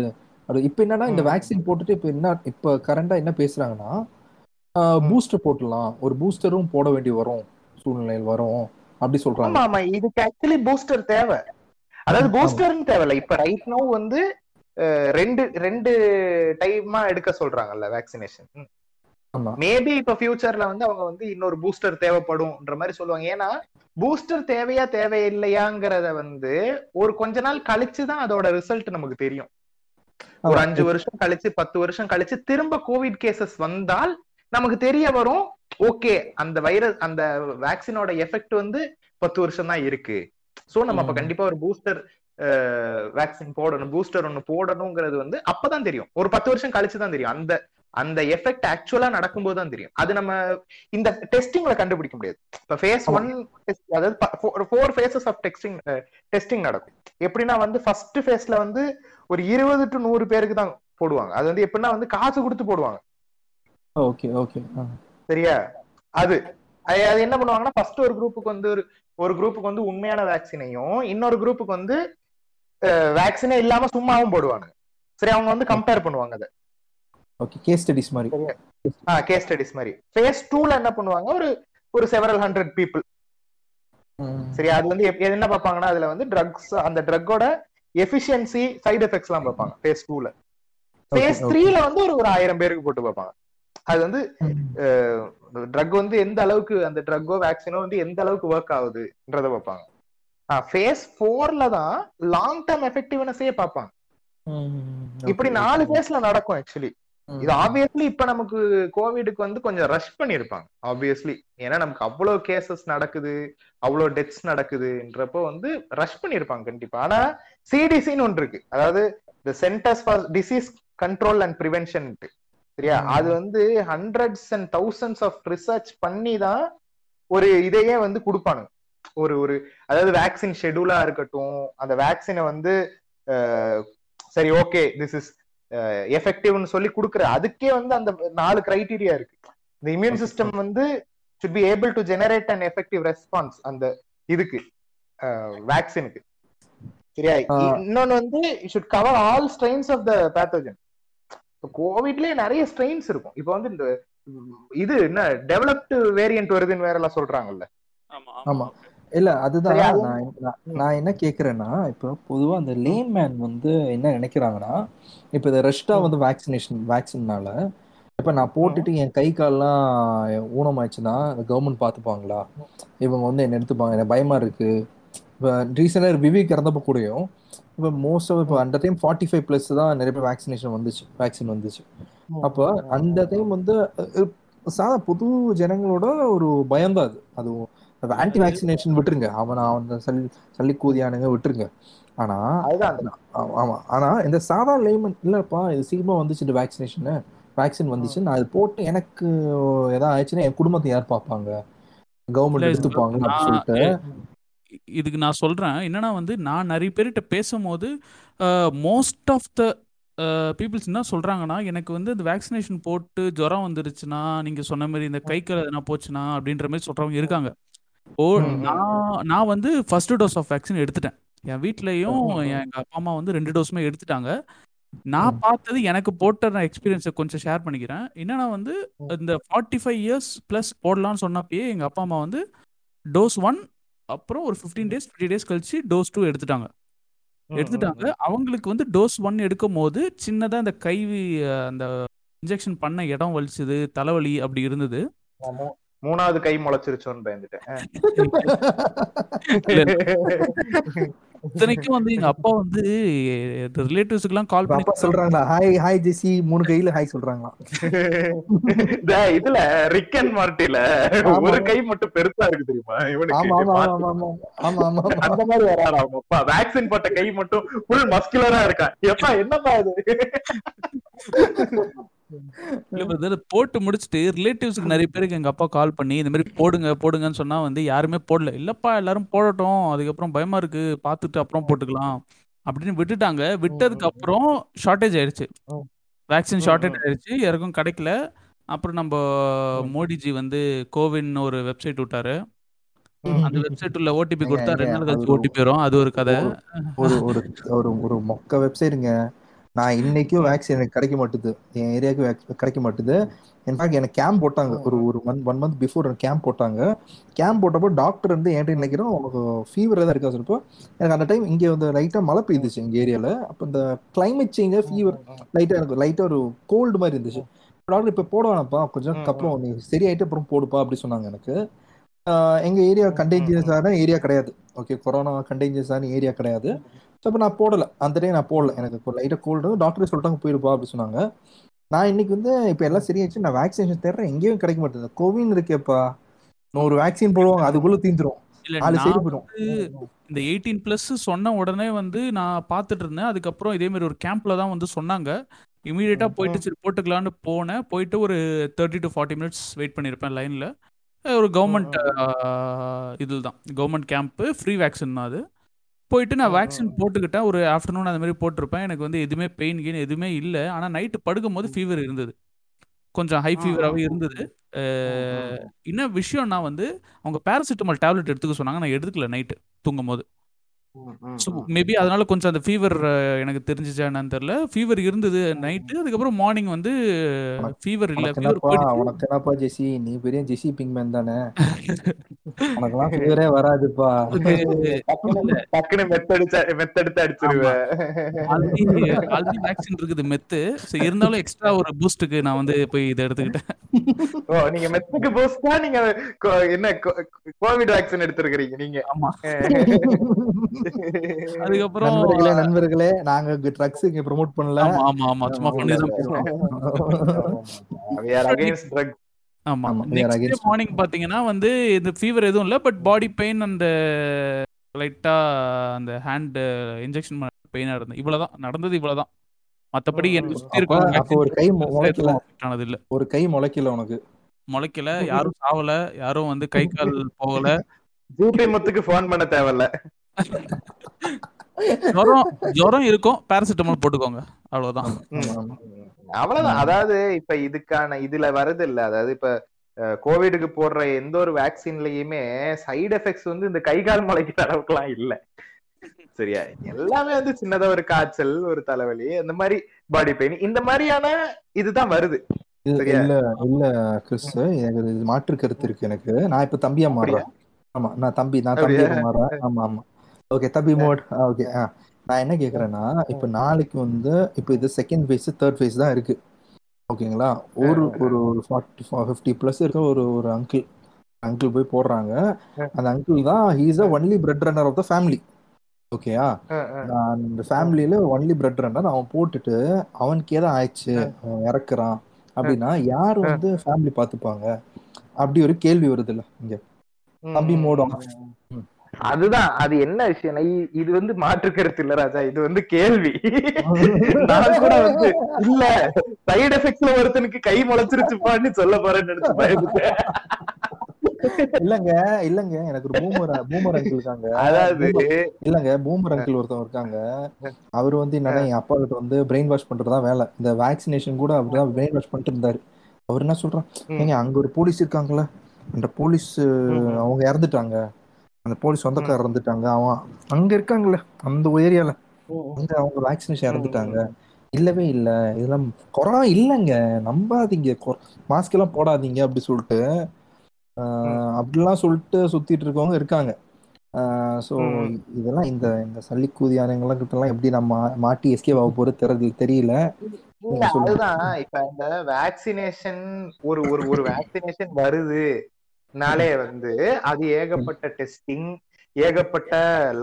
அது இப்போ என்னன்னா இந்த. வேக்சின் போட்டுட்டு இப்போ என்ன இப்போ கரண்டா என்ன பேசுறாங்கன்னா. பூஸ்டர் போட்டுடலாம். ஒரு பூஸ்டரும் போட வேண்டி வரும். சூழ்நிலையில் வரும். அப்படி சொல்றாங்க. ஆமா ஆமா. இதுக்கு ஆக்சுவலி பூஸ்டர் தேவை. அதாவது பூஸ்டர்னு தேவையில்ல. இப்ப ரைட் நோ வந்து ரெண்டு ரெண்டு டைமா எடுக்க சொல்றாங்கல்ல வேக்சினேஷன் ஆமா. மேபி இப்ப ஃபியூச்சர்ல வந்து அவங்க வந்து இன்னொரு பூஸ்டர் தேவைப்படும்ன்ற மாதிரி சொல்லுவாங்க. ஏன்னா பூஸ்டர் தேவையா தேவையில்லையாங்கிறத வந்து ஒரு கொஞ்ச நாள் கழிச்சு தான் அதோட ரிசல்ட் நமக்கு தெரியும். ஒரு. அஞ்சு வருஷம் கழிச்சு பத்து வருஷம் கழிச்சு திரும்ப கோவிட் கேசஸ் வந்தால் நமக்கு தெரிய வரும் ஓகே அந்த வைரஸ் அந்த வேக்சினோட எஃபெக்ட் வந்து பத்து வருஷம் தான் இருக்கு சோ நம்ம அப்ப. கண்டிப்பா ஒரு பூஸ்டர் வேக்சின் போடணும் பூஸ்டர் ஒன்னு போடணுங்கிறது வந்து அப்பதான் தெரியும் ஒரு பத்து வருஷம் கழிச்சு தான் தெரியும் அந்த அந்த எஃபெக்ட் ஆக்சுவலா நடக்கும்போது தான் தெரியும். அது நம்ம இந்த டெஸ்டிங்ல கண்டுபிடிக்க முடியாது. இப்ப ஃபேஸ். ஒன் அதாவது four phases of testing testing நடக்கும். எப்படின்னா வந்து ஃபர்ஸ்ட் ஃபேஸ்ல வந்து ஒரு இருபது டு நூறு பேருக்கு தான் போடுவாங்க. அது வந்து எப்படின்னா வந்து காசு கொடுத்து போடுவாங்க. Okay okay. சரியா? அது அது அது என்ன பண்ணுவாங்கன்னா ஃபர்ஸ்ட் ஒரு குரூப்புக்கு வந்து ஒரு ஒரு குரூப்புக்கு வந்து உண்மையான வேக்சினையும் இன்னொரு குரூப்புக்கு வந்து வேக்சினே இல்லாம சும்மாவும் போடுவாங்க. சரி அவங்க வந்து கம்பேர் பண்ணுவாங்க அதை. ஓகே கேஸ் ஸ்டடிஸ் மாதிரி கேஸ் ஸ்டடிஸ் மாதிரி ஃபேஸ் டூல என்ன பண்ணுவாங்க ஒரு ஒரு செவரல் ஹண்ட்ரட் பீப்புள். சரி அது வந்து என்ன பார்ப்பாங்கன்னா அதுல வந்து ட்ரக்ஸ் அந்த ட்ரக்கோட எஃபிஷியன்சி சைடு எஃபெக்ட்ஸ் எல்லாம் பார்ப்பாங்க ஃபேஸ் டூல ஃபேஸ் okay. த்ரீல வந்து ஒரு ஒரு ஆயிரம் பேருக்கு போட்டு பார்ப்பாங்க அது வந்து. ட்ரக் வந்து எந்த அளவுக்கு அந்த ட்ரக்கோ வேக்சினோ வந்து எந்த அளவுக்கு ஒர்க் ஆகுதுன்றத பார்ப்பாங்க ஃபேஸ் ஃபோர்ல தான் லாங் டேர்ம் எஃபெக்டிவ்னஸே பார்ப்பாங்க. இப்படி நாலு. ஃபேஸ்ல நடக்கும் ஆக்சுவலி. இது ஆப்வியஸ்லி இப்ப நமக்கு கோவிடுக்கு வந்து கொஞ்சம் ரஷ் பண்ணிருப்பாங்க. ஆப்வியஸ்லி ஏன்னா நமக்கு அவ்வளவு கேசஸ் நடக்குது அவ்வளவு டெத்ஸ் நடக்குதுன்றப்போ வந்து ரஷ் பண்ணிருப்பாங்க கண்டிப்பா. ஆனா சிடிசின்னு ஒன்று இருக்கு. அதாவது இந்த centers for disease control and prevention சரியா. அது வந்து hundreds and thousands of research பண்ணி தான் ஒரு இதையே வந்து கொடுப்பானுங்க ஒரு ஒரு அதாவது வேக்சின் ஷெடியூலா இருக்கட்டும் அந்த வேக்சினை வந்து சரி ஓகே திஸ் இஸ் எஃபெக்டிவ்னு சொல்லி கொடுக்குற அதுக்கே வந்து அந்த நாலு கிரைட்டீரியா இருக்கு. இந்த இம்யூன். சிஸ்டம் வந்து should be able to generate an effective response அந்த இதுக்கு வேக்சினுக்கு சரியா. இன்னொன்னு வந்து should cover all strains of the pathogen கோவிட்லயே நிறைய ஸ்ட்ரெயின்ஸ் இருக்கும். இப்போ வந்து இந்த இது என்ன டெவலப்டு வேரியன்ட் வருதுன்னு வேற எல்லாம் சொல்றாங்கல்ல ஆமா. இல்ல அதுதான் நான் என்ன கேக்குறேன்னா இப்போ பொதுவா அந்த லேமேன் வந்து என்ன நினைக்கிறாங்கன்னா இப்போ இந்த ரெஸ்டா வந்து வேக்சினேஷன் வேக்சின்னால இப்ப நான் போட்டுட்டு என் கை கால்லாம் ஊனமாயிடுச்சுன்னா கவர்மெண்ட் பார்த்துப்பாங்களா இவங்க வந்து என்ன எடுத்துப்பாங்க? எனக்கு பயமா இருக்கு. இப்போ ரீசெண்டாக விவேக் இறந்தப்ப கூடயும் இப்போ மோஸ்ட் ஆஃப் இப்போ அந்த டைம் ஃபார்ட்டி ஃபைவ் ப்ளஸ் தான் நிறைய பேர் வேக்சினேஷன் வந்துச்சு வேக்சின் வந்துச்சு. அப்போ அந்த டைம் வந்து சாதா பொது ஜனங்களோட ஒரு பயம்தான் அது. அது ஆன்டி வேக்சினேஷன் விட்டுருங்க. அவன் அவன் சளி சளி கூதியானுங்க விட்டுருங்க. ஆனா அதுதான் ஆமா. ஆனா இந்த சாதா லைமன் இல்லப்பா இது சீக்கிரமா வந்துச்சு இந்த வேக்சினேஷன் வேக்சின் வந்துச்சு. நான் அது போட்டு எனக்கு ஏதாவது ஆயிடுச்சுன்னா என் குடும்பத்தை யார் பார்ப்பாங்க? கவர்மெண்ட் எடுத்துப்பாங்க சொல்லிட்டு. இதுக்கு நான் சொல்றேன். என்னன்னா வந்து நான் நிறைய பேர்கிட்ட பேசும்போது மோஸ்ட் ஆஃப் த பீப்புள்ஸ் என்ன சொல்றாங்கன்னா எனக்கு வந்து இந்த வேக்சினேஷன் போட்டு ஜுரம் வந்துருச்சுன்னா நீங்க சொன்ன மாதிரி இந்த கை கால் எதனா போச்சுன்னா அப்படின்ற மாதிரி சொல்றவங்க இருக்காங்க. ஓ நான் நான் வந்து ஃபர்ஸ்ட் டோஸ் ஆஃப் வேக்சின் எடுத்துட்டேன். என் வீட்லயும். எங்க அப்பா அம்மா வந்து ரெண்டு டோஸுமே எடுத்துட்டாங்க. நான். பார்த்தது எனக்கு போட்ட நான் எக்ஸ்பீரியன்ஸை கொஞ்சம் ஷேர் பண்ணிக்கிறேன். என்னன்னா வந்து இந்த ஃபார்ட்டி ஃபைவ் இயர்ஸ் ப்ளஸ் போடலாம்னு சொன்னப்பயே எங்கள் அப்பா அம்மா வந்து டோஸ் ஒன் அப்புறம் ஒரு ஃபிஃப்டீன் டேஸ் டுவெண்ட்டி டேஸ் கழிச்சு டோஸ் டூ எடுத்துட்டாங்க. எடுத்துட்டாங்க. அவங்களுக்கு வந்து டோஸ் ஒன் எடுக்கும் போது சின்னதாக இந்த கை அஹ், அந்த இன்ஜெக்ஷன் பண்ண இடம் வலிச்சுது தலைவலி அப்படி இருந்தது. மூணாவது கை முளைச்சிருச்சோன்னு பயந்துட்டேன். இத்தனைக்கும் வந்து எங்க அப்பா வந்து ரிலேட்டிவ்ஸுக்குலாம் கால் இப்ப பண்ணி அப்பா சொல்றாங்களா ஹாய் ஹாய் ஜெசி மூணு கையில ஹாய் சொல்றாங்களா இந்த இதுல ரிக் அண்ட் மார்ட்டில. ஒரு கை மட்டும் பெருசா இருக்கு தெரியுமா? இவனுக்கு ஆமா ஆமா ஆமா ஆமா ஆமா அந்த மாதிரி வராடா அவங்க அப்பா. வேக்சின் போட்ட கை மட்டும் ஃபுல் மஸ்குலரா இருக்கா எப்பா என்னப்பா இது? போட்டு முடிச்சுட்டு ரிலேட்டிவ்ஸ்க்கு நிறைய பேருக்கு எங்க அப்பா கால் பண்ணி இந்த மாதிரி போடுங்க போடுங்கன்னு சொன்னா வந்து யாருமே போடல. இல்லப்பா எல்லாரும் போடட்டும். அதுக்கப்புறம் பயமா இருக்கு. பார்த்துட்டு அப்புறம் போட்டுக்கலாம். அப்படின்னு விட்டுட்டாங்க. விட்டதுக்கு அப்புறம் ஷார்ட்டேஜ் ஆயிடுச்சு. வேக்சின் ம். ஆயிடுச்சு. யாருக்கும் கிடைக்கல. அப்புறம் நம்ம மோடிஜி வந்து கோவின் ஒரு வெப்சைட் விட்டாரு. அந்த வெப்சைட் உள்ள ஓடிபி கொடுத்தா ரெண்டு நாள் கழிச்சு ஓடிபி வரும். அது ஒரு கதை. ஒரு ஒரு ஒரு ஒரு மொக்க வெப்சைட்டுங்க நான் இன்னைக்கும் வேக்சின் எனக்கு கிடைக்க மாட்டுது என் ஏரியாவுக்கு கிடைக்க மாட்டுது இன்ஃபேக்ட் எனக்கு கேம்ப் போட்டாங்க. ஒரு ஒரு month one month before camp போட்டாங்க. கேம்ப் போட்டப்போ டாக்டர் வந்து என்கிட்ட நினைக்கிறோம் உனக்கு ஃபீவர் தான் இருக்கா? சொல்லிப்போ எனக்கு அந்த டைம் இங்கே வந்து லைட்டாக மழை பெய்துச்சு எங்கள் ஏரியாவில் அப்போ இந்த climate சேஞ்சு ஃபீவர் லைட்டாக எனக்கு லைட்டாக ஒரு கோல்டு மாதிரி இருந்துச்சு. டாக்டர் இப்போ போட வேணாம்ப்பா கொஞ்சம் அப்புறம் நீ சரியாயிட்டு அப்புறம் போடுப்பா அப்படி சொன்னாங்க எனக்கு. ஆஹ் எங்க ஏரியா கண்டேஞ்சியஸான ஏரியா கிடையாது. ஓகே கொரோனா கண்டேஞ்சியஸான ஏரியா கிடையாது. ஸோ அப்போ நான் போடல. அந்த டைம் நான் போடல. எனக்கு இப்போ லைட்டாக கோல்டு டாக்டர் சொல்லிட்டாங்க போயிடுப்பா அப்படி சொன்னாங்க. நான் இன்னைக்கு வந்து இப்போ எல்லாம் சரியாச்சு நான் வேக்சினேஷன் தேடுறேன். எங்கேயும் கிடைக்க மாட்டேங்குது. கோவின் இருக்கேப்பா. நான் ஒரு வேக்சின் போடுவாங்க. அதுக்குள்ள தீந்துரும். இந்த எயிட்டீன் ப்ளஸ் சொன்ன உடனே வந்து நான் பார்த்துட்டு இருந்தேன். அதுக்கப்புறம் இதே மாதிரி ஒரு கேம்ப்ல தான் வந்து சொன்னாங்க. இமீடியட்டா போயிட்டு சரி போட்டுக்கலான்னு போனேன். போயிட்டு ஒரு thirty to forty minutes wait பண்ணியிருப்பேன் லைன்ல ஒரு கவர்மெண்ட் இதில் தான். கவர்மெண்ட் கேம்ப்பு ஃப்ரீ வேக்சின் தான் அது. போயிட்டு நான் வேக்சின் போட்டுக்கிட்டேன். ஒரு ஆஃப்டர்நூன் அந்த மாதிரி போட்டிருப்பேன். எனக்கு வந்து எதுவுமே பெயின் கெயின் எதுவுமே இல்லை. ஆனால் நைட்டு படுக்கும்போது ஃபீவர் இருந்தது. கொஞ்சம் ஹை ஃபீவராகவே இருந்தது. என்ன விஷயம்னா வந்து அவங்க பேராசிட்டமால் டேப்லெட் எடுத்துக்க சொன்னாங்க. நான் எடுத்துக்கல நைட்டு தூங்கும் போது ஸோ மேபி அதனால கொஞ்சம் அந்த ஃபீவர் எனக்கு தெரிஞ்சிச்சா என்னன்னு தெரியல. ஃபீவர் இருந்தது நைட்டு அதுக்கப்புறம் மார்னிங் வந்து ஃபீவர் இல்லை ஃபீவர் உனக்கு என்னப்பா ஜெசி? நீ பெரிய ஜெசி பிங்மேன் தானே? உனக்கெல்லாம் ஃபீவரே வராதுப்பா. டக்குனு மெத்தடிச்ச மெத்தெடுத்து அடிச்சிருவேன் ஆல்ரெடி வேக்சின் இருக்குது மெத்து ஸோ இருந்தாலும் எக்ஸ்ட்ரா ஒரு பூஸ்ட்டுக்கு நான் வந்து போய் இதை எடுத்துக்கிட்டேன். ஓ நீங்க மெத்துக்கு போஸ்டா நீங்க என்ன கோவிட் வேக்சின் எடுத்திருக்கிறீங்க நீங்க. ஆமா. அதுக்கப்புறம் நண்பர்களே நண்பர்களே நாங்க ட்ரக்ஸ் இங்க ப்ரோமோட் பண்ணல. ஆமா ஆமா ஆமா. சும்மா பண்ணி தான் பேசுறோம் we are against drugs. ஆமா நெக்ஸ்ட் மார்னிங் பாத்தீங்கன்னா வந்து இந்த ஃபீவர் எதுவும் இல்லை பட் பாடி பெயின் அந்த லைட்டா அந்த ஹேண்ட் இன்ஜெக்ஷன் பெயினா இருந்தது. இவ்வளவுதான். நடந்தது இவ்வளவுதான். மத்தபடி எனக்கு ம். சுத்தி இருக்க ஒரு கை முளைக்கல. ஆனது இல்ல. ஒரு கை முளைக்கல உனக்கு. முளைக்கல யாரும் சாவல யாரும் வந்து கை கால் போகல. ஜூபி முத்துக்கு போன் பண்ண தேவையில்ல. ஜுரம் ஜுரம் இருக்கும் பேராசிட்டமால் போட்டுக்கோங்க. அவ்வளவுதான். அவ்வளவுதான். அதாவது இப்ப இதுக்கான இதுல வருது இல்ல. அதாவது இப்ப கோவிடுக்கு போடுற எந்த ஒரு வேக்சின்லயுமே சைடு எஃபெக்ட்ஸ் வந்து இந்த கை கால் முளைக்கிற அளவுக்குலாம் இல்ல. சரியா? எல்லாமே வந்து சின்னதா ஒரு காய்ச்சல் ஒரு தலைவலி அந்த மாதிரி பாடி பெயின் இந்த மாதிரியான இதுதான் வருது. இல்ல சரியா? இல்ல இல்ல கிறிஸ் எனக்கு இது மாற்று கருத்து இருக்கு எனக்கு. நான் இப்ப தம்பியா மாறுறேன். ஆமா நான் தம்பி நான் தம்பி அப்படியா? குமாரா ஆமா ஆமா. ஓகே தம்பி மோட் ஓகே நான் என்ன கேக்குறேன்னா இப்போ நாளைக்கு வந்து இப்போ இது செகண்ட் ஃபேஸ் தேர்ட் ஃபேஸ் தான் இருக்கு. ஓகேங்களா ஒரு ஒரு ஃபார்ட்டி ஃபிஃப்டி ப்ளஸ் இருக்க ஒரு ஒரு அங்கிள் அங்கிள் போய் போடுறாங்க. அந்த அங்கிள் தான் he's a only bread runner of the family ஓகேயா அஹ் அந்த ஃபேமிலியில ஒன்லி பிரெட் ரன்னர் அவன் போட்டுட்டு அவனுக்கு ஏதோ ஆயிடுச்சு. அவன் இறக்குறான். அப்படின்னா யார் வந்து ஃபேமிலி பார்த்துப்பாங்க அப்படி ஒரு கேள்வி வருது இல்ல இங்க. தம்பி மோடம் அதுதான் அது என்ன விஷயம்? இது வந்து மாற்று கருத்து இல்ல ராஜா இது வந்து கேள்வி. நான் கூட வந்து இல்ல சைடு எஃபெக்ட்ஸ்ல ஒருத்தனுக்கு கை முளைச்சிருச்சுப்பான்னு சொல்ல போறேன்னு நினைச்சு பயந்துட்டேன். இல்லங்க இல்லங்க எனக்கு ஒரு பூமர் பூமர் அங்கிள் இருக்காங்க. அதாவது இல்லங்க பூமர் அங்கிள் ஒருத்தவங்க இருக்காங்க. அவர் வந்து என்னன்னா என் அப்பா கிட்ட வந்து பிரெயின் வாஷ் பண்றதா வேலை. இந்த வேக்சினேஷன் கூட அவர் தான் பிரெயின் வாஷ் பண்ணிட்டு இருந்தாரு. அவர் என்ன சொல்றான். ஏங்க அங்க ஒரு போலீஸ் இருக்காங்களே அந்த போலீஸ். அவங்க இறந்துட்டாங்க. அந்த போலீஸ் சொந்தக்காரர் இறந்துட்டாங்க. அவன் அங்க இருக்காங்கல்ல அந்த ஏரியால. அங்க அவங்க வேக்சினேஷன் இறந்துட்டாங்க. இல்லவே இல்ல. இதெல்லாம் கொரோனா இல்லைங்க. நம்பாதீங்க. மாஸ்க் எல்லாம் போடாதீங்க அப்படி சொல்லிட்டு அப்படிலாம் சொல்லிட்டு சுத்திட்டு இருக்கவங்க இருக்காங்க. ஸோ. இதெல்லாம் இந்த இந்த சல்லிக்கூதி ஆனவங்கெல்லாம் எப்படி நம்ம மாட்டி எஸ்கேப் ஆக போறது தெரியல தெரியல. அதுதான். இப்ப இந்த வேக்சினேஷன் ஒரு ஒரு ஒரு வேக்சினேஷன் வருது. நாளே வந்து அது ஏகப்பட்ட டெஸ்டிங் ஏகப்பட்ட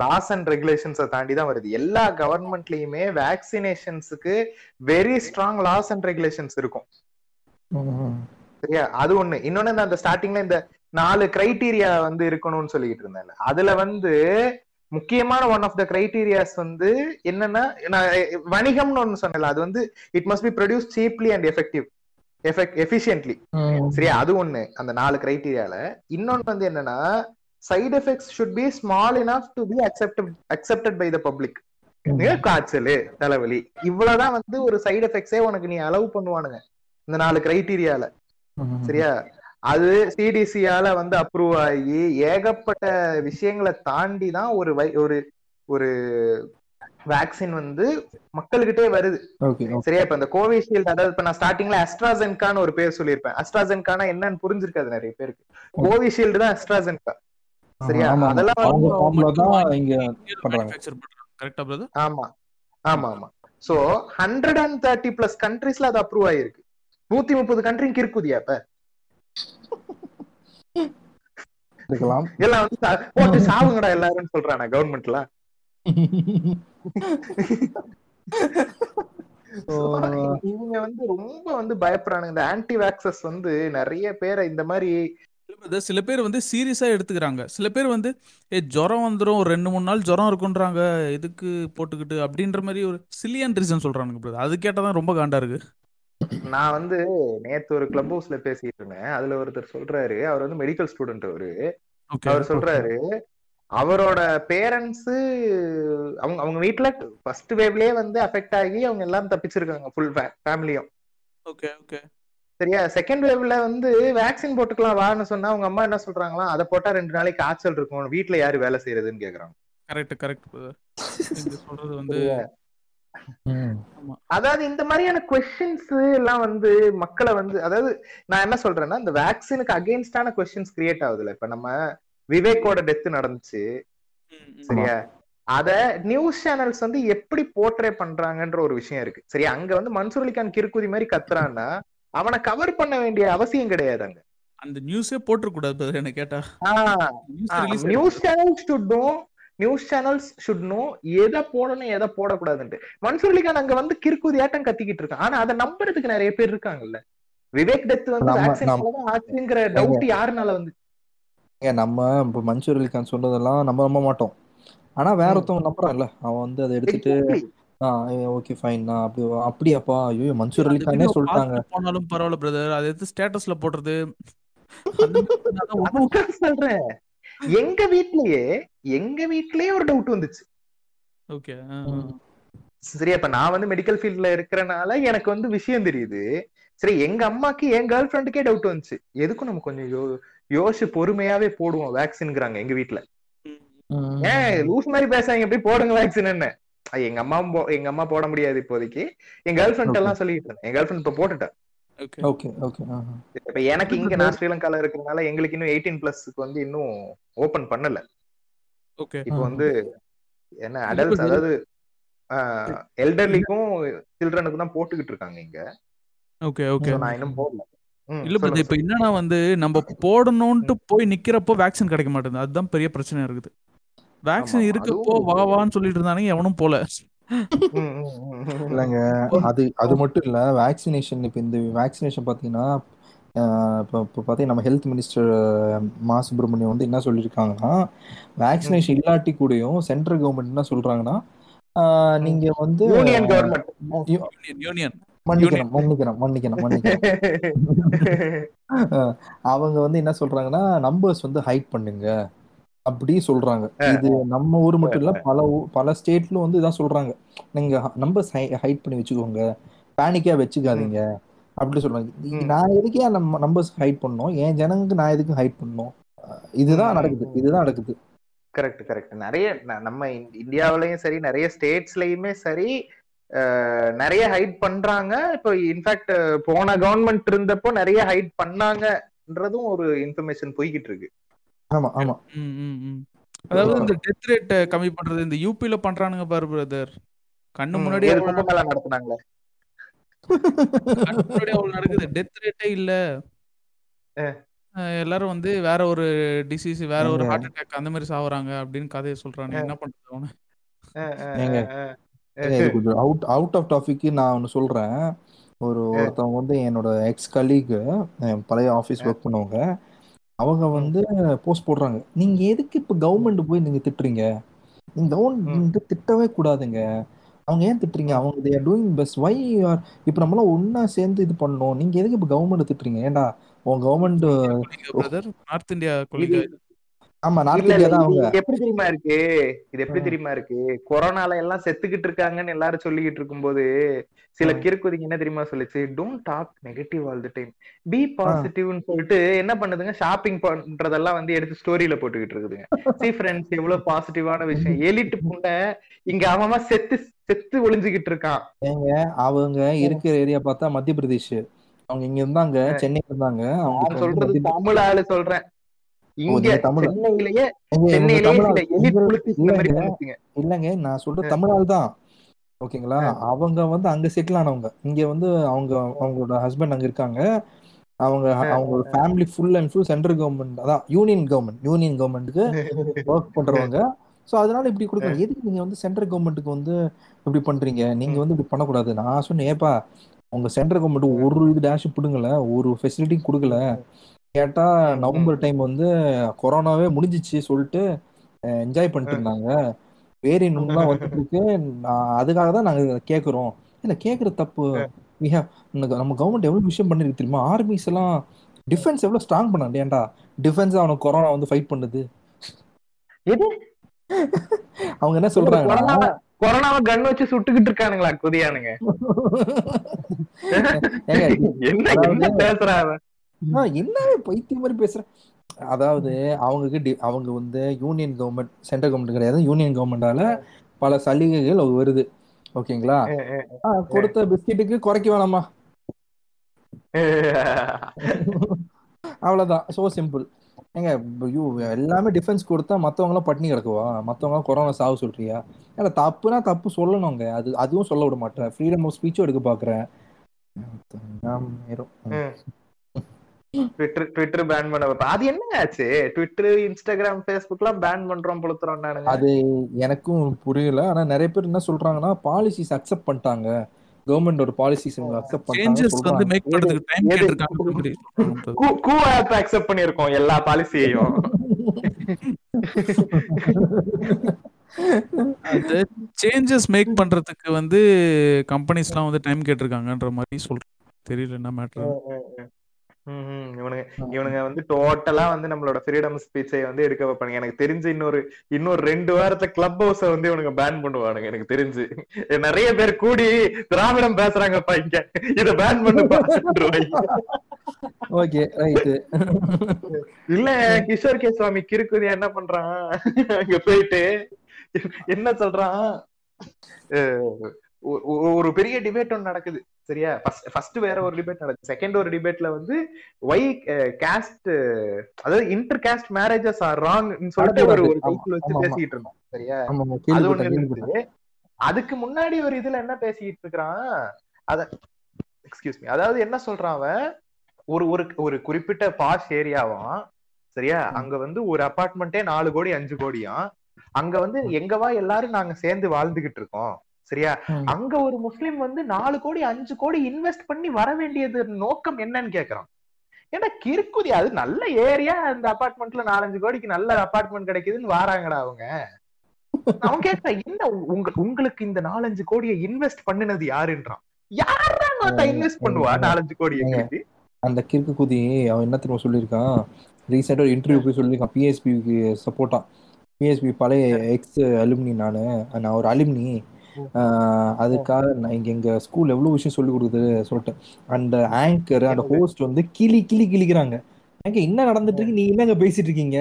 லாஸ் அண்ட் ரெகுலேஷன்ஸை தாண்டி தான் வருது. எல்லா கவர்மெண்ட்லயுமே வேக்சினேஷன்ஸுக்கு very strong laws and regulations இருக்கும். சரியா? அது ஒண்ணு. இன்னொன்னு இந்த அந்த ஸ்டார்டிங்ல இந்த நாலு கிரைட்டீரியா வந்து இருக்கணும்னு சொல்லிட்டு இருந்தேன் அதுல வந்து முக்கியமான ஒன் ஆஃப் த கிரைட்டீரியாஸ் வந்து என்னன்னா நான் வணிகம்னு ஒண்ணு சொன்னேன்ல. அது வந்து it must be produce cheaply and effective effect efficiently. சரியா? அது ஒண்ணு அந்த நாலு கிரைட்டீரியால இன்னொன்னு வந்து என்னன்னா side effects should be small enough to be accepted accepted by the public காய்ச்சல் தலைவலி இவ்வளவுதான் வந்து ஒரு சைடு எஃபெக்ட்ஸே உனக்கு நீ அலோவ் பண்ணுவானுங்க இந்த நாலு கிரைட்டீரியால. சரியா? அது சிடிசியால வந்து அப்ரூவ் ஆகி ஏகப்பட்ட விஷயங்களை தாண்டி தான் ஒரு ஒரு ஒரு வேக்சின் வந்து மக்கள்கிட்டே வருது. சரியா? இப்ப இந்த கோவிஷீல்டு அதாவது இப்ப நான் ஸ்டார்டிங்ல அஸ்ட்ராசென்கான்னு ஒரு பேர் சொல்லியிருப்பேன். அஸ்ட்ராசென்கானா என்னன்னு புரிஞ்சிருக்காது நிறைய பேருக்கு. கோவிஷீல்டு தான் அஸ்ட்ராசென்கா சரியா? ஆமா, ஆமா. அதெல்லாம் ஆமா ஆமா ஆமா. So hundred and thirty plus கண்ட்ரீஸ்ல அது அப்ரூவ் ஆயிருக்கு. நூத்தி முப்பது கண்ட்ரி கிறுக்குதியா இப்ப? எல்லாம் வந்து சா- போட்டு சாவுங்கடா எல்லாரும் சொல்றானா கவர்மெண்ட்ல இவங்க வந்து ரொம்ப வந்து பயப்படுறானுங்க. இந்த ஆன்டி வேக்சஸ் வந்து நிறைய பேரை இந்த மாதிரி சில பேர் வந்து சீரியஸா எடுத்துக்கிறாங்க. சில பேர் வந்து ஏ ஜுரம் வந்துரும். ஒரு ரெண்டு மூணு நாள் ஜுரம் இருக்குன்றாங்க. எதுக்கு போட்டுக்கிட்டு? அப்படின்ற மாதிரி ஒரு சில்லியன் ரீசன் சொல்றானுங்க அது கேட்டா தான் ரொம்ப காண்டா இருக்கு. நான் வந்து நேத்து ஒரு கிளப் ஹவுஸ்ல பேசிட்டு இருந்தேன். அதுல ஒருத்தர் சொல்றாரு. அவர் வந்து மெடிக்கல் ஸ்டூடெண்ட் அவரு. அவர் சொல்றாரு அவரோட பேரண்ட்ஸ் அவங்க அவங்க வீட்ல ஃபர்ஸ்ட் வேவ்லயே வந்து அஃபெக்ட் ஆகி அவங்க எல்லாம் தப்பிச்சிருக்காங்க ஃபுல் ஃபேமிலியும் ஓகே ஓகே சரியா? செகண்ட் வேவ்ல வந்து வேக்சின் போட்டுக்கலாம் வான்னு சொன்னா அவங்க அம்மா என்ன சொல்றாங்களா? அதை போட்டா ரெண்டு நாளைக்கு காய்ச்சல் இருக்கும். வீட்ல யாரு வேலை செய்யறதுன்னு கேக்குறாங்க. கரெக்ட் கரெக்ட் சொல்றது வந்து ம். அதாவது இந்த மாதிரியான கொஸ்டின்ஸ் எல்லாம் வந்து மக்களை வந்து அதாவது நான் என்ன சொல்றேன்னா இந்த வேக்சினுக்கு அகேன்ஸ்டான கொஸ்டின்ஸ் கிரியேட் ஆகுதுல இப்ப நம்ம விவேக்கோட டெத் நடந்துச்சு. சரியா? அத நியூஸ் சேனல்ஸ் வந்து எப்படி போர்ட்ரே பண்றாங்கன்ற ஒரு விஷயம் இருக்கு. சரியா? அங்க வந்து மன்சூர் அலிகான் கிறுக்குதி மாதிரி கத்துறான்னா அவனை கவர் பண்ண வேண்டிய அவசியம் கிடையாது அங்க. அந்த நியூஸே போட்டுறக்கூடாது பிரதர் என்ன கேட்டா. News channels should know news channels should know எதை போடணும் எதை போடக்கூடாதுன்ட்டு. மன்சூர் அலிகான் அங்க வந்து கிறுக்குதி ஆட்டம் கத்திக்கிட்டு இருக்கான். ஆனா அதை நம்புறதுக்கு நிறைய பேர் இருக்காங்கல்ல. விவேக் டெத் வந்து ஆச்சுங்கிற டவுட் யாருனால வந்து ஏன் நம்ம இப்போ மன்சூர் அலிகான் சொல்றதெல்லாம் நம்ம நம்ப மாட்டோம். ஆனா வேற ஒருத்தவங்க நம்புறான்ல அவன் வந்து அதை எடுத்துட்டு ஓகே. ஃபைன் நான் அப்படி அப்படியாப்பா ஐயோ மன்சூர் அலிகானே சொல்லிட்டாங்க. போனாலும் பரவாயில்ல பிரதர் அதை எடுத்து ஸ்டேட்டஸ்ல போடுறது சொல்றேன். எங்க வீட்லயே எங்க வீட்லயே ஒரு டவுட் வந்துச்சு. ஓகே சரி அப்ப நான் வந்து மெடிக்கல் ஃபீல்ட்ல இருக்கிறனால எனக்கு வந்து விஷயம் தெரியுது. சரி எங்க அம்மாக்கு என் கேர்ள் ஃப்ரெண்டுக்கே டவுட் வந்துச்சு. எதுக்கும் நம்ம கொஞ்சம் யோசிச்சு பொறுமையாவே போடுவோம் வேக்சின்ங்கிறாங்க எங்க வீட்ல. ஏன் லூஸ் மாதிரி பேசாங்க எப்படி போடுங்க வேக்சின் என்ன எங்க அம்மா எங்க அம்மா போட முடியாது இப்போதைக்கு. என் கேர்ள் ஃப்ரெண்ட் எல்லாம் சொல்லிட்டு இருந்தேன். என் கேர்ள் ஃப்ரெண்ட் இப்ப போட்டுட்டேன். ஓகே ஓகே ஓகே இப்ப எனக்கு இங்க நான் ஸ்ரீலங்கால இருக்கிறதுனால எங்களுக்கு இன்னும் எயிட்டீன் பிளஸ்க்கு வந்து இன்னும் ஓபன் பண்ணல. ஓகே இப்போ. வந்து என்ன brother. அதாவது எல்டர்லிக்கும் சில்ட்ரனுக்கும் தான் போட்டுக்கிட்டு இருக்காங்க இங்க. ஓகே ஓகே நான் இன்னும் போடல. இல்ல இப்ப என்னன்னா வந்து நம்ம போடணும்ட்டு போய் நிக்கிறப்போ வேக்சின் கிடைக்க மாட்டேங்குது. அதுதான் பெரிய பிரச்சனை இருக்குது. வேக்சின் இருக்கப்போ வா வான்னு சொல்லிட்டு இருந்தானுங்க எவனும் போல. இல்லைங்க அது அது மட்டும் இல்லை வேக்சினேஷன் இப்போ இந்த வேக்சினேஷன் பார்த்தீங்கன்னா இப்போ இப்போ பார்த்தீங்கன்னா நம்ம ஹெல்த் மினிஸ்டர் மா சுப்பிரமணியம் வந்து என்ன சொல்லியிருக்காங்கன்னா வேக்சினேஷன் இல்லாட்டி கூடயும் சென்ட்ரல் கவர்மெண்ட் என்ன சொல்றாங்கன்னா ஆஹ், நீங்க வந்து யூனியன் கவர்மெண்ட் யூ- யூனியன் யூனியன் மன்னிக்கணும் மன்னிக்கணும் மன்னிக்கணும் அவங்க வந்து என்ன சொல்றாங்கன்னா நம்பர்ஸ் வந்து ஹைட் பண்ணுங்க. அப்படி சொல்றாங்க. இது நம்ம ஊர் மட்டும் இல்ல பல பல ஸ்டேட்ல வந்து இதான் சொல்றாங்க. நீங்க நம்பர்ஸ் ஹைட் பண்ணி வச்சுக்கோங்க. பேனிக்கா வச்சுக்காதீங்க. அப்படி சொல்றாங்க. நான் எதுக்கே நம்ம நம்பர்ஸ் ஹைட் பண்ணணும் என் ஜனங்களுக்கு நான் எதுக்கு ஹைட் பண்ணணும் அஹ் இதுதான் நடக்குது. இதுதான் நடக்குது. கரெக்ட் கரெக்ட் நிறைய நம்ம இந்- இந்தியாவுலயும் சரி நிறைய ஸ்டேட்ஸ்லயுமே சரி நிறைய ஹைட் பண்றாங்க. இப்போ இன்ஃபேக்ட் போன கவர்மெண்ட் இருந்தப்போ நிறைய ஹைட் பண்ணாங்கன்றதும் ஒரு இன்ஃபர்மேஷன் போய்கிட்டு இருக்கு. ஆமா ஆமா. அதாவது இந்த டெத் ரேட் கம்மி பண்றது இந்த யூபில பண்றானுங்க பாரு பிரதர் கண்ணு முன்னாடி நடத்துனாங்களே. கண்ணு முன்னாடி அவ்வளவு நடக்குது. டெத் ரேட்டே இல்ல. எல்லாரும் வந்து வேற ஒரு டிசீஸ் வேற ஒரு. ஹார்ட் அட்டாக் அந்த மாதிரி சாவறாங்க அப்படின்னு கதையை சொல்றானு என்ன பண்றது அவனு? கொஞ்சம் அவுட் அவுட் ஆஃப் டாபிக் நான் ஒன்று சொல்றேன். ஒரு ஒருத்தவங்க வந்து என்னோட எக்ஸ் கலீக் பழைய ஆஃபீஸ் ஒர்க் பண்ணவங்க அவங்க வந்து போஸ்ட் போடுறாங்க. நீங்க எதுக்கு இப்ப கவர்மெண்ட் போய் நீங்க திட்டுறீங்க? நீங்க கவர்மெண்ட் திட்டவே கூடாதுங்க. அவங்க ஏன் திட்டுறீங்க? அவங்க they are doing best why are இப்போ நம்மளாம் ஒண்ணா சேர்ந்து இது பண்ணோம் நீங்க எதுக்கு இப்ப கவர்மெண்ட் திட்டுறீங்க? ஏன்டா உங்க கவர்மெண்ட் பிரதர் நார்த் இந்தியா ஆமா எப்படி தெரியுமா இருக்கு? இது எப்படி தெரியுமா இருக்கு? கொரோனால எல்லாம் செத்துக்கிட்டு இருக்காங்கன்னு எல்லாரும் சொல்லிக்கிட்டு இருக்கும்போது சில கிறுக்குதிங்க என்ன தெரியுமா சொல்லுச்சு? Don't talk negative all the time be பாசிட்டிவ்னு சொல்லிட்டு என்ன பண்ணுதுங்க? ஷாப்பிங் பண்றதெல்லாம் வந்து எடுத்து ஸ்டோரியில போட்டுக்கிட்டு இருக்குதுங்க. சி ஃப்ரெண்ட்ஸ் எவ்வளவு பாசிட்டிவான விஷயம். எலிட்டு புண்டை இங்க அவன் செத்து செத்து ஒளிஞ்சுகிட்டு இருக்கான். ஏங்க அவங்க இருக்கிற ஏரியா பார்த்தா மத்திய பிரதேஷ். அவங்க இங்க இருந்தாங்க சென்னை இருந்தாங்க. அவங்க சொல்றது தமிழ் ஆளு சொல்றேன். இங்க. சென்னையிலேயே இல்லைங்க. நான் சொல்ற தமிழால் தான். ஓகேங்களா? அவங்க வந்து அங்க செட்டில் ஆனவங்க. இங்க வந்து அவங்க அவங்களோட ஹஸ்பண்ட் அங்க இருக்காங்க. அவங்க அவங்களோட family full and full central government அதான் யூனியன் கவர்மெண்ட் யூனியன் கவர்மெண்ட்டுக்கு ஒர்க் பண்றவங்க. சோ அதனால இப்படி கொடுக்குறாங்க எதுக்கு நீங்க வந்து சென்ட்ரல் கவர்மெண்ட்டுக்கு வந்து இப்படி பண்றீங்க? நீங்க வந்து இப்படி பண்ணக்கூடாது. நான் சொன்னேன் ஏப்பா உங்க சென்ட்ரல் கவர்மெண்ட் ஒரு இது டேஷ் பிடுங்கல ஒரு ஃபெசிலிட்டி கொடுக்கல. கேட்டா நவம்பர் டைம் வந்து கொரோனாவே முடிஞ்சிச்சு சொல்லிட்டு என்ஜாய் பண்ணிட்டு இருந்தாங்க. வேரியன் எல்லாம் வந்துட்டு இருக்கு. நான் அதுக்காக தான் நாங்க கேக்குறோம். இல்ல கேக்குற தப்பு we have நம்ம கவர்மெண்ட் எவ்வளவு விஷயம் பண்ணிருக்கு தெரியுமா? ஆர்மிஸ் எல்லாம் டிஃபென்ஸ் எவ்வளவு ஸ்ட்ராங் பண்ணாங்க. ஏன்டா? டிஃபென்ஸ் அவனுக்கு கொரோனா வந்து ஃபைட் பண்ணுது. அவங்க என்ன சொல்றாங்கன்னா கொரோனாவை கன் வச்சு சுட்டுக்கிட்டு இருக்கானுங்களா குதியானுங்க. என்ன அதாவது- என்ன பைத்தியம் மாதிரி பேசுற. அதாவது அவங்களுக்கு அவங்க வந்து யூனியன் கவர்மெண்ட் சென்ட்ரல் கவர்மெண்ட் கிடையாது. யூனியன் கவர்மெண்டால பல சலுகைகள் வருது. ஓகேங்களா? கொடுத்த பிஸ்கெட்டுக்கு குறைக்க வேணாமா? அவ்வளவுதான். சோ சிம்பிள் ஏங்க எல்லாமே டிஃபென்ஸ் கொடுத்தா மத்தவங்க எல்லாம் பட்டினி கிடக்குவா? மத்தவங்க எல்லாம் கொரோனா சாவு சொல்றியா? ஏன்னா தப்புனா தப்பு சொல்லணுங்க. அது அதுவும் சொல்ல விட மாட்டேன். ஃப்ரீடம் ஆஃப் ஸ்பீச்சும் எடுக்க பாக்குறேன். ட்விட்டர் ட்விட்டர் பேன் பண்ண அது என்னங்க ஆச்சு? ட்விட்டர் இன்ஸ்டாகிராம் ஃபேஸ்புக்லாம் பேன் பண்றோம் புளுத்துறோம் நானுங்க அது எனக்கும் புரியல. ஆனா நிறைய பேர் என்ன சொல்றாங்கன்னா பாலிசிஸ் அக்செப்ட் பண்ணிட்டாங்க. கவர்மெண்ட் ஒரு பாலிசிஸ் அக்செப்ட் பண்ணிட்டாங்க. கூ ஆப் அக்செப்ட் பண்ணிருக்கோம் எல்லா பாலிசியையும் சேஞ்சஸ் மேக் பண்றதுக்கு வந்து கம்பெனிஸ்லாம் வந்து டைம் கேட்டிருக்காங்கன்ற மாதிரி சொல்றேன் தெரியல என்ன மேட்டர். இவனுங்க இவனுங்க வந்து டோட்டலா வந்து நம்மளோட ஃப்ரீடம் ஸ்பீச்சை வந்து எடுக்க வைப்பானுங்க. எனக்கு தெரிஞ்சு இன்னொரு இன்னொரு ரெண்டு வாரத்துல கிளப் ஹவுஸ வந்து இவனுங்க பேன் பண்ணுவானுங்க எனக்கு தெரிஞ்சு. நிறைய பேர் கூடி திராவிடம் பேசுறாங்கப்பா இங்க. இத பேன் பண்ணுப்பா ஓகே இல்ல கிஷோர் கே சுவாமி கிறுக்குதி என்ன பண்றான்? அங்க போயிட்டு என்ன சொல்றான்? ஒரு பெரிய டிபேட் ஒன்று நடக்குது. சரியா? ஃபர்ஸ்ட் வேற ஒரு டிபேட் நடக்குது செகண்ட் ஒரு டிபேட்ல வந்து ஒய் கேஸ்ட் அதாவது inter caste marriages are wrong சொல்லிட்டு ஒரு ஒரு டைட்டில் வச்சு. பேசிட்டு இருந்தோம். சரியா? அது ஒண்ணு இருந்துச்சு அதுக்கு முன்னாடி ஒரு இதுல என்ன பேசிட்டு இருக்கிறான்? அத எக்ஸ்கியூஸ் மீ அதாவது என்ன சொல்றான் அவன்? ஒரு ஒரு ஒரு குறிப்பிட்ட பாஷ் ஏரியாவாம் சரியா. அங்க வந்து ஒரு அபார்ட்மெண்ட்டே நாலு கோடி அஞ்சு கோடியாம். அங்க வந்து எங்கவா எல்லாரும் நாங்க சேர்ந்து வாழ்ந்துகிட்டு இருக்கோம். சரியா. அங்க ஒரு முஸ்லிம் வந்து நாலு கோடி அஞ்சு கோடி இன்வெஸ்ட் பண்ணி வர வேண்டியது நோக்கம் என்னன்னு கேக்குறான். ஏன்னா கிறுக்குதி அது நல்ல ஏரியா அந்த அபார்ட்மெண்ட்ல நாலஞ்சு கோடிக்கு நல்ல அபார்ட்மெண்ட் கிடைக்குதுன்னு வாராங்கடா அவங்க. அவன் கேட்கறான் என்ன உங்க- உங்க உங்களுக்கு இந்த நாலஞ்சு கோடியை இன்வெஸ்ட் பண்ணினது யாருன்றான்? யாரா இன்வெஸ்ட் பண்ணுவா நாலஞ்சு கோடி அந்த கிறுக்கு குதி அவன் என்ன திரும்ப சொல்லியிருக்கான்? ரீசெண்டாக ஒரு இன்டர்வியூ போய் சொல்லியிருக்கான் பிஎஸ்பிக்கு சப்போர்ட்டா பிஎஸ்பி பழைய எக்ஸ் அலுமினி நான் நான் ஒரு அலுமினி அதுக்காக நான் இங்க எங்க ஸ்கூல் எவ்வளவு விஷயம் சொல்லி கொடுக்குது சொல்லிட்டு அந்த ஆங்கர் அந்த ஹோஸ்ட் வந்து கிளி கிளி கிளிக்கிறாங்க. ஏங்க என்ன நடந்துட்டு இருக்கு? நீங்க என்னங்க பேசிட்டு இருக்கீங்க?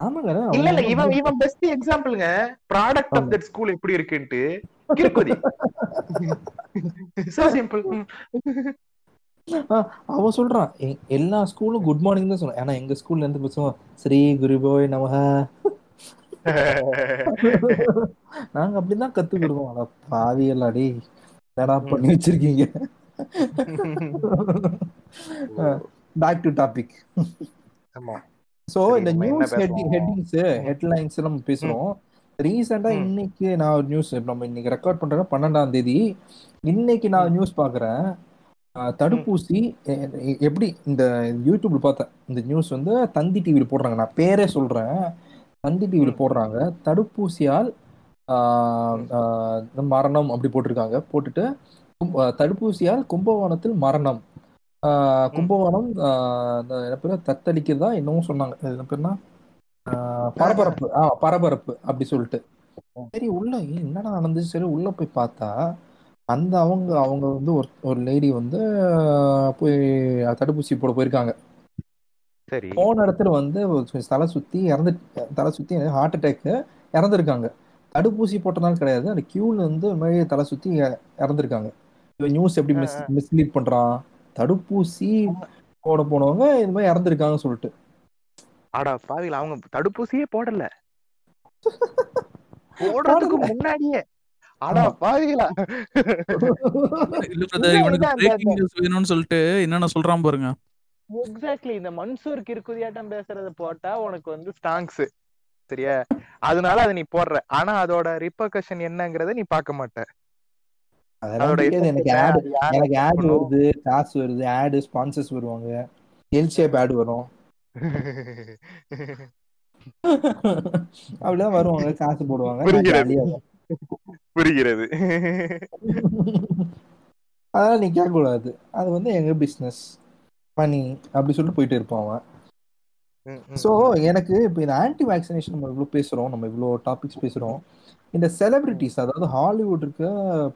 ஆமாங்க இல்ல இல்ல இவன் இவன் பெஸ்ட் எக்ஸாம்பிள்ங்க ப்ராடக்ட் ஆஃப். தட் ஸ்கூல் எப்படி இருக்குன்ட்டு. கிறுக்குதி சோ சிம்பிள் அவன் சொல்றான் எல்லா ஸ்கூலும் குட் மார்னிங் தான் சொல்லுவான் ஏன்னா எங்க ஸ்கூல்ல இருந்து பேசுவோம் ஸ்ரீ குருபோய் நமக நாங்க அப்படிதான் கத்துக்கிடுவோம். அட பாவியல்லாடி என்னடா பண்ணி வச்சிருக்கீங்க? பேக் டு டாபிக் ஆமா. சோ இந்த நியூஸ் ஹெட்டிங்? ஹெட்டிங்ஸ் ஹெட்லைன்ஸ் நம்ம பேசுறோம். ரீசெண்டா. இன்னைக்கு நான் நியூஸ் நம்ம இன்னைக்கு ரெக்கார்ட் பண்றேன் பன்னெண்டாம் தேதி. இன்னைக்கு நான் நியூஸ் பாக்குறேன் தடுப்பூசி எப்படி? இந்த யூடியூப்ல பார்த்தேன். இந்த நியூஸ் வந்து தந்தி டிவில போடுறாங்க. நான் பேரே சொல்றேன். தந்தி டிவில ம். போடுறாங்க. தடுப்பூசியால் மரணம் அப்படி போட்டிருக்காங்க. போட்டுட்டு தடுப்பூசியால் கும்பகோணத்தில் மரணம். ஆஹ், கும்பகோணம் என்ன பேரு? தத்தளிக்கிறதா? என்னமோ சொன்னாங்க. என்ன பேருனா ஆஹ், பரபரப்பு. ஆ பரபரப்பு அப்படி சொல்லிட்டு. சரி உள்ள என்னடா நடந்துச்சு? சரி உள்ள போய் பார்த்தா அந்த அவங்க அவங்க வந்து ஒரு ஒரு லேடி வந்து போய் தடுப்பூசி போட போயிருக்காங்க. சரி. போன இடத்துல வந்து தலை சுத்தி இறந்து தலை சுத்தி ஹார்ட் அட்டாக் இறந்துருக்காங்க. தடுப்பூசி போட்டனால கிடையாது. அந்த கியூல வந்து இந்த மாதிரி தலை சுத்தி இறந்துருக்காங்க. நியூஸ் எப்படி மிஸ் மிஸ்லீட் பண்றான்? தடுப்பூசி போட போனவங்க இது மாதிரி இறந்துருக்காங்கன்னு சொல்லிட்டு. ஆடா பாவில அவங்க தடுப்பூசியே போடல. போடுறதுக்கு முன்னாடியே. ஆடா. பாவிகளா. இல்ல பிரதர் இல்ல, இவனுக்கு இல்ல, அந்த- பிரேக்கிங் நியூஸ் வேணும்னு சொல்லிட்டு என்னென்ன சொல்றான் பாருங்க. எக்ஸாக்ட்லி இந்த மன்சூர் கிறுக்குதியாட்டம் பேசுறத போட்டா உனக்கு வந்து ஸ்டாங்ஸ் சரியா? அதனால அதை நீ போடுற. ஆனா அதோட ரிப்பர்கஷன் என்னங்கறத நீ பார்க்க மாட்ட. எனக்கு ஆட் எனக்கு ஆட்? வருது காசு வருது ஆடு ஸ்பான்சர்ஸ் வருவாங்க. எல் ஷேப் ஆட் வரும். அப்படிதான் வருவாங்க. காசு போடுவாங்க. புரிகிறது. அதெல்லாம் நீ கேட்க கூடாது அது வந்து எங்க பிசினஸ் மணி அப்படி சொல்லிட்டு போயிட்டு இருப்பான் அவன். ஸோ. எனக்கு இப்போ இந்த ஆன்டி வேக்சினேஷன் நம்ம இவ்வளோ பேசுகிறோம் நம்ம இவ்வளோ டாபிக்ஸ் பேசுகிறோம் இந்த செலிபிரிட்டிஸ் அதாவது ஹாலிவுட் இருக்க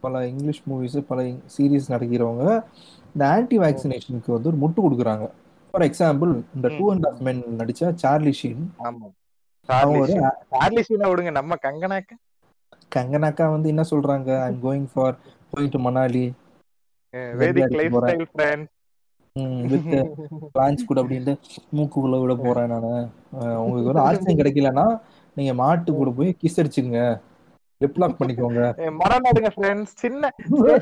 பல இங்கிலீஷ் மூவிஸ் பல சீரீஸ் நடிக்கிறவங்க இந்த ஆன்டி வேக்சினேஷனுக்கு வந்து ஒரு முட்டு கொடுக்குறாங்க. ஃபார் எக்ஸாம்பிள் இந்த. டூ அண்ட் ஆஃப் மென் நடிச்ச சார்லி ஷீன் சார்லி ஷீன். விடுங்க நம்ம கங்கனாக்க? கங்கனாக்கா வந்து என்ன சொல்றாங்க? I'm going for going to Manali with launch கூட அப்படின்ட்டு மூக்குக்குள்ள விட போறேன் நான். உங்களுக்கு ஒரு ஆக்சிஜன் கிடைக்கலன்னா நீங்க மாட்டு கூட போய் கிஸ் அடிச்சுங்க லிப்லாக் பண்ணிக்கோங்க. மரநாடுங்க ஃப்ரெண்ட்ஸ் சின்ன ஒரு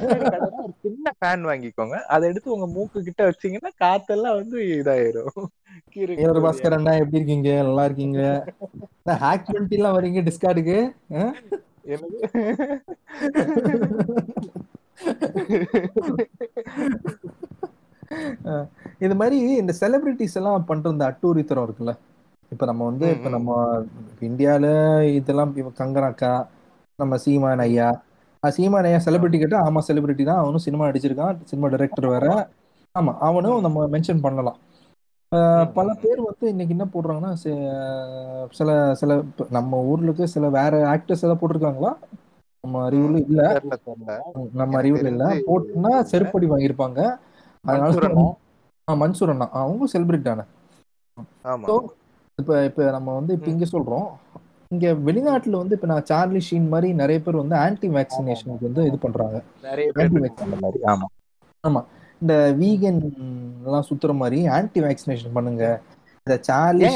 சின்ன ஃபேன் வாங்கிக்கோங்க. அதை எடுத்து உங்க மூக்கு கிட்ட வச்சீங்கன்னா காத்தெல்லாம் வந்து இதாயிரும். ஏழு பாஸ்கர் அண்ணா எப்படி இருக்கீங்க? நல்லா இருக்கீங்க? ஹேக் பண்ணிட்டு எல்லாம் வரீங்க டிஸ்கார்டுக்கு என்னது? இது மாதிரி இந்த செலிபிரிட்டிஸ் எல்லாம் பண்ற இந்த அட்டூரித்தனம் இருக்குல்ல? இப்ப நம்ம வந்து இப்ப. நம்ம இந்தியால இதெல்லாம் கங்கனாக்கா நம்ம சீமான் ஐயா. சீமான் ஐயா செலிபிரிட்டி கேட்டா ஆமா செலிபிரிட்டி தான். அவனும் சினிமா நடிச்சிருக்கான். சினிமா டைரக்டர் வேற. ஆமா அவனும். நம்ம மென்ஷன் பண்ணலாம். பல. பேர் வந்து இன்னைக்கு என்ன போடுறாங்கன்னா சில சில நம்ம ஊர்ல இருக்க சில வேற ஆக்டர்ஸ் ஏதாவது போட்டிருக்காங்களா? நம்ம அறிவுல இல்ல. நம்ம அறிவுல இல்ல. போட்டுனா. செருப்படி வாங்கியிருப்பாங்க. அதனால மன்சூர் அண்ணா. ஆ, மன்சூர் அண்ணா அவங்க செலிபிரிட்டி தானே. இப்ப இப்ப நம்ம வந்து இப்ப. இங்க சொல்றோம். இங்க வெளிநாட்டுல வந்து இப்ப நான் சார்லி ஷீன் மாதிரி நிறைய பேர் வந்து ஆன்டி வேக்சினேஷனுக்கு வந்து இது பண்றாங்க. நிறைய பேர் இருக்காங்க அந்த மாதிரி ஆமா. இந்த வீகன் எல்லாம் சுத்துற மாதிரி ஆன்டி வேக்சினேஷன் பண்ணுங்க. இந்த சார்லி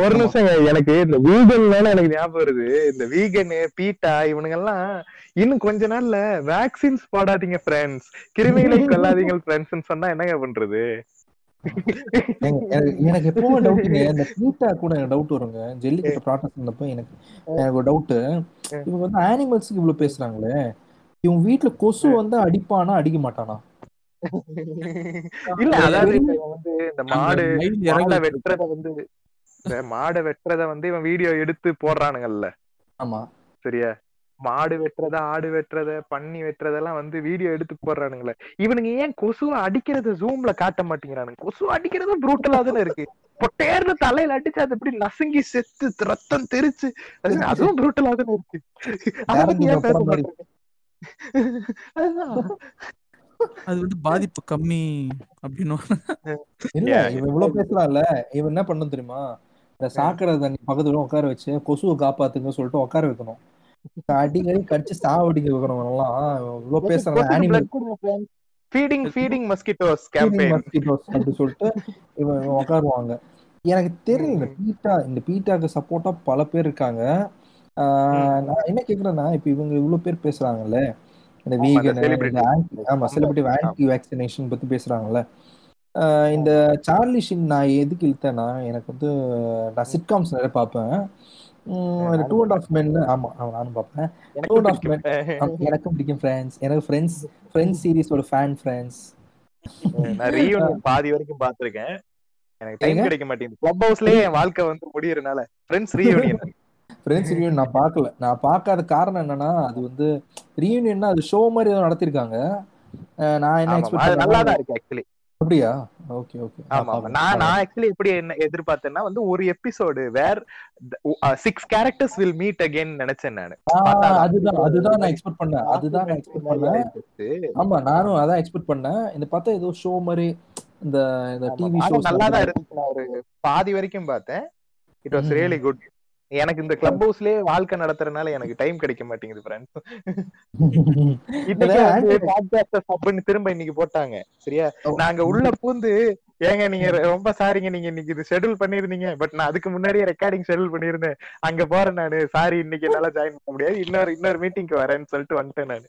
ஒரு நிமிஷங்க எனக்கு இந்த வீகன் எனக்கு ஞாபகம் வருது. இந்த வீகனு பீட்டா இவனுங்க எல்லாம் இன்னும் கொஞ்ச நாள்ல வேக்சின்ஸ் போடாதீங்க ஃப்ரெண்ட்ஸ் கிருமிகளை கொல்லாதீங்க ஃப்ரெண்ட்ஸ் சொன்னா என்னங்க பண்றது? எனக்கு எப்பவும் டவுட்டுங்க இந்த பீட்டா கூட எனக்கு டவுட் வருங்க. ஜெல்லிக்கட்டு ப்ராட்டஸ் இருந்தப்ப எனக்கு எனக்கு ஒரு டவுட் இவங்க வந்து அனிமல்ஸ்க்கு இவ்வளவு பேசுறாங்களே. இவங்க வீட்டுல கொசு வந்து அடிப்பானா அடிக்க மாட்டானா? இல்ல அதாவது வந்து இந்த மாடு மாடை வெட்டுறத வந்து இந்த மாடை வெட்டுறத வந்து இவன் வீடியோ எடுத்து போடுறானுங்கல்ல. ஆமா. சரியா? மாடு வெட்டுறத ஆடு வெட்டுறத பன்னி வெட்டுறதெல்லாம் வந்து வீடியோ எடுத்து போடுறானுங்களே. இவனுங்க ஏன் கொசுவை அடிக்கிறத ஜூம்ல காட்ட மாட்டேங்கிறானுங்க. கொசு அடிக்கிறது ப்ரூட்டலா தானே இருக்கு. பொட்டேர்னு தலையில அடிச்சு அது எப்படி நசுங்கி செத்து ரத்தம் தெரிச்சு அது அதுவும் ப்ரூட்டலா தானே இருக்கு. அதை பத்தி ஏன் பேச. மாட்டேங்க. அது வந்து பாதிப்பு கம்மி அப்படின்னு இல்ல இவன் இவ்வளவு பேசுறான்ல. இவன் என்ன பண்ணணும் தெரியுமா? இந்த சாக்கடை தண்ணி பக்கத்துல உட்கார வச்சு கொசுவை காப்பாத்துங்க சொல்லிட்டு உட்கார வைக்கணும். அடிக்கடி கடிச்சு சாவடிக்க வைக்கணும் எல்லாம் இவ்வளவு animal feeding feeding mosquitoes campaign mosquitoes அப்படி சொல்லிட்டு இவன் இவன் உட்காருவாங்க எனக்கு தெரியும் இந்த பீட்டா இந்த பீட்டாக்கு சப்போர்ட்டா பல பேர் இருக்காங்க. நான் என்ன கேக்குறேன்னா இப்ப இவங்க இவ்வளவு பேர் பேசுறாங்கல்ல. இந்த வீகன். ஆமா. செலிபிரிட்டி ஆன்டி வேக்சினேஷன் பத்தி பேசுறாங்கல்ல. இந்த சார்லி ஷின் நான் எதுக்கு இழுத்தேன்னா எனக்கு வந்து நான் சிட்காம்ஸ் நிறைய பார்ப்பேன். டூ அண்ட் ஆஃப் மென் ஆமா ஆமா, நானும் பார்ப்பேன். டூ அண்ட் ஆஃப் மென் எனக்கும் பிடிக்கும் ஃப்ரெண்ட்ஸ் எனக்கு ஃப்ரெண்ட்ஸ் ஃப்ரெண்ட்ஸ் சீரிஸோட ஃபேன் ஃப்ரெண்ட்ஸ் நான் ரீயூனியன் பாதி வரைக்கும் பாத்திருக்கேன் எனக்கு டைம்? கிடைக்க மாட்டேங்குது. கிளப் ஹவுஸ்லயே என் வாழ்க்கை வந்து முடியறனால. ஃப்ரெண்ட்ஸ் ரீயூனியன் ஃப்ரெண்ட்ஸ் ரியூனியன் நான் பார்க்கல. நான் பார்க்காத காரணம் என்னன்னா அது வந்து ரீயூனியன்னா அது ஷோ மாதிரி ஏதோ நடத்திருக்காங்க. நான் என்ன எக்ஸ்பெக்ட் நல்லா தான் இருக்கு ஆக்சுவலி அப்படியா? ஓகே ஓகே ஆமா நான் நான் ஆக்சுவலி எப்படி என்ன எதிர்பார்த்தேன்னா வந்து ஒரு episode where six characters will meet again நினைச்சேன் நானு. அதுதான் அதுதான் நான் எக்ஸ்பெக்ட் பண்ணேன். அதுதான் நான் எக்ஸ்பெக்ட் பண்ணேன். ஆமா நானும் அதான் எக்ஸ்பெக்ட் பண்ணேன். இந்த பார்த்தா ஏதோ ஷோ மாதிரி இந்த இந்த டிவி ஷோஸ் நல்லா தான் இருந்துச்சு. நான் ஒரு பாதி வரைக்கும் பார்த்தேன். It was. ரியலி குட் எனக்கு இந்த கிளப் ஹவுஸ்லயே வாழ்க்கை நடத்துறதுனால எனக்கு டைம் கிடைக்க மாட்டேங்குது ஃப்ரெண்ட்ஸ் திரும்ப இன்னைக்கு போட்டாங்க. சரியா? நாங்க உள்ள பூந்து ஏங்க நீங்க ரொம்ப சாரிங்க நீங்க இன்னைக்கு இது ஷெட்யூல் பண்ணிருந்தீங்க பட் நான் அதுக்கு முன்னாடியே ரெக்கார்டிங் ஷெட்யூல் பண்ணிருந்தேன் அங்க போறேன் நானு சாரி இன்னைக்கு என்னால ஜாயின் பண்ண முடியாது. இன்னொரு இன்னொரு மீட்டிங்க்கு வரேன்னு சொல்லிட்டு வந்துட்டேன் நானு.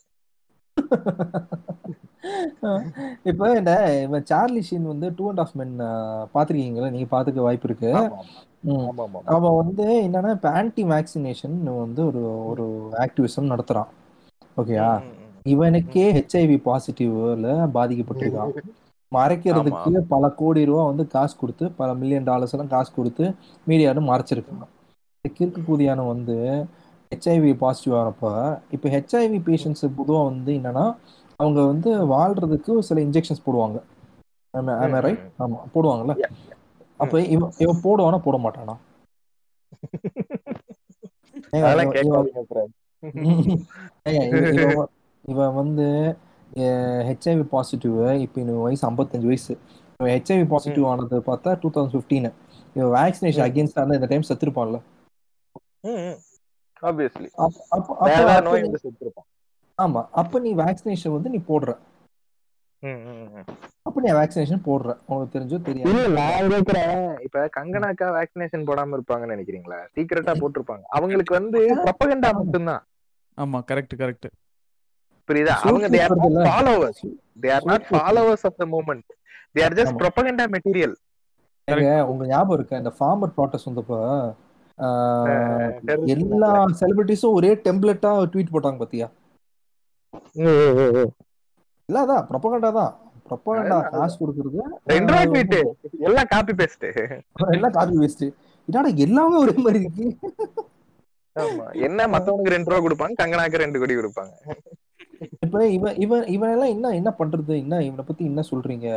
இப்ப இந்த இவன் சார்லி ஷீன் வந்து டூ அண்ட் ஆஃப் மென் பாத்திருக்கீங்களா நீங்க பாத்துக்க வாய்ப்பு இருக்கு. அவன் வந்து என்னன்னா இப்ப ஆன்டி வேக்சினேஷன் வந்து ஒரு ஒரு ஆக்டிவிசம் நடத்துறான். ஓகேயா? இவனுக்கே ஹெச்ஐவி பாசிட்டிவ்ல பாதிக்கப்பட்டிருக்கான். மறைக்கிறதுக்கு பல கோடி ரூபா வந்து காசு கொடுத்து பல மில்லியன் டாலர்ஸ் எல்லாம் காசு கொடுத்து மீடியாவும் மறைச்சிருக்கான். இந்த கிறுக்கு கூதியான வந்து ஹெச்ஐவி பாசிட்டிவ் ஆனப்ப இப்போ ஹெச்ஐவி பேஷண்ட்ஸ் பொதுவாக வந்து என்னன்னா அவங்க வந்து வாழ்றதுக்கு சில இன்ஜெக்ஷன்ஸ் போடுவாங்க. ரைட் ஆமா போடுவாங்கல்ல? அப்ப இவன் இவன் போடுவானா? போட மாட்டானா? இவன்- வந்து ஹெச்ஐவி பாசிட்டிவ் இப்போ இவன் வயசு ஐம்பத்தஞ்சு வயசு. இவன் ஹெச்ஐவி பாசிட்டிவ் ஆனது பார்த்தா டூ தௌசண்ட் ஃபிஃப்டீன் இவன் வேக்சினேஷன் அகேன்ஸ்ட் ஆன இந்த டைம் செத்துருப்பான்ல. செத்துருப்பான். ஆமா அப்ப நீ வேக்சினேஷன் வந்து நீ போடுற. அப்ப நீ வேக்சினேஷன் போடுற உனக்கு தெரிஞ்சோ தெரியாது. இல்ல நான் கேக்குறேன். இப்ப கங்கனாக்கா வேக்சினேஷன் போடாம இருப்பாங்கன்னு நினைக்கிறீங்களா? சீக்கிரட்டா போட்டிருப்பாங்க. அவங்களுக்கு வந்து ப்ரொபகண்டா மட்டும்தான். ஆமா கரெக்ட் கரெக்ட் புரியுதா? அவங்க தே ஆர் இல்ல. Followers they are not followers of the moment they are just. Propaganda material உங்க ஞாபகம் இருக்கா? இந்த ஃபார்மர் ப்ராட்டஸ்ட் வந்தப்ப எல்லா செலிபிரிட்டிஸும் ஒரே டெம்ப்ளெட்டா ட்வீட் போட்டாங்க பாத்தியா? இல்ல அதான் ப்ரொபகண்டா தான். ப்ரொபகண்டா காசு கொடுக்கறது எல்லாம் காப்பி பேஸ்ட் எல்லாம் காப்பி என்னடா எல்லாமே ஒரே மாதிரி இருக்கு. என்ன மத்தவனுக்கு ரெண்டு ரூபா கொடுப்பாங்க கங்கனாக்கு ரெண்டு கோடி கொடுப்பாங்க. இப்ப இவன் இவன் இவன் எல்லாம் என்ன என்ன பண்றது? என்ன இவனை பத்தி என்ன சொல்றீங்க?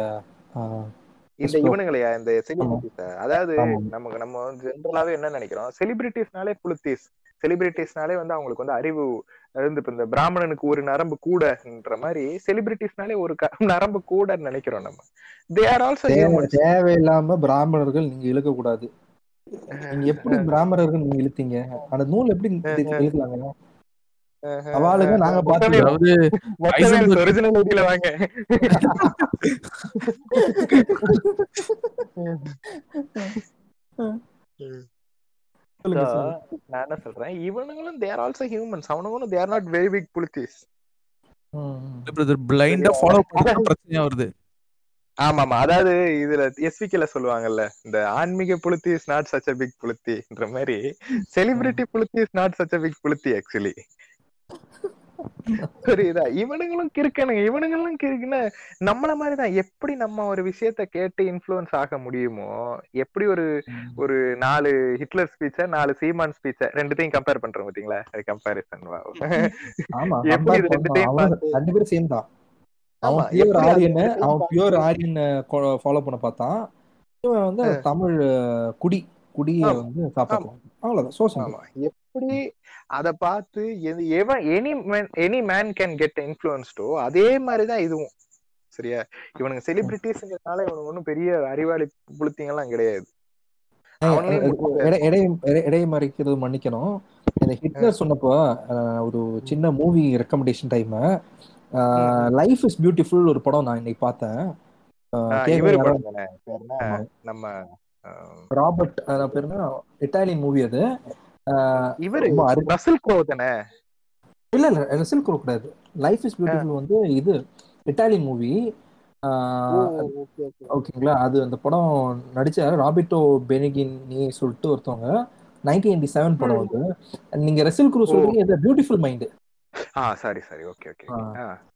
இந்த. இவனுங்களையா இந்த செலிபிரிட்டிஸ் அதாவது. நமக்கு நம்ம ஜென்ரலாவே என்ன நினைக்கிறோம்? செலிபிரிட்டிஸ்னாலே புளுத்தீஸ் செலிபிரிட்டிஸ்னாலே வந்து அவங்களுக்கு வந்து அறிவு வந்து இப்ப இந்த பிராமணனுக்கு ஒரு நரம்பு கூடன்ற மாதிரி செலிபிரிட்டிஸ்னாலே ஒரு க- நரம்பு கூடன்னு நினைக்கிறோம் நம்ம. தே ஆர் ஆல்சோ தேவை- தேவையில்லாம பிராமணர்கள் நீங்க இழுக்க கூடாது நீங்க எப்படி பிராமணர்கள் நீங்க இழுத்தீங்க? அந்த நூல் எப்படி எழுதலாங்க அவாளுங்க நாங்க அதாவது Heisenberg- ஒரிஜினல் ஐடியில வாங்க. நான் என்ன சொல்றேன்? இவனுங்களும் தேர் ஆல்சோ ஹியூமன்ஸ் அவனுங்களும் தேர் நாட் வெரி பிக் ம். பிரதர் பிளைண்டா ஃபாலோ பண்ணா பிரச்சனையா வருது. ஆமா ஆமா அதாவது இதுல எஸ்விக்கில சொல்லுவாங்கல்ல இந்த ஆன்மீக புளுத்தி is not such a big புளுத்தின்ற மாதிரி celebrity புளுத்தி is not such a big புளுத்தி actually புரியுதா? இவனுங்களும் கிறுக்கனுங்க. இவனுங்களும் கிறுக்குன்னா நம்மள மாதிரிதான். எப்படி நம்ம ஒரு விஷயத்த கேட்டு இன்ஃப்ளூயன்ஸ் ஆக முடியுமோ எப்படி ஒரு ஒரு நாலு ஹிட்லர் ஸ்பீச்ச நாலு சீமான் ஸ்பீச்ச ரெண்டுத்தையும் கம்பேர் பண்றோம் பாத்தீங்களா? கம்பேரிசன் ஆமா எப்படி ரெண்டுத்தையும் ரெண்டு பேரும் சேம் தான். அவன் பியூர் அது ஆரியன் அவன் பியூர் ஆரியன் ஃபாலோ பண்ண பார்த்தான். இவன் வந்து தமிழ் குடி. குடிய. வந்து காப்பாற்றுவான் அவ்வளவுதான். சோ ஆமா. எப்படி அத பார்த்து எவன் any man any man can get இன்ஃபுளுன்ஸ்டோ அதே மாதிரிதான் இதுவும். சரியா? இவனுங்க செலிபிரிட்டிஸ்ங்கிறதுனால இவனுக்கு ஒண்ணும் பெரிய அறிவாளி புளுத்திங்கெல்லாம் கிடையாது. இடையை மறைக்கிறது மன்னிக்கணும். இந்த ஹிட்லர் சொன்னப்போ ஒரு சின்ன movie recommendation time life is beautiful ஒரு படம் நான் இன்னைக்கு பார்த்தேன். நம்ம ராபர்ட் அஹ், பேர் என்ன? இட்டாலியன் மூவி அது. இவரு ரசல் க்ரோ தானே? இல்ல இல்ல ரசில் க்ரோ கூடாது லைஃப் இஸ் பியூட்டிஃபுல் வந்து இது இட்டாலியன் மூவி ஓகேங்களா? அது அந்த படம் நடிச்ச ராபிட்டோ பெனிகினி சொல்லிட்டு ஒருத்தவங்க. நைன்டீன் எயிட்டி செவன் படம் வந்து நீங்க ரசில் குரூ சொல்றீங்க இது பியூட்டிஃபுல் மைண்ட் ஆ சாரி சாரி. Okay okay.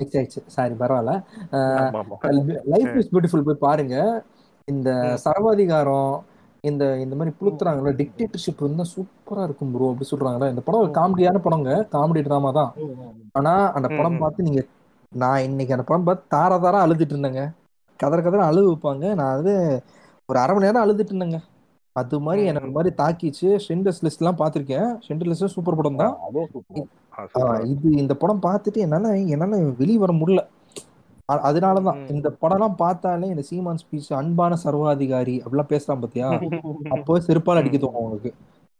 ஆயிடுச்சு சாரி பரவாயில்ல. லைஃப் இஸ் பியூட்டிஃபுல் போய் பாருங்க. இந்த சர்வாதிகாரம் இந்த இந்த மாதிரி புளுத்துறாங்கல்ல டிக்டேட்டர்ஷிப் வந்து சூப்பரா இருக்கும் ப்ரோ அப்படி சொல்றாங்கல்ல. இந்த படம் ஒரு காமெடியான படங்க காமெடி ட்ராமா தான். ஆனா அந்த படம். பார்த்து நீங்க நான் இன்னைக்கு அந்த படம் பார்த்து தார தாரா அழுதுட்டு இருந்தேங்க. கதற கதற அழுது வைப்பாங்க. நான் அது ஒரு அரை மணி நேரம் அழுதுட்டு இருந்தேங்க. அது மாதிரி எனக்கு மாதிரி தாக்கிச்சு. ஷெண்டர்ஸ் லிஸ்ட் எல்லாம் பார்த்திருக்கேன். ஷெண்டர் லிஸ்ட் சூப்பர் படம் தான். இது இந்த படம் பார்த்துட்டு என்னால என்னால வெளியே வர முடியல. அதனாலதான். இந்த படம்லாம் பார்த்தாலே இந்த சீமான் ஸ்பீச் அன்பான சர்வாதிகாரி அப்படிலாம் பேசலாம் பாத்தியா? அப்போ செருப்பால் அடிக்க தோணும் உங்களுக்கு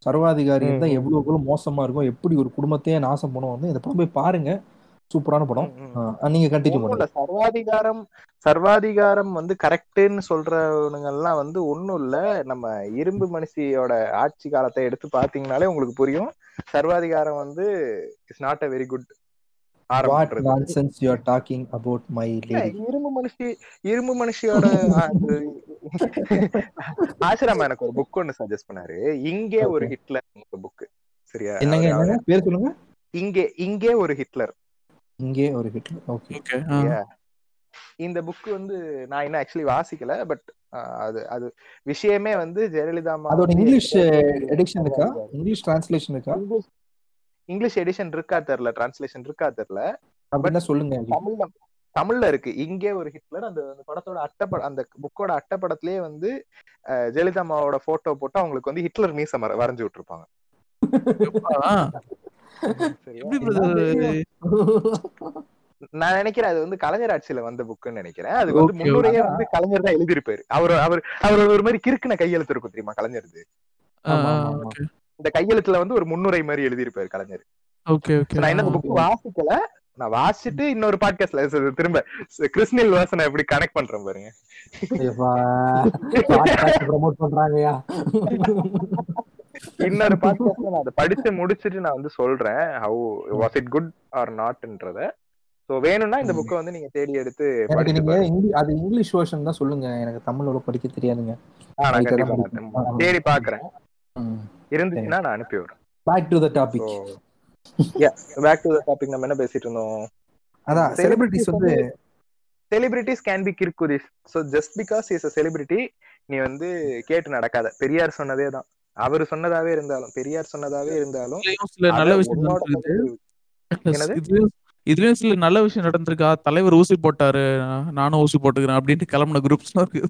சர்வாதிகாரி ம். எவ்வளவு எவ்வளவு மோசமா இருக்கும் எப்படி ஒரு குடும்பத்தையே நாசம் பண்ணுவோம் வந்து இந்த படம் போய் பாருங்க. சூப்பரான படம். நீங்க கண்டினியூ பண்ணுங்க. சர்வாதிகாரம் சர்வாதிகாரம் வந்து கரெக்ட்னு சொல்றவனுங்க எல்லாம் வந்து ஒண்ணும் இல்ல. நம்ம இரும்பு மனுஷியோட ஆட்சி காலத்தை எடுத்து பாத்தீங்கனாலே உங்களுக்கு புரியும். சர்வாதிகாரம் வந்து it's not a very good what nonsense you are talking about my lady இரும்பு மனுஷி இரும்பு மனுஷியோட ஆசிரமா எனக்கு ஒரு புக் ஒன்னு சஜஸ்ட் பண்ணாரு. இங்கே ஒரு. ஹிட்லர் ஒரு புக் சரியா? என்னங்க அவரு- என்னங்க? பேர் சொல்லுங்க. இங்கே இங்கே ஒரு ஹிட்லர். இங்கே ஒரு ஹிட்லர். ஓகே? இந்த புக் வந்து நான் இன்னும் ஆக்சுவலி வாசிக்கல பட் அது அது விஷயமே வந்து ஜெயலலிதா அதோட இங்கிலீஷ் எடிஷன் இருக்கா? இங்கிலீஷ் டிரான்ஸ்லேஷன் இருக்கா? இங்கிலீஷ் எடிஷன் இருக்கா தெரியல டிரான்ஸ்லேஷன் இருக்கா தெரியல. அப்படின்னா சொல்லுங்க. தமிழ்ல தமிழ்ல இருக்கு. இங்கே ஒரு ஹிட்லர் அந்த அந்த படத்தோட அட்டப்பட அந்த புக்கோட அட்டப்படத்திலேயே வந்து ஜெயலலிதா அம்மாவோட போட்டோ போட்டு அவங்களுக்கு வந்து ஹிட்லர் மீச மர- வரைஞ்சு விட்டுருப்பாங்க. நான் நினைக்கிறேன் அது வந்து கலைஞர் ஆட்சியில வந்த புக்குன்னு நினைக்கிறேன். அதுக்கு வந்து முன்னுரையே வந்து கலைஞர் தான் எழுதியிருப்பாரு. அவர் அவர் அவர் ஒரு மாதிரி கிறுக்குன கையெழுத்து இருக்கும் தெரியுமா. ஓகே இந்த கையெழுத்துல வந்து ஒரு முன்னுரை மாதிரி எழுதியிருப்பாரு கலைஞர். Okay okay. So, நான் இன்னும் புக் வாசிக்கல நான் வாசிச்சுட்டு இன்னொரு பாட்காஸ்ட்ல திரும்ப கிறிஸ்டியல் வாசனை எப்படி கனெக்ட் பண்றேன் பாருங்க. ப்ரோமோட் பண்றாங்கயா இன்னொரு பாட்காஸ்ட்ல நான் அதை படிச்சு முடிச்சிட்டு நான் வந்து சொல்றேன் how was it good or நாட்ன்றத so வேணும்னா இந்த புக்கை வந்து நீங்க தேடி எடுத்து நீங்க அது இங்கிலீஷ் வெர்ஷன் தான் சொல்லுங்க. எனக்கு தமிழோட படிக்க தெரியாதுங்க. தேடி பாக்குறேன் இருந்துச்சுன்னா நான் அனுப்பி விடுறேன். Back to the topic back to the topic நம்ம என்ன பேசிட்டு இருந்தோம்? அதான் செலிபிரிட்டிஸ் வந்து celebrities can be கிற்குதிஸ் so just because is a celebrity நீ வந்து கேட்டு நடக்காத. பெரியார் சொன்னதே தான். அவர் சொன்னதாவே இருந்தாலும் பெரியார் சொன்னதாவே இருந்தாலும் நல்ல விஷயம்? இதுலயும் இதுலயும் சில நல்ல விஷயம் நடந்திருக்கா? தலைவர் ஊசி போட்டாரு நானும் ஊசி போட்டுக்கிறேன் அப்படின்ட்டு கிளம்புன குரூப்ஸ் இருக்கு.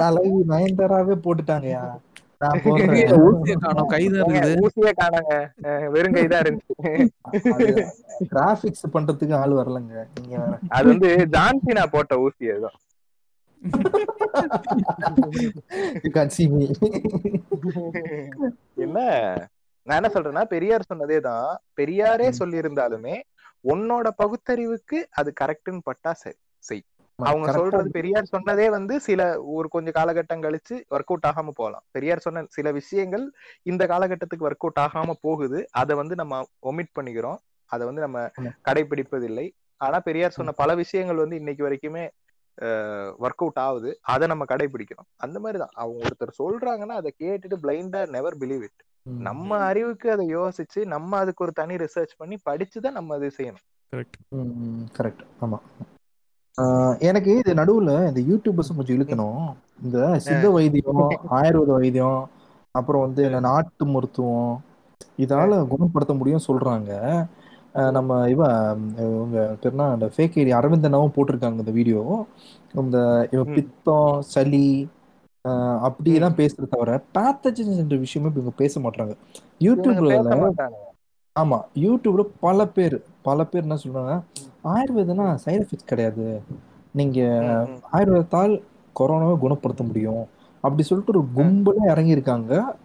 தலைவி நயன்தாராவே போட்டுட்டாங்கயா வெறும் கைதான் இருந்துச்சு கிராபிக்ஸ் பண்றதுக்கு ஆள் வரலங்க. அது வந்து ஜான்சினா போட்ட ஊசி அதுதான் என்ன? நான் என்ன சொல்றேன்னா பெரியார் சொன்னதே தான். பெரியாரே. சொல்லி இருந்தாலுமே உன்னோட பகுத்தறிவுக்கு அது கரெக்ட்னு பட்டா சரி. செய். அவங்க சொல்றது பெரியார் சொன்னதே வந்து சில ஒரு கொஞ்ச காலகட்டம் கழிச்சு ஒர்க் அவுட் ஆகாம போகலாம் பெரியார் சொன்ன சில விஷயங்கள் இந்த காலகட்டத்துக்கு ஒர்க் அவுட் ஆகாம போகுது. அதை வந்து நம்ம ஒமிட் பண்ணிக்கிறோம். அதை வந்து நம்ம. கடைபிடிப்பதில்லை ஆனா பெரியார் சொன்ன பல விஷயங்கள் வந்து இன்னைக்கு வரைக்குமே ஒர்க் அவுட் ஆகுது. அதை நம்ம கடைபிடிக்கிறோம் அந்த மாதிரிதான் அவங்க ஒருத்தர் சொல்றாங்கன்னா அதை கேட்டுட்டு பிளைண்டா நெவர் பிலீவ் இட். நம்ம அறிவுக்கு அதை யோசிச்சு நம்ம அதுக்கு ஒரு தனி ரிசர்ச் பண்ணி படிச்சுதான் நம்ம அதை செய்யணும். கரெக்ட் கரெக்ட் ஆமா. எனக்கு இது நடுவுல இந்த யூடியூபர்ஸ் கொஞ்சம் இழுக்கணும். இந்த சித்த வைத்தியம் ஆயுர்வேத வைத்தியம் அப்புறம் வந்து நாட்டு மருத்துவம் இதால குணப்படுத்த முடியும் சொல்றாங்க. நம்ம இவ இவங்க பேர்னா அந்த ஃபேக் ஐடி அரவிந்தனாவும் போட்டிருக்காங்க இந்த வீடியோ இந்த இவன். பித்தம் சளி அப்படிதான் பேசுறது தவிர பேத்தஜன்ஸ் என்ற விஷயமே இப்ப இவங்க பேச மாட்டாங்க. யூடியூப்ல ஆமா யூடியூப்ல பல பேர் பல பேர் என்ன சொல்றாங்க ஆயுர்வேதம்னா சைடு எஃபெக்ட்ஸ் கிடையாது. நீங்க. ஆயுர்வேதத்தால் கொரோனாவை குணப்படுத்த முடியும். அப்படி சொல்லிட்டு ஒரு கும்பலே இறங்கி இருக்காங்க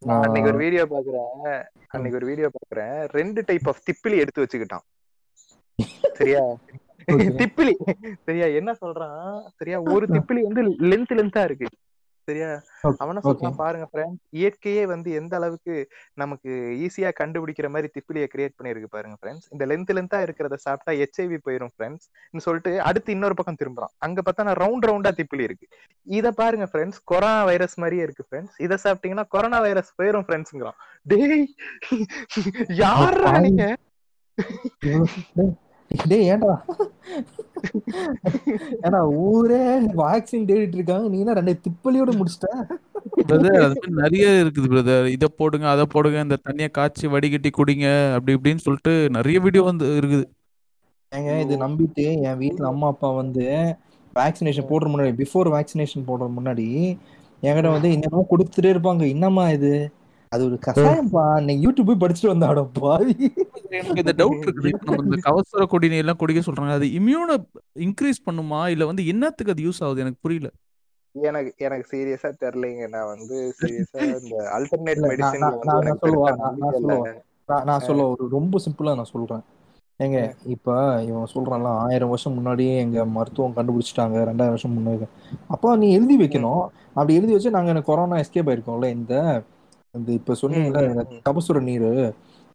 நான் அன்னைக்கு ஒரு வீடியோ பாக்குறேன். அன்னைக்கு ஒரு வீடியோ பாக்குறேன். ரெண்டு டைப் ஆஃப் திப்பிலி எடுத்து வச்சுக்கிட்டான். சரியா. திப்பிலி. சரியா? என்ன சொல்றான்? சரியா? ஒரு திப்பிலி வந்து லென்த் லென்த்தா இருக்கு. சரியா? அவன. சொல்றான் பாருங்க ஃப்ரெண்ட்ஸ் இயற்கையே வந்து எந்த அளவுக்கு நமக்கு ஈஸியா கண்டுபிடிக்கிற மாதிரி திப்பிலியை கிரியேட் பண்ணிருக்கு பாருங்க ஃப்ரெண்ட்ஸ் இந்த லென்த் லென்த்தா இருக்கிறத சாப்பிட்டா ஹெச்ஐவி போயிரும் ஃப்ரெண்ட்ஸ் சொல்லிட்டு அடுத்து இன்னொரு பக்கம் திரும்புறான். அங்க பார்த்தா நான் ரவுண்ட் ரவுண்டா திப்பிலி இருக்கு. இத பாருங்க ஃப்ரெண்ட்ஸ் கொரோனா வைரஸ் மாதிரியே இருக்கு ஃப்ரெண்ட்ஸ் இத சாப்பிட்டீங்கன்னா கொரோனா வைரஸ் போயிரும் ஃப்ரெண்ட்ஸ்ங்கிறான் டேய் யாரா நீங்க? டேய், ஏன்டா? ஏன்னா ஊரே வேக்சின் தேடிட்டு இருக்காங்க. நீ என்ன ரெண்டு திப்பலியோட முடிச்சிட்ட? பிரதர் அது நிறைய இருக்குது பிரதர் இதை போடுங்க அதை போடுங்க இந்த தண்ணியை காய்ச்சி வடிகட்டி குடிங்க அப்படி இப்படின்னு சொல்லிட்டு நிறைய வீடியோ வந்து இருக்குது. ஏங்க இது நம்பிட்டு என் வீட்ல அம்மா அப்பா வந்து வேக்சினேஷன் போடுற முன்னாடி பிஃபோர் வேக்சினேஷன் போடுற முன்னாடி என்கிட்ட வந்து என்னமோ கொடுத்துட்டே இருப்பாங்க. என்னம்மா இது? அது ஒரு கசாயம்ப்பா நீ யூடியூப் போய் படிச்சுட்டு வந்தாடோ பாவி எனக்கு இந்த டவுட் இருக்குது இப்ப நம்ம இந்த கவசர குடிநீர் எல்லாம் குடிக்க சொல்றாங்க. அது இம்யூனை இன்க்ரீஸ் பண்ணுமா? இல்ல வந்து என்னத்துக்கு அது யூஸ் ஆகுது? எனக்கு புரியல. எனக்கு எனக்கு சீரியஸா தெரியலைங்க. நான் வந்து சீரியஸா இந்த அல்டர்னேட் இல்ல, நான் மெடிசின்ல நான் சொல்லுவேன் நான் சொல்ல ஒரு ரொம்ப சிம்பிளா நான் சொல்றேன். ஏங்க இப்ப இவன் சொல்றான்ல ஆயிரம் வருஷம் முன்னாடியே எங்க மருத்துவம் கண்டுபிடிச்சிட்டாங்க. ரெண்டாயிரம் வருஷம் முன்னாடி. அப்போ நீ எழுதி வைக்கணும். அப்படி எழுதி வச்சு நாங்க கொரோனா எஸ்கேப் ஆயிருக்கோம்ல இந்த இந்த இப்ப சொன்னீங்கல்ல. கபசுர நீர்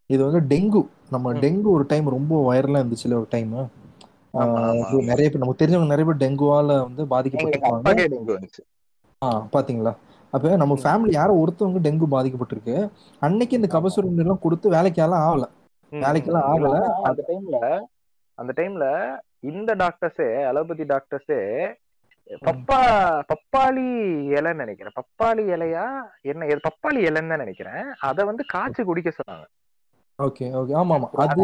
இது வந்து டெங்கு நம்ம. டெங்கு ஒரு டைம் ரொம்ப வைரலா இருந்துச்சுல ஒரு டைம். நிறைய பேர் நமக்கு தெரிஞ்சவங்க நிறைய பேர் டெங்குவால வந்து வந்துச்சு ஆ பாத்தீங்களா அப்ப நம்ம. ஃபேமிலி யாரோ ஒருத்தவங்க டெங்கு பாதிக்கப்பட்டிருக்கு அன்னைக்கு இந்த. கபசுர நீர்லாம் கொடுத்து வேலைக்கெல்லாம் ஆகல வேலைக்கெல்லாம் ஆகல அந்த டைம்ல அந்த டைம்ல இந்த டாக்டர்ஸே அலோபதி டாக்டர்ஸே பப்பா பப்பாளி இலைன்னு நினைக்கிறேன். பப்பாளி இலையா? என்ன பப்பாளி இலைன்னு தான் நினைக்கிறேன். அத வந்து காய்ச்சி குடிக்க சொன்னாங்க. Okay okay. ஆமா ஆமா. அது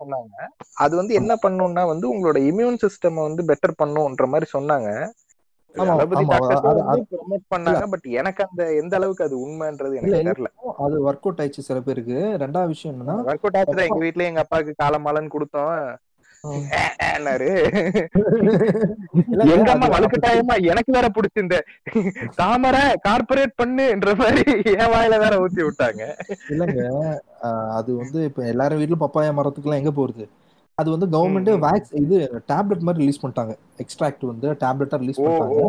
சொன்னாங்க. அது வந்து என்ன பண்ணும்னா வந்து உங்களோட இம்யூன் சிஸ்டம் வந்து பெட்டர் பண்ணுன்ற மாதிரி சொன்னாங்க. பண்ணாங்க. பட் எனக்கு அந்த எந்த அளவுக்கு அது உண்மைன்றது எனக்கு தெரியல. அது ஒர்க் அவுட் ஆயிடுச்சு சில பேருக்கு. ரெண்டாவது விஷயம் என்னன்னா ஒர்க் அவுட் ஆச்சு எங்க வீட்லயே எங்க அப்பாவுக்கு காலமாலன்னு கொடுத்தோம். எங்க அம்மா வலுக்கட்டாயமா எனக்கு வேற பிடிச்சி இந்த தாமரை கார்பரேட் பண்ணுன்ற மாதிரி என் வாயில வேற ஊத்தி விட்டாங்க. இல்லங்க அது வந்து இப்ப எல்லாரும் வீட்லயும் பப்பாயா மரத்துக்குலாம் எங்க போறது? அது வந்து கவர்மெண்ட். வேக்ஸ் இது டேப்லெட் மாதிரி ரிலீஸ் பண்ணிட்டாங்க. எக்ஸ்ட்ராக்ட் வந்து டேப்லெட்டா ரிலீஸ் பண்ணிட்டாங்க.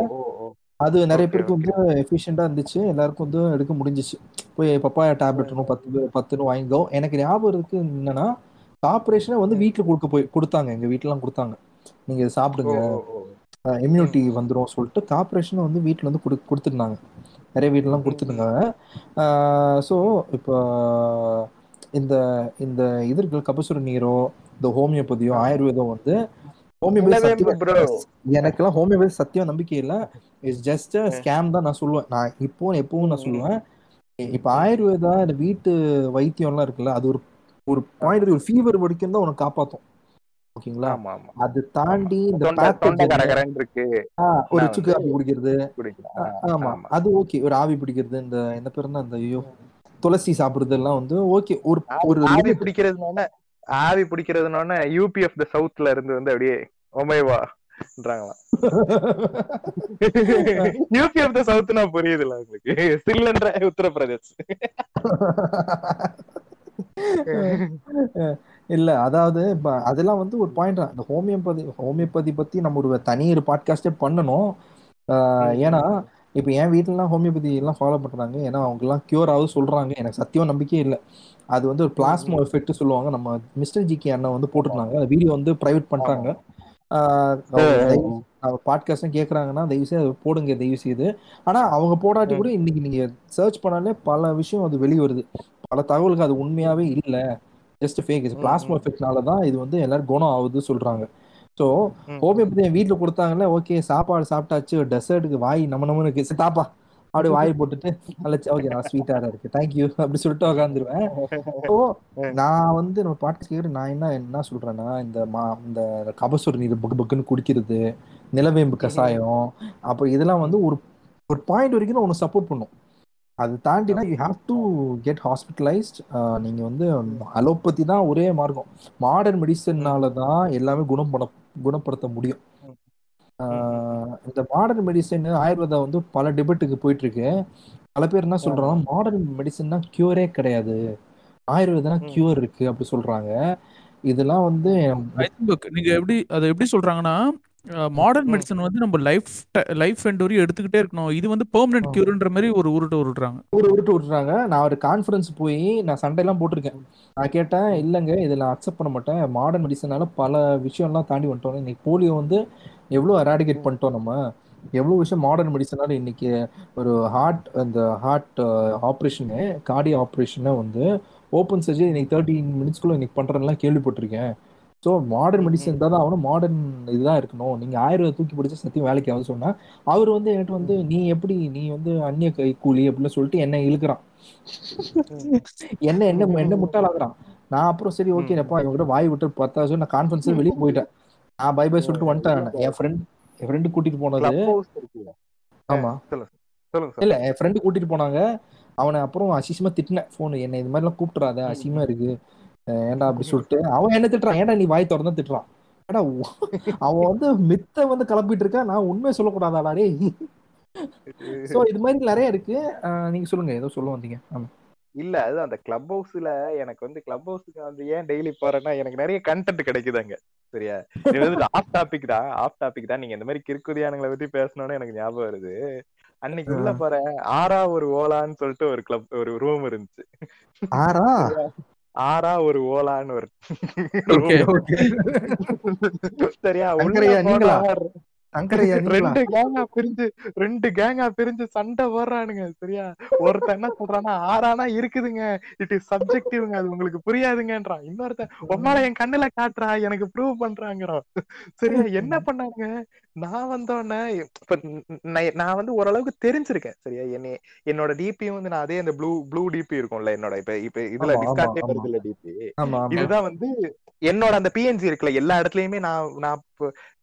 அது நிறைய பேருக்கு வந்து எஃபிஷியண்டா இருந்துச்சு. எல்லாருக்கும் வந்து எடுக்க முடிஞ்சிச்சு. போய் பப்பாயா டேப்லெட்னு பத்து பத்துன்னு வாங்கிக்கோ. எனக்கு ஞாபகம் இருக்கு என்னன்னா ஆப்ரேஷனை வந்து வீட்டுல கொடுக்க போய் கொடுத்தாங்க. எங்க வீட்டுலாம் கொடுத்தாங்க. நீங்க இதை ஓ சாப்பிடுங்க இம்யூனிட்டி ம், ம். வந்துரும் சொல்லிட்டு கார்பரேஷன் வந்து வீட்டில் வந்து கொடு கொடுத்துருந்தாங்க. நிறைய வீட்லாம் ம், ம். கொடுத்துருந்தாங்க ஸோ இப்போ இந்த இந்த இது இருக்கு கபசுர நீரோ இந்த ஹோமியோபதியோ ஆயுர்வேதம் வந்து ஹோமியோபதி எனக்கெல்லாம் ஹோமியோபதி சத்தியம் நம்பிக்கை இல்லை. இட்ஸ் ஜஸ்ட் ஸ்கேம் தான் நான் சொல்லுவேன். நான் இப்போ எப்பவும் நான் சொல்லுவேன். இப்போ ஆயுர்வேதா இந்த வீட்டு வைத்தியம்லாம் இருக்குல்ல அது ஒரு ஒரு பாயிண்ட் ஒரு ஃபீவர் வரைக்கும் தான் உனக்கு காப்பாற்றும் ஓகேங்களா? ஆமா ஆமா. அது தாண்டி இந்த இருக்கு. ஒரு சுக்கு காப்பி குடிக்கிறது. ஆமா. அது ஓகே ஒரு ஆவி பிடிக்கிறது. இந்த என்ன பேர் அந்த ஐயோ துளசி சாப்பிடுறது எல்லாம் வந்து ஓகே ஒரு ஆவி ஒரு ஆவி பிடிக்கிறதுனால ஆவி பிடிக்கிறதுனால யூபி ஆஃப் த சவுத்ல இருந்து வந்து அப்படியே ஒமைவா யூபின்றாங்களாம் யூபி ஆஃப் த சவுத்னா புரியுதுல உங்களுக்கு. சில்லன்ற உத்தரப்பிரதேஷ் இல்ல அதாவது அதெல்லாம் வந்து ஒரு பாயிண்ட் தான். இந்த ஹோமியோபதி ஹோமியோபதி பத்தி நம்ம ஒரு தனி ஒரு பாட்காஸ்டே பண்ணணும். ஏன்னா இப்ப என் வீட்டுலலாம் ஹோமியோபதி எல்லாம் ஃபாலோ பண்றாங்க. ஏன்னா அவங்க எல்லாம் கியூர் ஆகுது சொல்றாங்க. எனக்கு சத்தியம் நம்பிக்கையே இல்லை. அது வந்து ஒரு பிளாஸ்மோ எஃபெக்ட் சொல்லுவாங்க. நம்ம மிஸ்டர் ஜிகே அண்ணன் வந்து போட்டிருந்தாங்க. அந்த வீடியோ வந்து பிரைவேட் பண்றாங்க. பாட்காஸ்டும் கேட்குறாங்கன்னா தயவு செய்து அதை போடுங்க தயவு செய்து. ஆனா அவங்க போடாட்டி கூட இன்னைக்கு நீங்க சர்ச் பண்ணாலே பல விஷயம் அது வெளியே வருது பல தகவல்கள் அது உண்மையாவே இல்ல. ஜஸ்ட் ஃபேக் பிளாஸ்மா எஃபெக்ட்னால தான் இது வந்து எல்லாரும் குணம் ஆகுது சொல்றாங்க. ஸோ ஹோமியோபதி என் வீட்டில் கொடுத்தாங்கல்ல ஓகே சாப்பாடு சாப்பிட்டாச்சு டெசர்ட்டுக்கு வாய் நம்ம நம்மனுக்கு சரி, தாப்பா. அப்படியே வாய் போட்டுட்டு நல்ல ஓகே நான் ஸ்வீட்டா இருக்கு தேங்க்யூ அப்படி சொல்லிட்டு உட்காந்துருவேன் ஸோ நான் வந்து நம்ம பாட்டு கேட்டு நான் என்ன என்ன சொல்றேன்னா இந்த மா இந்த கபசுர நீர் பக்கு பக்குன்னு குடிக்கிறது நிலவேம்பு கசாயம் அப்புறம் இதெல்லாம் வந்து ஒரு ஒரு பாயிண்ட் வரைக்கும் ஒன்று சப்போர்ட் பண்ணும். அது தாண்டினா you have to get hospitalised நீங்க வந்து அலோபதி தான் ஒரே மார்க்கம். மாடர்ன் மெடிசன்னால தான் எல்லாமே குணப்பட குணப்படுத்த முடியும். ஆஹ் இந்த மாடர்ன் மெடிசன் ஆயுர்வேதா வந்து பல டிபேட்டுக்கு போயிட்டு இருக்கு பல பேர் என்ன சொல்றாங்க? மாடர்ன் மெடிசன்னா கியூரே கிடையாது. ஆயுர்வேதனா கியூர் இருக்கு அப்படி சொல்றாங்க. இதெல்லாம் வந்து நீங்க எப்படி அதை எப்படி சொல்றாங்கன்னா மாடர்ன் மெடிசன் வந்து நம்ம லைஃப் லைஃப் எண்ட் வரையும் எடுத்துக்கிட்டே இருக்கணும். இது வந்து பெர்மனன்ட் கியூர்ன்ற மாதிரி ஒரு உருட்டு உருட்டுறாங்க. ஒரு உருட்டு விட்டுறாங்க நான் ஒரு கான்ஃபரன்ஸ் போய் நான் சண்டையெல்லாம் போட்டிருக்கேன். நான் கேட்டேன் இல்லைங்க இதில் அக்செப்ட் பண்ண மாட்டேன். மாடர்ன் மெடிசனால பல விஷயம்லாம் தாண்டி வந்துட்டோம். இன்னைக்கு போலியோ வந்து எவ்வளோ எராடிகேட் பண்ணிட்டோம் நம்ம? எவ்வளோ விஷயம் மாடர்ன் மெடிசனால இன்னைக்கு ஒரு ஹார்ட் அந்த ஹார்ட் ஆப்ரேஷனு கார்டியோ ஆப்ரேஷனை வந்து ஓப்பன் சர்ஜரி இன்னைக்கு தேர்ட்டின் மினிட்ஸ்க்குள்ள இன்னைக்கு பண்ணுறதுலாம் கேள்விப்பட்டிருக்கேன். ஸோ மாடர்ன் மெடிசன் தான் ஆகணும் மாடர்ன் இதுதான் இருக்கணும். நீங்க ஆயுர்வேத தூக்கி பிடிச்சா சத்தியம் வேலைக்கு ஆகுது சொன்னா அவர் வந்து என்கிட்ட வந்து நீ எப்படி நீ வந்து அந்நிய கை கூலி அப்படின்னு சொல்லிட்டு என்ன இழுக்கிறான். என்ன என்ன என்ன முட்டாளாக்குறான். நான் அப்புறம் சரி ஓகே அப்பா இவங்க வாய் விட்டு பத்தா சொல்லி நான் கான்ஃபரன்ஸ் வெளியே போயிட்டேன். நான் பை பை சொல்லிட்டு வந்துட்டேன். என் ஃப்ரெண்ட் என் ஃப்ரெண்டு கூட்டிட்டு போனது ஆமா. இல்ல என் ஃப்ரெண்டு கூட்டிட்டு போனாங்க. அவனை அப்புறம் அசிசமா திட்டினேன். போன் என்ன இது மாதிரிலாம் கூப்பிட்டுறாத அசிங்கமா இருக்கு. ஏன்டா அப்படி சொல்லிட்டு அவன் என்ன திட்டுறான்? ஏன்டா நீ வாய் திறந்தா திட்டுறான்? ஏடா அவன் வந்து மித்த வந்து கிளப்பிட்டு இருக்கா நான் உண்மையை சொல்லக்கூடாதாடா சோ இது மாதிரி நிறைய இருக்கு. நீங்க சொல்லுங்க. ஏதோ சொல்ல வந்தீங்க. ஆமா. இல்ல அது அந்த கிளப் ஹவுஸ்ல எனக்கு வந்து கிளப் ஹவுஸ்க்கு வந்து ஏன் டெய்லி போறேன்னா எனக்கு நிறைய கண்டென்ட் கிடைக்குதாங்க சரியா? இது வந்து ஆஃப் டாபிக் தான். ஆஃப் டாபிக் தான். நீங்க இந்த மாதிரி கிறுக்குதியானுங்களை பத்தி பேசணும்னு எனக்கு ஞாபகம் வருது. அன்னைக்கு உள்ள போறேன். ஆறா ஒரு ஓலான்னு சொல்லிட்டு ஒரு கிளப் ஒரு ரூம் இருந்துச்சு. ஆறா? ஆறா ஒரு ஓலான்னு ஒரு சரியா உள்ள ரெண்டு கேங்கா பிரிஞ்சு ரெண்டு கேங்கா பிரிஞ்சு சண்டை போடுறானுங்க சரியா? ஒருத்தன் என்ன சொல்றான்னா ஆறானா இருக்குதுங்க. இட் இஸ் சப்ஜெக்டிவ்ங்க அது உங்களுக்கு புரியாதுங்கன்றான் இன்னொருத்தன் உன்னால என் கண்ணுல காட்டுறா எனக்கு ப்ரூவ் பண்றாங்கிறான் சரியா? என்ன பண்ணாங்க? நான் வந்தோடனே இப்ப நான் வந்து ஓரளவுக்கு தெரிஞ்சிருக்கேன் சரியா? என்னை என்னோட டிபியும் வந்து நான் அதே அந்த ப்ளூ ப்ளூ டிபி இருக்கும்ல என்னோட இப்ப இப்ப இதுல டிபி ஆமா இதுதான் வந்து என்னோட அந்த பிஎன்ஜி இருக்குல்ல எல்லா இடத்துலயுமே நான் நான்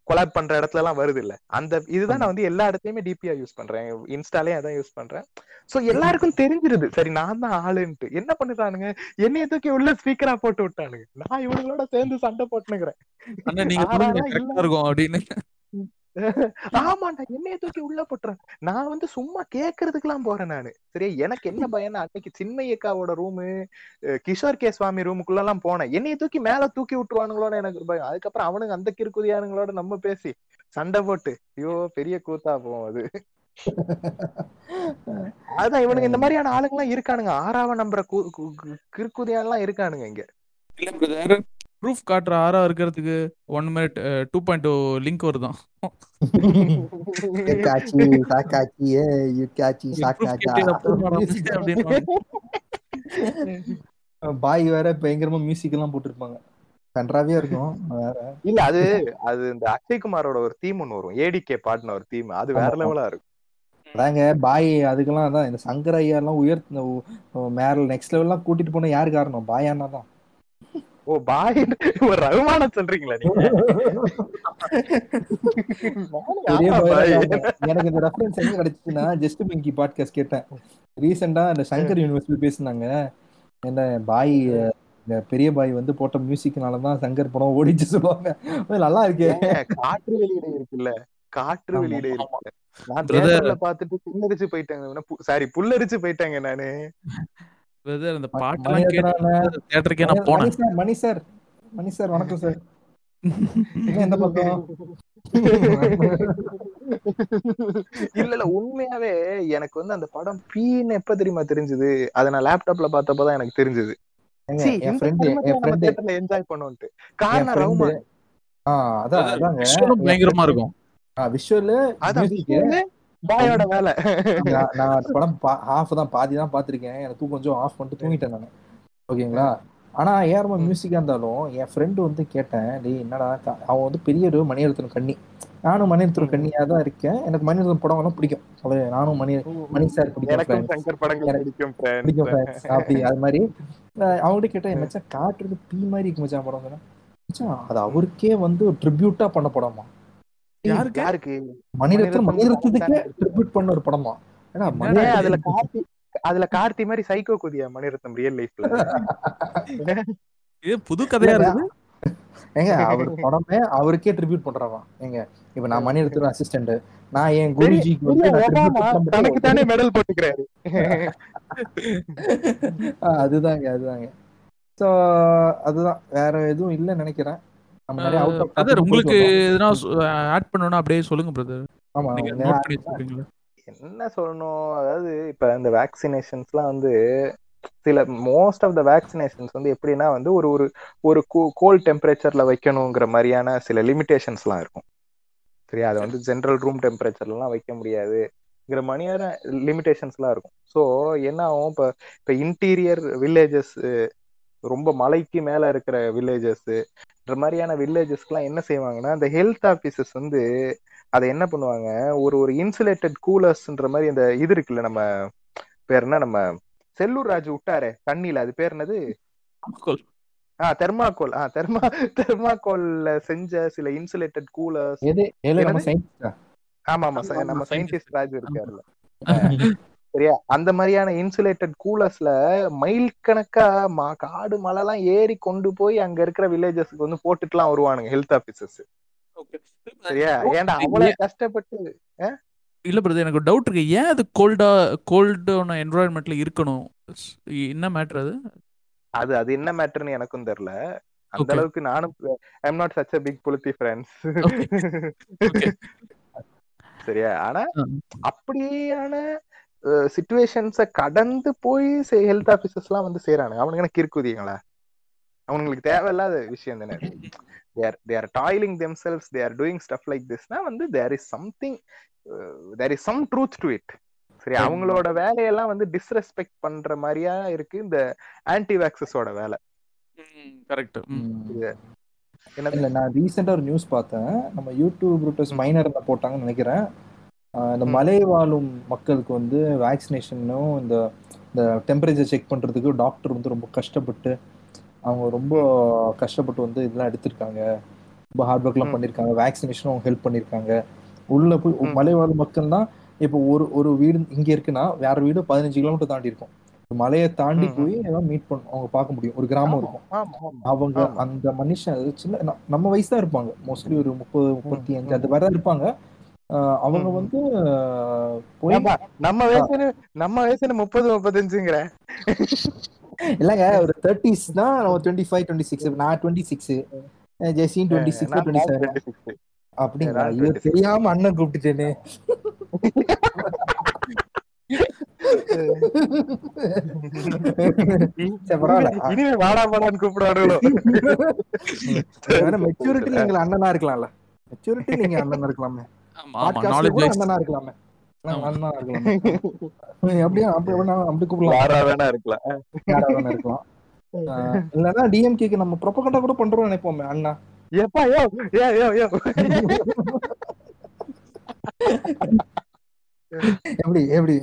கொலாப் பண்ற இடத்துல எல்லாம் வருது இல்ல அந்த இதுதான் நான் வந்து எல்லா இடத்துலயுமே டிபியா யூஸ் பண்றேன். இன்ஸ்டாலயும் அதான் யூஸ் பண்றேன். சோ எல்லாருக்கும் தெரிஞ்சிருது. சரி நான் தான் ஆளுன்ட்டு. என்ன பண்ணிட்டானுங்க? என்னைய தூக்கி உள்ள ஸ்பீக்கரா போட்டு விட்டானுங்க. நான் இவனுங்களோட சேர்ந்து சண்டை போட்டுனுக்குறேன் ஆமாண்டா என்னைய தூக்கி உள்ள போட்டுறேன். நான் வந்து சும்மா கேக்குறதுக்கெல்லாம் போறேன் நானு. சரியா? எனக்கு என்ன பயம்னா அன்னைக்கு சின்மயக்காவோட ரூமு கிஷோர் கே சுவாமி ரூமுக்குள்ள எல்லாம் போனேன். என்னைய தூக்கி மேல தூக்கி விட்டுருவானுங்களோன்னு எனக்கு பயம். அதுக்கப்புறம் அவனுங்க அந்த கிறுக்குதியானுங்களோட நம்ம பேசி சண்டை போட்டு ஐயோ பெரிய கூத்தா போகும் அது. அதான் இவனுங்க இந்த மாதிரியான ஆளுங்க எல்லாம் இருக்கானுங்க. ஆறாவ நம்புற கிறுக்குதியான் எல்லாம் இருக்கானுங்க இங்க. ப்ரூஃப் காட்டுற ஆறா இருக்கிறதுக்கு one minute two point link வருதான். பாய் வேற பயங்கரமா மியூசிக் எல்லாம் போட்டிருப்பாங்க. கன்றாவே இருக்கும் வேற. இல்ல அது அது இந்த அக்ஷய்குமாரோட ஒரு தீம் ஒண்ணு வரும். ஏடிகே பாட்ன ஒரு தீம் அது வேற. லெவலா இருக்கும். அதாங்க பாய் அதுக்கெல்லாம் அதான் இந்த சங்கர் ஐயா எல்லாம் உயர்த்த மேல நெக்ஸ்ட் லெவல்லாம் கூட்டிட்டு போன யாரு காரணம்? பாய் அண்ணா தான் ஓ பாய் ஒரு ரகுமான சொல்றீங்களா நீங்க. எனக்கு இந்த ரெஃபரன்ஸ் எங்க கிடைச்சுன்னா ஜஸ்ட் பிங்கி பாட்காஸ்ட் கேட்டேன். ரீசெண்டா இந்த சங்கர் யூனிவர்சிட்டி பேசினாங்க. என்ன பாய் இந்த பெரிய பாய் வந்து போட்ட மியூசிக்னால தான் சங்கர் படம் ஓடிச்சு சொல்லுவாங்க. நல்லா இருக்கே. காற்று வெளியிட இருக்குல்ல? காற்று வெளியிட இருக்குல்ல நான் பாத்துட்டு புல்லரிச்சு போயிட்டாங்க. சாரி புல்லரிச்சு போயிட்டாங்க நானு. பிரதர் அந்த பாட்டெல்லாம் கேட்டு தியேட்டருக்கே நான் மணி போனேன். Sir Mani sir Mani sir வணக்கம் சார். என்ன எந்த பக்கம்? இல்ல இல்ல உண்மையாவே எனக்கு வந்து அந்த படம் பீன்னு எப்ப தெரியுமா தெரிஞ்சது? அத நான் லேப்டாப்ல பார்த்தப்பதான் எனக்கு தெரிஞ்சது. என்ஜாய் பண்ணுவோம்ட்டு காரணம் விஷுவலும் பயங்கரமா இருக்கும். விஷுவல்? பாயோட வேலை. நான் அந்த படம் ஹாஃப் தான் பாதி தான் பார்த்துருக்கேன். எனக்கு கொஞ்சம் ஆஃப் பண்ணிட்டு தூங்கிட்டேன் நான். ஓகேங்களா? ஆனா ஏஆர்மா மியூசிக்கா இருந்தாலும் என் ஃப்ரெண்டு வந்து கேட்டேன் டேய் என்னடா அவன் வந்து பெரிய ஒரு மணிரத்னம் கண்ணி. நானும் மணிரத்னம் கண்ணியா தான் இருக்கேன். எனக்கு மணிரத்னம் படம் எல்லாம் பிடிக்கும். அவரு நானும் மணி மணி சார் பிடிக்கும் பிடிக்கும். அப்படி அது மாதிரி. அவங்ககிட்ட கேட்டேன் மச்சான் காட்டுறது பீ மாதிரி இருக்கு மச்சான் படம். மச்சான் அது அவருக்கே வந்து ட்ரிபியூட்டா பண்ண படமா? யாருக்கு? யாருக்கு? மணிரத்னம் மணிரத்னத்துக்கே ட்ரிபியூட் பண்ண ஒரு படமா? ஏன்னா ஏன் மணிரத்னம் அதுல கார்த்தி அதுல கார்த்தி மாதிரி சைக்கோ குதியா மணிரத்னம் ரியல் லைஃப்ல இது புது கதையா இருக்குது? ஏங்க அவர் படமே அவருக்கே ட்ரிபியூட் பண்றாராம் ஏங்க இப்ப நான் மணிரத்னம் அசிஸ்டன்ட் நான் என் குருஜிக்கு வந்து தனக்கு தானே மெடல் போட்டுக்கிறாரு. அதுதாங்க அதுதாங்க. சோ அதுதான். வேற எதுவும் இல்லைன்னு நினைக்கிறேன். நம்ம நிறைய அவுட் ஆஃப் பிரதர் உங்களுக்கு எதனா ஆட் பண்ணணும்னா அப்படியே சொல்லுங்க பிரதர் ஆமா நீங்க அவங்க நோட் பண்ணி வச்சிருக்கீங்களா என்ன சொல்லணும்? அதாவது இப்ப இந்த வேக்சினேஷன்ஸ்லாம் வந்து சில மோஸ்ட் ஆஃப் த வேக்சினேஷன்ஸ் வந்து எப்படின்னா வந்து ஒரு ஒரு ஒரு கோல்ட் டெம்பரேச்சர்ல வைக்கணுங்கிற மாதிரியான சில லிமிடேஷன்ஸ்லாம் இருக்கும். சரியா? அதை வந்து ஜென்ரல் ரூம் டெம்பரேச்சர்லாம் வைக்க முடியாதுங்கிற மாதிரியான லிமிடேஷன்ஸ்லாம் இருக்கும். ஸோ என்ன ஆகும்? இப்போ இப்போ இன்டீரியர் வில்லேஜஸ் ரொம்ப மலைக்கு மேல இருக்கிற வில்லேஜஸ் இந்த மாதிரியான வில்லேஜஸ்க்குலாம் என்ன செய்வாங்கன்னா இந்த ஹெல்த் ஆஃபீஸர்ஸ் வந்து அதை என்ன பண்ணுவாங்க? ஒரு ஒரு இன்சுலேட்டட் கூலர்ஸ்ன்ற மாதிரி அந்த இது இருக்குல்ல நம்ம பேர் என்ன? நம்ம செல்லூர் ராஜு விட்டாரே தண்ணியில அது பேர் என்னது? Cool. ஆ தெர்மாக்கோல் ஆ தெர்மா தெர்மாக்கோல்ல செஞ்ச சில இன்சுலேட்டட் கூலர்ஸ் ஆமா ஆமா நம்ம. சயின்டிஸ்ட் ராஜு இருக்காருல்ல. சரியா? அந்த மாதிரியான இன்சுலேட்டட் கூலர்ஸ்ல மைல் கணக்கா மா காடு மலைலாம் ஏறி கொண்டு போய் அங்க இருக்கிற வில்லேஜஸ்க்கு வந்து போட்டுட்டுலாம் வருவானுங்க ஹெல்த் ஆபீசர்ஸ் சரியா? ஏன்டா அவ்வளவு கஷ்டப்பட்டு இல்ல பிரதர் எனக்கு டவுட் இருக்கு. ஏன் அது கோல்டா கோல்டான என்வரான்மெண்ட்ல இருக்கணும்? என்ன மேட்டர் அது? அது அது என்ன மேட்டர்னு எனக்கும் தெரியல அந்த. அளவுக்கு நானும் I'm not such a big புலித்தி friends. சரியா? ஆனா. அப்படியான சுச்சுவேஷன்ஸ கடந்து போய் ஹெல்த் ஆபீசர்ஸ்லாம் வந்து செய்யறானுங்க அவனுங்க என்ன கிறுக்குதிங்களா அவனுங்களுக்கு தேவையில்லாத விஷயம் தானே. They're toiling themselves they're doing stuff like Thisna வந்து there is something there is some truth to it சரி அவங்களோட வேலையெல்லாம் வந்து டிஸ்ரெஸ்பெக்ட் பண்ற மாதிரியா இருக்கு இந்த ஆன்டி வேக்சஸோட வேலை கரெக்ட் இல்ல நான் ரீசெண்டா ஒரு நியூஸ் பார்த்தேன். நம்ம யூடியூப் ரூட்டர்ஸ் மைனர் போட்டாங்கன்னு நினைக்கிறேன். இந்த மலை வாழும் மக்களுக்கு வந்து வேக்சினேஷனும் இந்த இந்த டெம்பரேச்சர் செக் பண்றதுக்கு டாக்டர் வந்து ரொம்ப கஷ்டப்பட்டு அவங்க ரொம்ப கஷ்டப்பட்டு வந்து இதெல்லாம் எடுத்திருக்காங்க ரொம்ப ஹார்ட் ஒர்க்லாம். பண்ணியிருக்காங்க வேக்சினேஷனும் அவங்க ஹெல்ப் பண்ணியிருக்காங்க உள்ள போய். மலை வாழும் மக்கள் தான் இப்போ ஒரு ஒரு வீடு இங்க இருக்குன்னா வேற வீடு பதினஞ்சு கிலோமீட்டர் தாண்டி இருக்கும் மலையை தாண்டி. போய் ஏதாவது மீட் பண்ண அவங்க பார்க்க முடியும் ஒரு கிராமம் இருக்கும் அவங்க. அந்த மனுஷன் அது சின்ன நம்ம வயசு தான் இருப்பாங்க மோஸ்ட்லி ஒரு முப்பது முப்பத்தி அஞ்சு. அந்த மாதிரி தான் இருப்பாங்க அவங்க. வந்து நம்ம வயசுன்னு நம்ம வயசுன்னு முப்பது முப்பத்தஞ்சுங்கிற. இல்லைங்க ஒரு தேர்ட்டிஸ் தான் டுவெண்ட்டி ஃபைவ் டுவெண்ட்டி சிக்ஸ் நான் டுவெண்ட்டி சிக்ஸ் ஜெசின் டுவெண்ட்டி சிக்ஸ் டுவெண்ட்டி செவன் 26. அப்படிங்களா? 26. தெரியாம அண்ணன் கூப்பிட்டுட்டேனே இனிமே வாடா வாடான்னு கூப்பிடாடுங்களோ மெச்சூரிட்டி நீங்க அண்ணனா இருக்கலாம்ல. மெச்சூரிட்டி நீங்க அண்ணனா இருக்கலாமே. இருக்கலாமே. அப்படியே அப்படி கூப்பிடலாம். இருக்கலாம். யாரா வேணா இருக்கலாம். ஆஹ் இல்லைன்னா டிஎம்கேக்கு நம்ம ப்ரொபகண்டா கூட பண்றோம் நினைப்போமே அண்ணா. எப்பா யோ யோ யோ யோ. எப்படி எப்படி?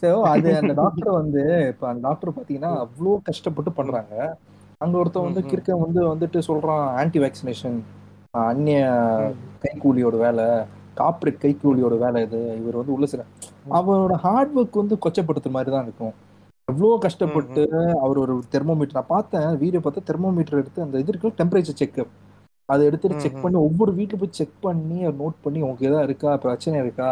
சோ அது அந்த டாக்டர் வந்து இப்ப அந்த டாக்டர் பாத்தீங்கன்னா அவ்வளோ கஷ்டப்பட்டு பண்றாங்க. அங்க ஒருத்தன் வந்து. கிறுக்க வந்து வந்துட்டு சொல்றான் ஆன்டி வேக்சினேஷன் அந்நிய கைக்கூலியோட வேலை. கார்ப்பரேட் கைக்கூலியோட வேலை இது. இவர் வந்து உள்ள சில அவரோட ஹார்ட் ஒர்க் வந்து கொச்சப்படுத்துற மாதிரி தான் இருக்கும். எவ்வளோ கஷ்டப்பட்டு அவர் ஒரு தெர்மோமீட்டர் நான் பார்த்தேன் வீடியோ பார்த்தா தெர்மோமீட்டர் எடுத்து அந்த இது இருக்கு டெம்பரேச்சர் செக்அப் அதை எடுத்துட்டு செக். பண்ணி ஒவ்வொரு வீட்டுல போய் செக் பண்ணி நோட் பண்ணி உங்களுக்கு எதாவது இருக்கா? பிரச்சனை இருக்கா?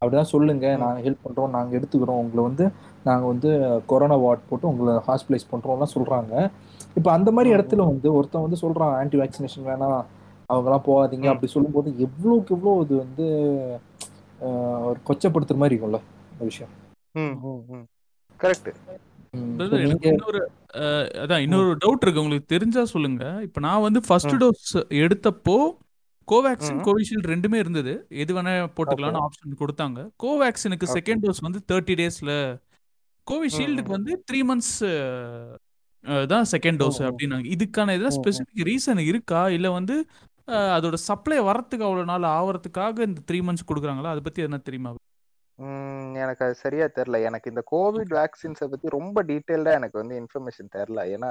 அப்படிதான் சொல்லுங்க. ம். நாங்க ஹெல்ப் பண்றோம் நாங்க எடுத்துக்கிறோம். உங்களை வந்து நாங்க வந்து கொரோனா வார்ட் போட்டு உங்களை ஹாஸ்பிட்டலைஸ் பண்றோம்லாம் சொல்றாங்க. இப்போ அந்த மாதிரி இடத்துல வந்து ஒருத்தன் வந்து சொல்றான் ஆன்டி வேக்சினேஷன் வேணாம். அவங்கலாம் போகாதீங்க. அப்படி சொல்லும்போது எவ்வளோக்கு எவ்வளோ இது வந்து ஒரு கொச்சப்படுத்துற மாதிரி இருக்கும்ல இந்த விஷயம். கரெக்ட் இன்னொரு அதான் இன்னொரு டவுட் இருக்கு. உங்களுக்கு தெரிஞ்சா சொல்லுங்க. இப்போ நான் வந்து ஃபர்ஸ்ட். டோஸ் எடுத்தப்போ கோவேக்சின். கோவிஷீல்டு ரெண்டுமே இருந்தது. எது வேணா போட்டுக்கலாம்னு ஆப்ஷன் கொடுத்தாங்க. கோவேக்சினுக்கு. செகண்ட் டோஸ் வந்து தேர்ட்டி டேஸ்ல கோவிஷீல்டுக்கு வந்து த்ரீ மந்த்ஸ் தான் செகண்ட் டோஸ். அப்படின்னாங்க. இதுக்கான ஏதாவது. ஸ்பெசிஃபிக் ரீசன் இருக்கா? இல்லை வந்து அதோட சப்ளை வரத்துக்கு அவ்வளோ நாள் ஆவறதுக்காக இந்த த்ரீ மந்த்ஸ் கொடுக்குறாங்களா? அதை பத்தி என்ன தெரியுமா? எனக்கு அது சரியா தெரியல எனக்கு இந்த கோவிட் வேக்சின்ஸை பத்தி ரொம்ப டீட்டெயில்டா எனக்கு வந்து இன்ஃபர்மேஷன் தெரியல ஏன்னா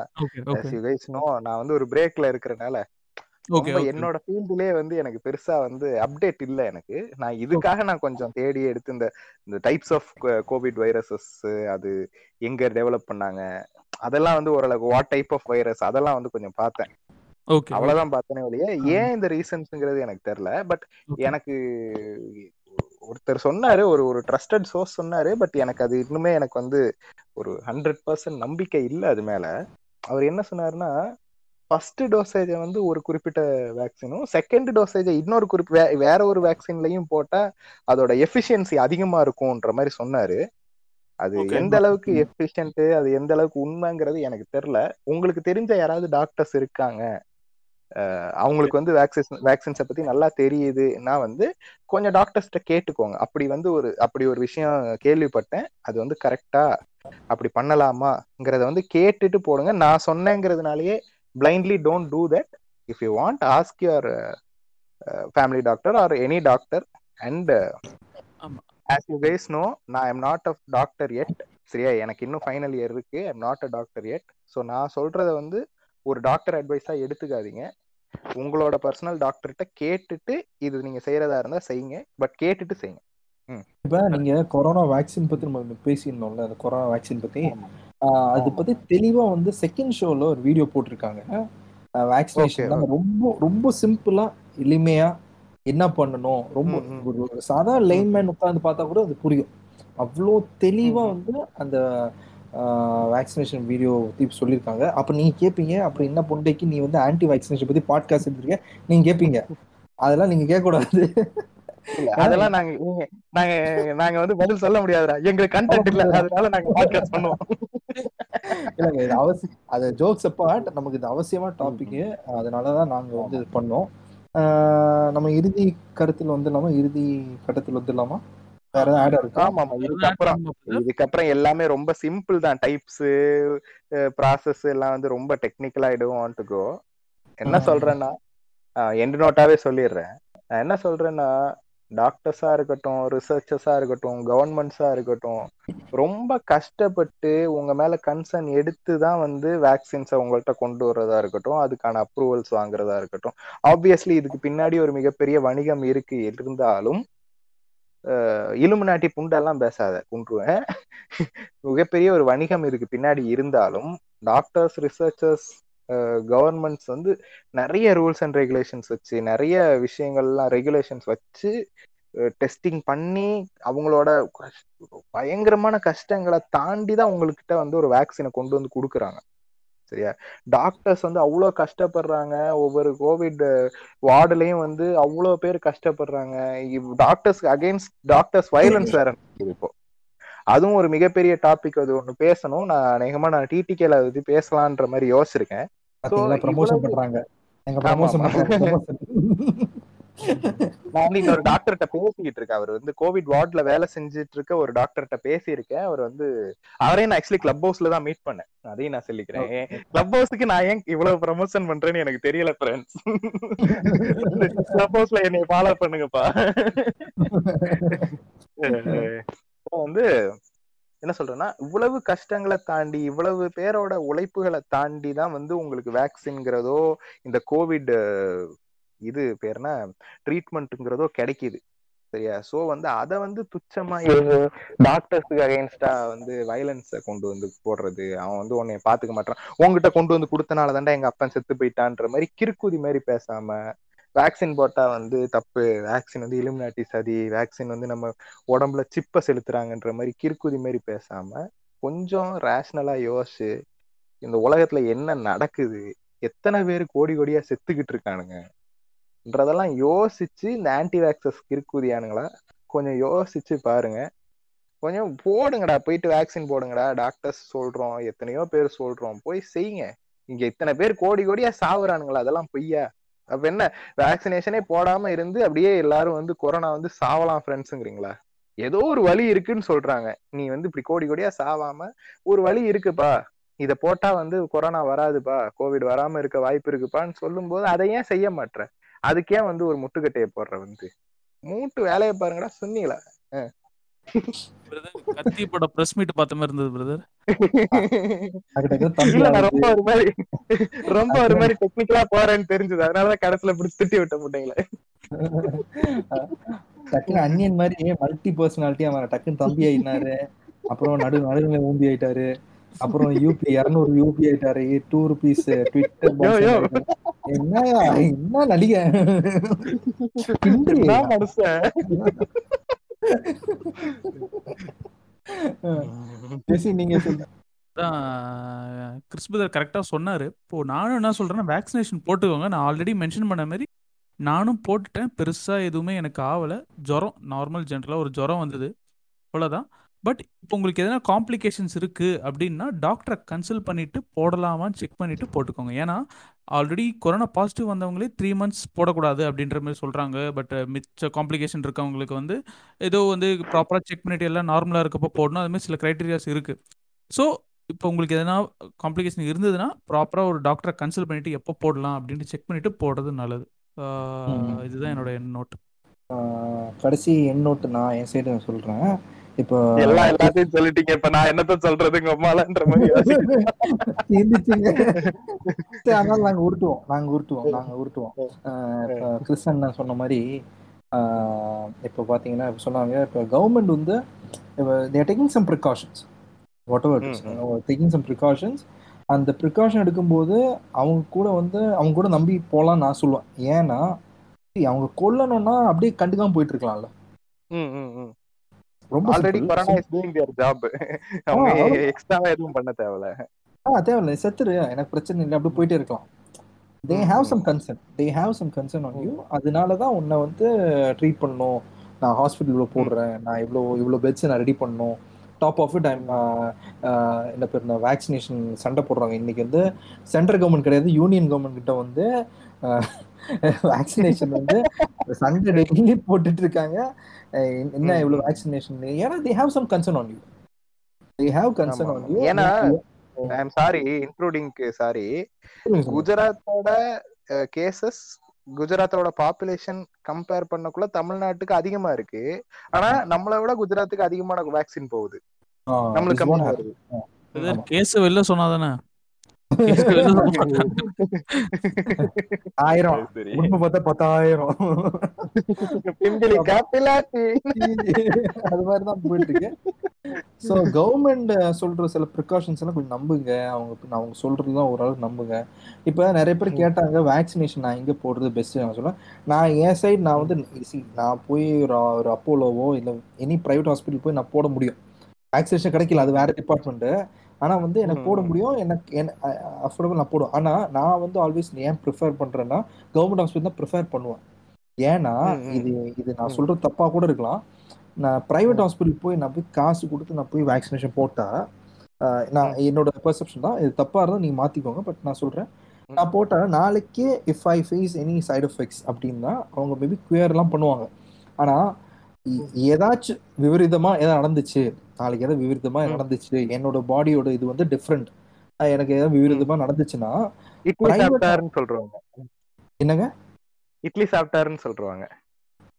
நான் வந்து ஒரு பிரேக்ல இருக்கிறனால என்னோட ஃபீல்டுலயே வந்து எனக்கு பெருசா வந்து அப்டேட் இல்ல எனக்கு. நான் இதுக்காக நான் கொஞ்சம் தேடி எடுத்து இந்த இந்த டைப்ஸ் ஆஃப் கோவிட் வைரஸஸ் அது எங்க டெவலப் பண்ணாங்க அதெல்லாம் வந்து ஓரளவுக்கு வாட் டைப் ஆஃப் வைரஸ் அதெல்லாம் வந்து கொஞ்சம் பார்த்தேன். அவ்வளவுதான் பார்த்தேனே ஒழிய ஏன் இந்த ரீசன்ஸ்ங்கிறது எனக்கு தெரியல பட் எனக்கு ஒருத்தர் சொன்னாரு ஒரு ஒரு ட்ரஸ்டட் சோர்ஸ் சொன்னாரு பட் எனக்கு அது இன்னுமே எனக்கு வந்து ஒரு ஹண்ட்ரட் பர்சன்ட் நம்பிக்கை இல்லை அது மேல. அவர் என்ன சொன்னாருன்னா ஃபர்ஸ்ட் டோசேஜை வந்து ஒரு குறிப்பிட்ட வேக்சினும் செகண்ட் டோசேஜை இன்னொரு குறிப்பி வேற ஒரு வேக்சின்லயும் போட்டா அதோட எஃபிஷியன்சி அதிகமா இருக்கும்ன்ற மாதிரி சொன்னாரு. அது. எந்த அளவுக்கு எஃபிஷியன்ட் அது எந்த அளவுக்கு உண்மைங்கிறது எனக்கு தெரியல உங்களுக்கு தெரிஞ்ச யாராவது டாக்டர்ஸ் இருக்காங்க அவங்களுக்கு வந்து வேக்சின் வேக்சின்ஸை பத்தி நல்லா தெரியுதுன்னா வந்து கொஞ்சம் டாக்டர்ஸ்கிட்ட கேட்டுக்கோங்க. அப்படி வந்து ஒரு அப்படி ஒரு விஷயம் கேள்விப்பட்டேன். அது வந்து கரெக்டா அப்படி பண்ணலாமாங்கிறத வந்து கேட்டுட்டு போடுங்க. நான் சொன்னேங்கிறதுனாலயே blindly don't do that if you want ask your family doctor or any doctor and. As you guys know நான் am not a doctor yet சரியா? எனக்கு இன்னும் ஃபைனல் இயர் இருக்கு. I'm not a doctor yet so நான் சொல்றத வந்து ஒரு doctor அட்வைஸா எடுத்துக்காதீங்க. உங்களோட பர்சனல் டாக்டர்கிட்ட கேட்டுட்டு இது நீங்க செய்யறதா இருந்தா செய்யுங்க. பட் கேட்டுட்டு செய்யுங்க. இப்ப நீங்க கொரோனா வேக்சின் பத்தி நம்ம பேசியிருந்தோம்ல அந்த கொரோனா வேக்சின் பத்தி. அது. பத்தி தெளிவா வந்து செகண்ட் ஷோல ஒரு வீடியோ போட்டிருக்காங்க. வேக்சினேஷன் ரொம்ப ரொம்ப சிம்பிளா எளிமையா என்ன பண்ணணும்? ரொம்ப. ஒரு சாதா லைன்மேன் உட்கார்ந்து பார்த்தா கூட அது புரியும். அவ்வளோ தெளிவா. வந்து அந்த வேக்சினேஷன் வீடியோ பத்தி சொல்லியிருக்காங்க அப்ப நீங்க கேட்பீங்க அப்புறம் என்ன பொண்டைக்கு நீ வந்து ஆன்டி வேக்சினேஷன் பத்தி பாட்காஸ்ட் எடுத்திருக்க? நீங்க கேட்பீங்க அதெல்லாம் நீங்க கேட்க கூடாது இல்ல அதெல்லாம் நாங்க நீங்க- நாங்க வந்து பதில் சொல்ல முடியாதுடா. எங்களுக்கு கண்டென்ட் இல்ல. அதனால நாங்க பாட்காஸ்ட் பண்ணுவோம். இல்லைங்க இது அவசியம் அது ஜோக்ஸ் அப்பார்ட் நமக்கு இது அவசியமான டாபிக் அதனாலதான் நாங்க வந்து இது பண்ணோம். நம்ம இறுதி கருத்தில் வந்துடலாமா? இறுதி கட்டத்தில் வந்துடலாமா? வேற ஏதாவது ஆட் இருக்கா? ஆமா ஆமா. இதுக்கப்புறம் இதுக்கப்புறம் எல்லாமே ரொம்ப சிம்பிள் தான். டைப்ஸ் ப்ராசஸ் எல்லாம் வந்து ரொம்ப டெக்னிக்கலா டோன்ட் வாண்ட் டு கோ என்ன. சொல்றேன்னா எண்ட் நோட்டாவே சொல்லிடுறேன். நான் என்ன சொல்றேன்னா டாக்டர்ஸா இருக்கட்டும் ரிசர்ச்சர்ஸா இருக்கட்டும் கவர்மெண்ட்ஸா இருக்கட்டும் ரொம்ப கஷ்டப்பட்டு உங்க மேல கன்சர்ன் எடுத்து தான் வந்து வேக்சின்ஸை உங்கள்கிட்ட கொண்டு வர்றதா இருக்கட்டும் அதுக்கான அப்ரூவல்ஸ் வாங்குறதா இருக்கட்டும். ஆப்வியஸ்லி இதுக்கு பின்னாடி ஒரு மிகப்பெரிய வணிகம் இருக்கு. இருந்தாலும் இலுமினாட்டி புண்டெல்லாம் பேசாத குன்றுவேன். மிகப்பெரிய ஒரு வணிகம் இருக்கு பின்னாடி இருந்தாலும் டாக்டர்ஸ் ரிசர்ச்சர்ஸ் கவர்மெண்ட்ஸ் வந்து நிறைய ரூல்ஸ் அண்ட் ரெகுலேஷன்ஸ் வச்சு நிறைய விஷயங்கள்லாம் ரெகுலேஷன்ஸ் வச்சு டெஸ்டிங் பண்ணி அவங்களோட பயங்கரமான கஷ்டங்களை தாண்டி தான் உங்கள்கிட்ட வந்து ஒரு வேக்சினை கொண்டு வந்து கொடுக்குறாங்க. சரியா? டாக்டர்ஸ் வந்து அவ்வளோ கஷ்டப்படுறாங்க. ஒவ்வொரு கோவிட் வார்டுலயும் வந்து அவ்வளோ பேர் கஷ்டப்படுறாங்க. டாக்டர்ஸ் அகைன்ஸ்ட் டாக்டர்ஸ் வயலன்ஸ் வேற இப்போ. அதுவும் ஒரு மிகப்பெரிய டாபிக் அது ஒண்ணு பேசணும். நான் அநேகமா நான் டிடிகேல அது பத்தி பேசலான்ற மாதிரி யோசிச்சிருக்கேன். ப்ரமோஷன் பண்றாங்க. நான் வந்து இன்னொரு டாக்டர்கிட்ட பேசிக்கிட்டு இருக்கேன் அவர் வந்து கோவிட் வார்ட்ல வேலை செஞ்சுட்டு இருக்க ஒரு டாக்டர்கிட்ட பேசியிருக்கேன். அவர் வந்து அவரையும் நான் ஆக்சுவலி கிளப் ஹவுஸ்ல தான் மீட் பண்ணேன். அதையும் நான் சொல்லிக்கிறேன். கிளப் ஹவுஸ்க்கு நான் ஏன் இவ்வளவு ப்ரமோஷன் பண்றேன்னு எனக்கு தெரியல ஃப்ரெண்ட்ஸ் கிளப் ஹவுஸ்ல என்னை ஃபாலோ பண்ணுங்கப்பா. வந்து என்ன சொல்றேன்னா இவ்வளவு கஷ்டங்களை தாண்டி இவ்வளவு பேரோட உழைப்புகளை தாண்டி தான் வந்து உங்களுக்கு வேக்சின்ங்கிறதோ இந்த கோவிட் இது பேர்னா ட்ரீட்மெண்ட்டுங்கிறதோ கிடைக்குது. சரியா? சோ வந்து அத வந்து துச்சமா டாக்டர்ஸுக்கு அகைன்ஸ்டா வந்து வயலன்ஸ கொண்டு வந்து போடுறது. அவன் வந்து உன்னைய பாத்துக்க மாட்டான். உன்கிட்ட கொண்டு வந்து கொடுத்தனால தாண்டா எங்க அப்பன் செத்து போயிட்டான்ற மாதிரி கிறுக்குதி மாதிரி பேசாம வேக்சின் போட்டா வந்து தப்பு வேக்சின் வந்து இலுமினாட்டி சதி வேக்சின் வந்து நம்ம உடம்புல சிப்ப செலுத்துறாங்கன்ற மாதிரி கிறுக்குதி மாதிரி பேசாம கொஞ்சம் ரேஷனலா யோசிச்சு இந்த உலகத்துல என்ன நடக்குது? எத்தனை பேர் கோடி கோடியா செத்துக்கிட்டு ன்றதெல்லாம் யோசிச்சு இந்த ஆன்டி வேக்சஸ் கிறுக்குதியானுங்களா? கொஞ்சம் யோசிச்சு பாருங்க. கொஞ்சம் போடுங்கடா போயிட்டு வேக்சின் போடுங்கடா. டாக்டர்ஸ் சொல்றோம் எத்தனையோ பேர் சொல்றோம். போய் செய்யுங்க. இங்க இத்தனை பேர் கோடி கோடியா சாவுறானுங்களா? அதெல்லாம் பொய்யா. அப்ப என்ன? வேக்சினேஷனே போடாம இருந்து அப்படியே எல்லாரும் வந்து கொரோனா வந்து சாவலாம் ஃப்ரெண்ட்ஸுங்கிறீங்களா ஏதோ ஒரு வழி இருக்குன்னு சொல்றாங்க. நீ வந்து இப்படி கோடி கோடியா சாவாம ஒரு வழி இருக்குப்பா. இத போட்டா வந்து கொரோனா வராதுப்பா. கோவிட் வராம இருக்க வாய்ப்பு இருக்குப்பான்னு சொல்லும் போது அதை ஏன் செய்ய மாட்ற? அதுக்கே வந்து ஒரு முட்டுக்கட்டையை போடுற வந்து. மூட்டு வேலையை பாருங்கடா சொன்னீங்களா? பிரதர் கத்தி பட பிரஸ் மீட் பார்த்த மாதிரி இருந்தது பிரதர். ரொம்ப ஒரு மாதிரி ரொம்ப ஒரு மாதிரி டெக்னிக்கலா போறேன்னு தெரிஞ்சது. அதனாலதான் கடைசியில பிடிச்சி திட்டி விட்ட முட்டைங்களே. டக்குன்னு அன்னியன் மாதிரி மல்டி பர்சனாலிட்டி அவன் டக்குன்னு தம்பி ஆயிட்டாரு அப்புறம் நடு நடுவுல ஊம்பி ஆயிட்டாரு. அப்புறம் யூபி இருநூறு யூபி ஆயிட்டாரு. டூ ருபீஸ் ட்விட்டர் என்னயா என்ன நடிகை மனுஷன் நீங்க கரெக்டாக சொன்னார். இப்போ நானும் என்ன சொல்கிறேன்னா வேக்சினேஷன் போட்டுக்கோங்க. நான் ஆல்ரெடி மென்ஷன் பண்ண மாதிரி நானும் போட்டுட்டேன். பெருசாக எதுவுமே எனக்கு ஆகலை ஜுரம் நார்மல் ஜென்ரலாக ஒரு ஜுரம் வந்தது. அவ்வளோதான் பட் இப்போ உங்களுக்கு எதனா காம்ப்ளிகேஷன்ஸ் இருக்குது அப்படின்னா டாக்டரை கன்சல்ட் பண்ணிவிட்டு போடலாமான்னு செக் பண்ணிவிட்டு போட்டுக்கோங்க. ஏன்னா ஆல்ரெடி கொரோனா பாசிட்டிவ் வந்தவங்களே த்ரீ மந்த்ஸ் போடக்கூடாது அப்படின்ற மாதிரி சொல்கிறாங்க பட் மிச்ச காம்ப்ளிகேஷன் இருக்கவங்களுக்கு வந்து ஏதோ வந்து ப்ராப்பராக செக் பண்ணிட்டு எல்லாம் நார்மலாக இருக்கப்போ போடணும். அதுமாதிரி சில க்ரைட்டீரியாஸ் இருக்குது ஸோ இப்போ உங்களுக்கு எதனா காம்ப்ளிகேஷன் இருந்ததுன்னா ப்ராப்பராக ஒரு டாக்டரை கன்சல்ட் பண்ணிட்டு எப்போ போடலாம் அப்படின்ட்டு செக் பண்ணிட்டு போடுறது நல்லது. இதுதான் என்னோட நோட் ஆஹ் கடைசி என் நோட்டு நான் என் சைடு நான் சொல்றேன். இப்போ எல்லாம் எல்லாத்தையும் சொல்லிட்டீங்க. இப்ப நான் என்னத்த சொல்றதுங்க அம்மாலன்ற மாதிரி அதனால நாங்க உருட்டுவோம். நாங்க உருட்டுவோம். நாங்க உருட்டுவோம். ஆஹ் இப்ப கிறிஸ் அண்ணன் சொன்ன மாதிரி இப்போ பாத்தீங்கன்னா இப்ப சொன்னாங்க இப்போ கவர்மெண்ட் வந்து they're taking some precautions whatever taking some precautions அந்த ப்ரிகாஷன் எடுக்கும்போது அவங்க கூட வந்து அவங்க கூட நம்பி போலாம் நான் சொல்லுவேன். ஏன்னா அவங்க கொல்லணும்னா அப்படியே கண்டுக்காம போயிட்டு இருக்கலாம்ல. ரொம்ப already. Corona is doing their job அவங்க எக்ஸ்ட்ராவா எதுவும் பண்ண தேவையில்ல. ஆ தேவையில்லை. செத்துரு. எனக்கு பிரச்சனை இல்லை. அப்படி போயிட்டே இருக்கலாம். They have. Some concern they have some concern on you அதனால தான் உன்னை வந்து ட்ரீட் பண்ணணும் நான் ஹாஸ்பிட்டல் இவ்வளோ போடுறேன். நான் இவ்வளோ இவ்வளோ பெட்ஸ் நான் ரெடி பண்ணணும் டாப் ஆஃப் இட் ஐம் என்ன பேர் வேக்சினேஷன் சண்டை போடுறாங்க. இன்னைக்கு வந்து சென்ட்ரல் கவர்மெண்ட் கிடையாது. யூனியன் கவர்மெண்ட் கிட்ட வந்து வேக்சினேஷன் வந்து சண்டை டெய்லி போட்டுட்டு இருக்காங்க. என்ன ம், இவ்வளோ ம். வேக்சினேஷன் ஏன்னா they have some concern on you they have concern on. You ஏன்னா ஐ எம் சாரி இன்க்ளூடிங்க்கு சாரி குஜராத்தோட கேசஸ் குஜராத்தோட பாப்புலேஷன் கம்பேர் பண்ணக்குள்ள தமிழ்நாட்டுக்கு அதிகமா இருக்கு. ஆனா நம்மளை விட குஜராத்துக்கு அதிகமான வேக்சின் போகுது. நம்மளுக்கு. கேஸ் வெளில சொன்னாதானே? ஆயிரம். உண்மை பார்த்தா பத்தாயிரம் பிம்பிளி காப்பிலாட்டி அது மாதிரி தான் போயிட்டு இருக்கு ஸோ கவர்மெண்ட் சொல்ற சில ப்ரிகாஷன்ஸ் எல்லாம் கொஞ்சம் நம்புங்க. அவங்க அவங்க சொல்றது தான் ஓரளவுக்கு நம்புங்க. இப்போ நிறைய பேர் கேட்டாங்க வேக்சினேஷன் நான் எங்க போடுறது பெஸ்ட் நான் சொல்லுவேன் நான் என் சைடு நான் வந்து see, நான் போய் ஒரு ஒரு அப்போலோவோ இல்லை எனி பிரைவேட் ஹாஸ்பிட்டல் போய் நான் போட முடியும். வேக்சினேஷன் கிடைக்கல அது வேற டிபார்ட்மெண்ட் ஆனா வந்து எனக்கு போட. முடியும்? எனக்கு அஃபோர்டபுள் நான் போடுவேன். ஆனா நான் வந்து ஆல்வேஸ் ஏன் ப்ரிஃபர் பண்றேன்னா கவர்மெண்ட் ஹாஸ்பிட்டல் தான் ப்ரிஃபர் பண்ணுவேன். ஏன்னா. இது இது நான் ம். சொல்றது தப்பா கூட இருக்கலாம். நான் பிரைவேட் ஹாஸ்பிட்டல் போய் நான் போய் காசு கொடுத்து நான் போய் வேக்சினேஷன் போட்டா நான் என்னோட பெர்செப்ஷன் தான் இது தப்பா இருந்தா நீங்க மாத்திக்கோங்க பட் நான் சொல்றேன். நான் போட்டா நாளைக்கே if I face any side effects அப்படின்னா அவங்க மேபி எல்லாம் பண்ணுவாங்க. ஆனா இ- ஏதாச்சும் விபரீதமா ஏதாவது நடந்துச்சு நாளைக்கு ஏதாவது விபரீதமா ம். நடந்துச்சு என்னோட பாடியோட இது வந்து டிஃப்ரெண்ட் எனக்கு ஏதாவது விபரீதமா நடந்துச்சுன்னா இட்லி சாப்பிட்டாருன்னு சொல்றாங்க. என்னங்க? இட்லி சாப்பிட்டாருன்னு சொல்றாங்க.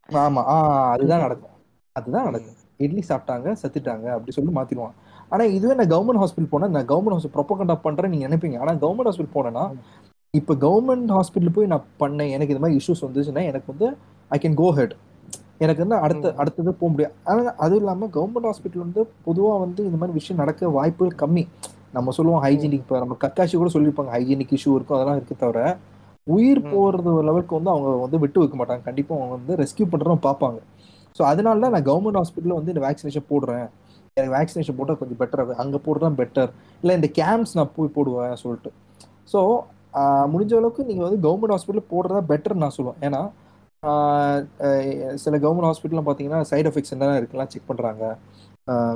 ஆமா ஆ அதுதான் நடக்கும். அதுதான் நடக்கும். இட்லி சாப்பிட்டாங்க செத்துட்டாங்க அப்படி சொல்லி மாத்திடுவான். ஆனா இதுவே நான் கவர்மெண்ட் ஹாஸ்பிட்டல் போனா நான் கவர்மெண்ட் ஹாஸ்பிட்டல் ப்ரொப்பகண்டா பண்றேன் நீங்க நினைப்பீங்க. ஆனா கவர்மெண்ட் ஹாஸ்பிட்டல் போனேன்னா இப்ப கவர்மெண்ட் ஹாஸ்பிட்டல் போய் நான் பண்ணேன் எனக்கு இது மாதிரி இஷ்யூஸ் வந்துச்சுன்னா எனக்கு வந்து ஐ கேன் கோ ஹெட் எனக்கு வந்து அடுத்த. அடுத்தது போக முடியாது. ஆனால் அதுவும் இல்லாமல் கவர்மெண்ட் ஹாஸ்பிட்டல் வந்து பொதுவாக வந்து இந்த மாதிரி விஷயம் நடக்க வாய்ப்புகள் கம்மி. நம்ம சொல்லுவோம் ஹைஜீனிக் இப்போ நம்ம கக்காஷி கூட சொல்லியிருப்பாங்க ஹைஜீனிக் இஷ்யூ இருக்கும் அதெல்லாம் இருக்கு தவிர உயிர். போகிறது லெவலுக்கு வந்து அவங்க வந்து விட்டு வைக்க மாட்டாங்க. கண்டிப்பாக அவங்க வந்து ரெஸ்கியூ பண்ணுறதும் பார்ப்பாங்க. ஸோ அதனால தான் நான் கவர்மெண்ட் ஹாஸ்பிட்டலில் வந்து இந்த வேக்சினேஷன் போடுறேன். எனக்கு வேக்சினேஷன் போட்டால் கொஞ்சம் பெட்டர் அங்கே போடுறது பெட்டர் இல்லை இந்த கேம்ப்ஸ் நான் போய் போடுவேன் சொல்லிட்டு. ஸோ முடிஞ்ச அளவுக்கு நீங்கள் வந்து கவர்மெண்ட் ஹாஸ்பிட்டல் போடுறதா பெட்டர் நான் சொல்லுவேன். ஏன்னா சில கவர்மெண்ட் ஹாஸ்பிட்டல்லாம் பார்த்தீங்கன்னா சைடு எஃபெக்ட்ஸ் என்ன இருக்குலாம் செக் பண்ணுறாங்க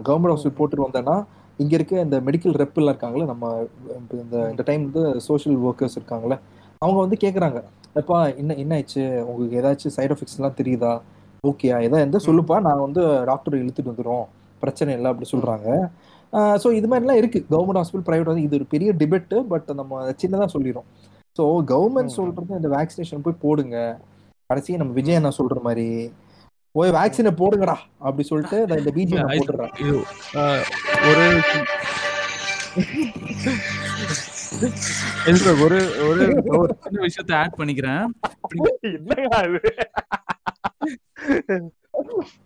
கவர்மெண்ட் ஹாஸ்பிட்டல் போட்டுட்டு வந்தேன்னா இங்கே இருக்க இந்த மெடிக்கல் ரெப்லாம் இருக்காங்களே நம்ம இந்த இந்த டைம் வந்து சோஷியல் ஒர்க்கர்ஸ் இருக்காங்களே அவங்க வந்து கேட்குறாங்க எப்பா என்ன என்ன ஆயிடுச்சு? உங்களுக்கு ஏதாச்சும் சைடு எஃபெக்ட்ஸ்லாம் தெரியுதா? ஓகேயா ஏதா எந்த சொல்லுப்பா நான் வந்து டாக்டர் இழுத்துட்டு வந்துடும் பிரச்சனை இல்லை அப்படி சொல்கிறாங்க ஸோ இது மாதிரிலாம் இருக்குது கவர்மெண்ட் ஹாஸ்பிட்டல் ப்ரைவேட் வந்து இது ஒரு பெரிய டிபெட்டு பட் நம்ம சின்னதாக சொல்லிடும் ஸோ கவர்மெண்ட். சொல்கிறது இந்த வேக்சினேஷன் போய் போடுங்க. கடைசி நம்ம விஜய் அண்ணா சொல்ற மாதிரி போய் வேக்சினை போடுங்கடா அப்படி சொல்லிட்டு நான் இந்த பிஜி நான் போட்டுறேன் ஒரு ஒரு ஒரு ஒரு சின்ன விஷயத்த ஆட் பண்ணிக்கிறேன்.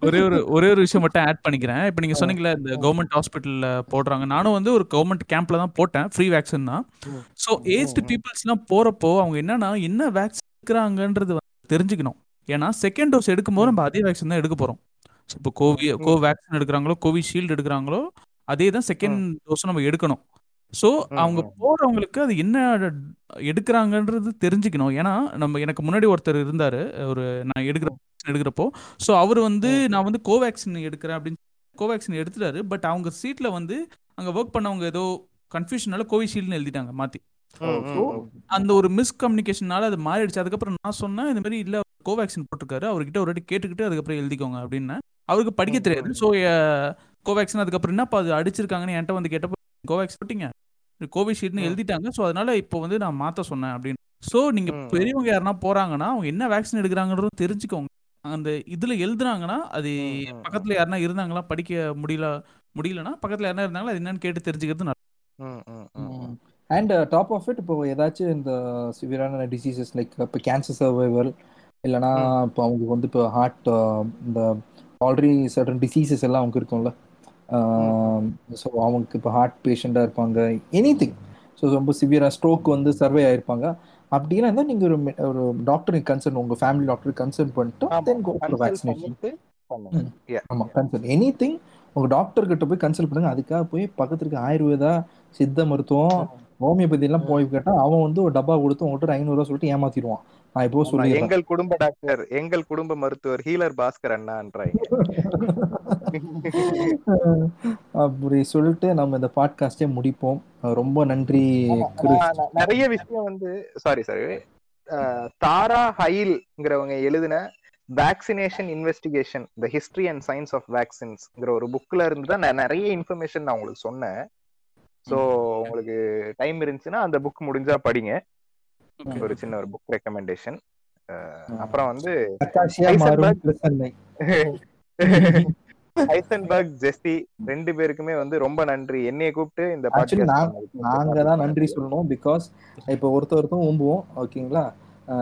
ஒரே ஒரு ஒரே ஒரு விஷயம் மட்டும் ஆட் பண்ணிக்கிறேன். இப்போ நீங்க சொன்னீங்கல்ல இந்த கவர்மெண்ட் ஹாஸ்பிட்டல்ல போடுறாங்க. நானும் வந்து ஒரு கவர்மெண்ட் கேம்ப்ல தான் போட்டேன். ஃப்ரீ வேக்சின் தான். ஸோ ஏஜ்டு பீப்புள்ஸ்லாம் போறப்போ அவங்க என்னன்னா என்ன வேக்சின் எடுக்கிறாங்கன்றது வந்து தெரிஞ்சுக்கணும். ஏன்னா செகண்ட் டோஸ் எடுக்கும்போது நம்ம அதே வேக்சின் தான் எடுக்க போறோம். ஸோ இப்போ கோவி கோவேக்சின் எடுக்கிறாங்களோ கோவிஷீல்டு எடுக்கிறாங்களோ அதே தான் செகண்ட் டோஸும் நம்ம எடுக்கணும். ஸோ அவங்க ம். போறவங்களுக்கு அது என்ன எடுக்கிறாங்கன்றது தெரிஞ்சுக்கணும். ஏன்னா நம்ம எனக்கு முன்னாடி ஒருத்தர் இருந்தாரு. ஒரு நான் எடுக்கிற எடுக்கிறப்போ ஸோ அவர் வந்து நான் வந்து கோவேக்சின் எடுக்கிறேன் அப்படின்னு கோவேக்சின் எடுத்துட்டாரு. பட் அவங்க சீட்ல வந்து அங்க ஒர்க் பண்ணவங்க ஏதோ கன்ஃபியூஷனால கோவிஷீல்டுன்னு எழுதிட்டாங்க மாத்தி. ம், ம், ம். அந்த ஒரு மிஸ்கம்யூனிகேஷனால அது மாறிடுச்சு. அதுக்கப்புறம் நான் சொன்னேன் இந்த மாதிரி இல்ல கோவேக்சின் போட்டிருக்காரு. அவர்கிட்ட ஒரு வாட்டி கேட்டுக்கிட்டு அதுக்கப்புறம் எழுதிக்கோங்க அப்படின்னு அவருக்கு படிக்க தெரியாது. ஸோ கோவேக்சின் அதுக்கப்புறம் என்னப்பா அது அடிச்சிருக்காங்கன்னு என்கிட்ட வந்து கேட்டப்போ கோவேக்ஸ் போட்டீங்க? கோவிஷீல்டுன்னு. எழுதிட்டாங்க. ஸோ அதனால இப்போ வந்து நான் மாத்த சொன்னேன் அப்படின்னு. ஸோ நீங்க. பெரியவங்க யாருன்னா போறாங்கன்னா அவங்க என்ன வேக்சின் எடுக்கிறாங்கன்றதும் தெரிஞ்சுக்கோங்க. அந்த இதுல எழுதுனாங்கன்னா அது பக்கத்துல யாருன்னா இருந்தாங்களா படிக்க முடியல முடியலன்னா பக்கத்துல யாருன்னா இருந்தாங்களா அது என்னன்னு கேட்டு தெரிஞ்சுக்கிறது ம். அண்ட் டாப் ஆஃப் இட் இப்போ ஏதாச்சும் இந்த சிவியரான டிசீசஸ் லைக் இப்போ கேன்சர் சர்வைவல் இல்லைனா இப்போ அவங்களுக்கு வந்து இப்போ ஹார்ட் இந்த ஆல்ரெடி சர்டன் டிசீசஸ் எல்லாம் அவங்க இருக்கும்ல ஸோ அவங்களுக்கு இப்போ ஹார்ட் பேஷண்ட்டாக இருப்பாங்க எனி திங் ஸோ ரொம்ப சிவியராக ஸ்ட்ரோக் வந்து சர்வே ஆயிருப்பாங்க. அப்படின்னா இருந்தால் நீங்கள் ஒரு ஒரு டாக்டருக்கு கன்சர்ன் உங்கள் ஃபேமிலி டாக்டர் கன்சர்ன் பண்ணிட்டு. Then go for vaccination. ஆமாம் கன்சல்ட் எனி திங் உங்கள் டாக்டர் கிட்ட போய் கன்சல்ட் பண்ணுங்க. அதுக்காக போய் பக்கத்துல இருக்க ஆயுர்வேதா சித்த மருத்துவம் ஹோமியோபதி எல்லாம் போய் கேட்டா அவன் வந்து ஒரு டப்பா கொடுத்து உங்கள்கிட்ட ஒரு ஐநூறுரூவா சொல்லிட்டு ஏமாத்திடுவான். நான் இப்போ சொல்லிடுறேன். எங்கள் குடும்ப டாக்டர் எங்கள் குடும்ப மருத்துவர் ஹீலர் பாஸ்கர் அண்ணான்றாங்க அப்படி சொல்லிட்டு நம்ம இந்த பாட்காஸ்டே முடிப்போம். ரொம்ப நன்றி நிறைய விஷயம் வந்து சாரி சாரி தாரா ஹைல்ங்கிறவங்க எழுதின vaccination investigation the history and science of வேக்சின்ஸ்ங்கிற ஒரு புக்ல இருந்து தான் நான் நிறைய இன்ஃபர்மேஷன் நான் உங்களுக்கு சொன்னேன். ஸோ உங்களுக்கு டைம் இருந்துச்சுன்னா அந்த புக் முடிஞ்சா படிங்க. ஒரு சின்ன ஒரு புக் ரெக்கமெண்டேஷன் அப்புறம் வந்து ஹைசன்பர்க் ஜெஸ்டி ரெண்டு பேருக்குமே வந்து ரொம்ப நன்றி. என்னைய கூப்பிட்டு இந்த நாங்க தான் நன்றி சொல்லணும் பிகாஸ் இப்போ ஒருத்த ஒருத்தரும் ஓம்புவோம் ஓகேங்களா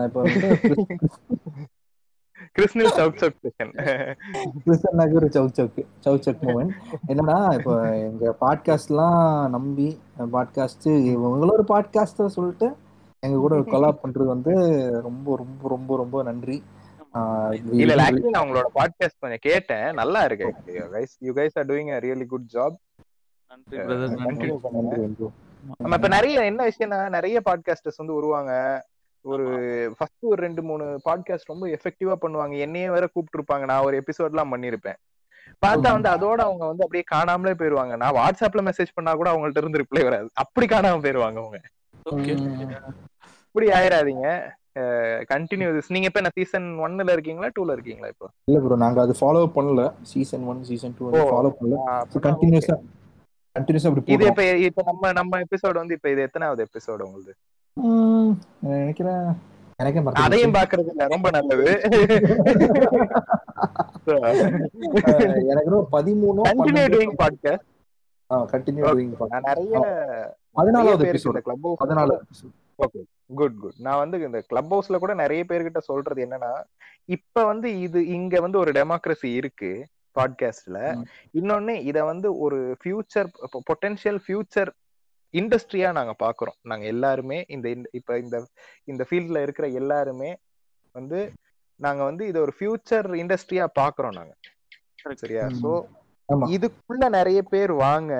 இப்போ வந்து கிருஷ்ணில் south south Krishnan Nagar chowk chowk chowk chowk moment என்னன்னா இப்போ எங்க பாட்காஸ்ட்லாம் நம்பி பாட்காஸ்ட் இவங்களோட பாட்காஸ்ட சொல்லிட்டு எங்க கூட கொலாப் பண்றது வந்து ரொம்ப ரொம்ப ரொம்ப ரொம்ப நன்றி. ஆஹ் இல்ல இல்ல ஆக்சுவலி நான் உங்களோட பாட்காஸ்ட் கொஞ்சம் கேட்டேன். நல்லா இருக்கு. Guys you guys are doing a really good job நன்றி பிரதர் நன்றி. கண்டினியூ பண்ணுங்க. நம்ம இப்ப நிறைய என்ன விஷயம்னா நிறைய பாட்காஸ்டர்ஸ் வந்து வருவாங்க ஒரு ஃபர்ஸ்ட் ஒரு ரெண்டு மூணு பாட்காஸ்ட் ரொம்ப எஃபெக்டிவா பண்ணுவாங்க. என்னையே வேற கூப்பிட்டு இருப்பாங்க நான் ஒரு எபிசோட்லாம் பண்ணிருப்பேன். பார்த்தா வந்து அதோட அவங்க வந்து அப்படியே காணாமலே போயிருவாங்க. நான் வாட்ஸ்அப்ல மெசேஜ் பண்ணா கூட அவங்கள்ட்ட இருந்து ரிப்ளை வராது. அப்படி காணாம போயிருவாங்க அவங்க. ஓகே. இப்படி ஆயிராதீங்க. கண்டினியூ நீங்க இப்ப என்ன சீசன் ஒன்னுல இருக்கீங்களா டூல இருக்கீங்களா இப்போ? இல்ல ப்ரோ நாங்க அது ஃபாலோ பண்ணல. சீசன் ஒன் சீசன் டூ ஓ. ஃபாலோ பண்ணல. கண்டினியூஸா கண்டினியூஸா அப்படி இது இப்ப இப்ப நம்ம நம்ம எபிசோட் வந்து இப்ப இது எத்தனாவது எபிசோட் உங்களுக்கு நினைக்கிறேன் அதையும் பாக்குறது ரொம்ப நல்லது. எனக்கு பதிமூணோ continue doing podcast continue doing நான் நிறைய பதினாலாவது எபிசோட் கிளப் பதினாலு. ஓகே குட் குட் நான் வந்து இந்த கிளப் ஹவுஸ்ல கூட நிறைய பேர்கிட்ட சொல்றது என்னன்னா இப்ப வந்து இது இங்க வந்து ஒரு டெமோக்ரஸி இருக்கு பாட்காஸ்ட்ல. இன்னொன்னு இத வந்து ஒரு ஃபியூச்சர் பொட்டன்ஷியல் ஃபியூச்சர் இண்டஸ்ட்ரியா நாங்க பாக்குறோம். நாங்க எல்லாருமே இந்த இப்ப இந்த இந்த ஃபீல்ட்ல இருக்கிற எல்லாருமே வந்து நாங்க வந்து இத ஒரு ஃபியூச்சர் இண்டஸ்ட்ரியா பாக்குறோம் நாங்க. சரியா. சோ இதுக்குள்ள நிறைய பேர் வாங்க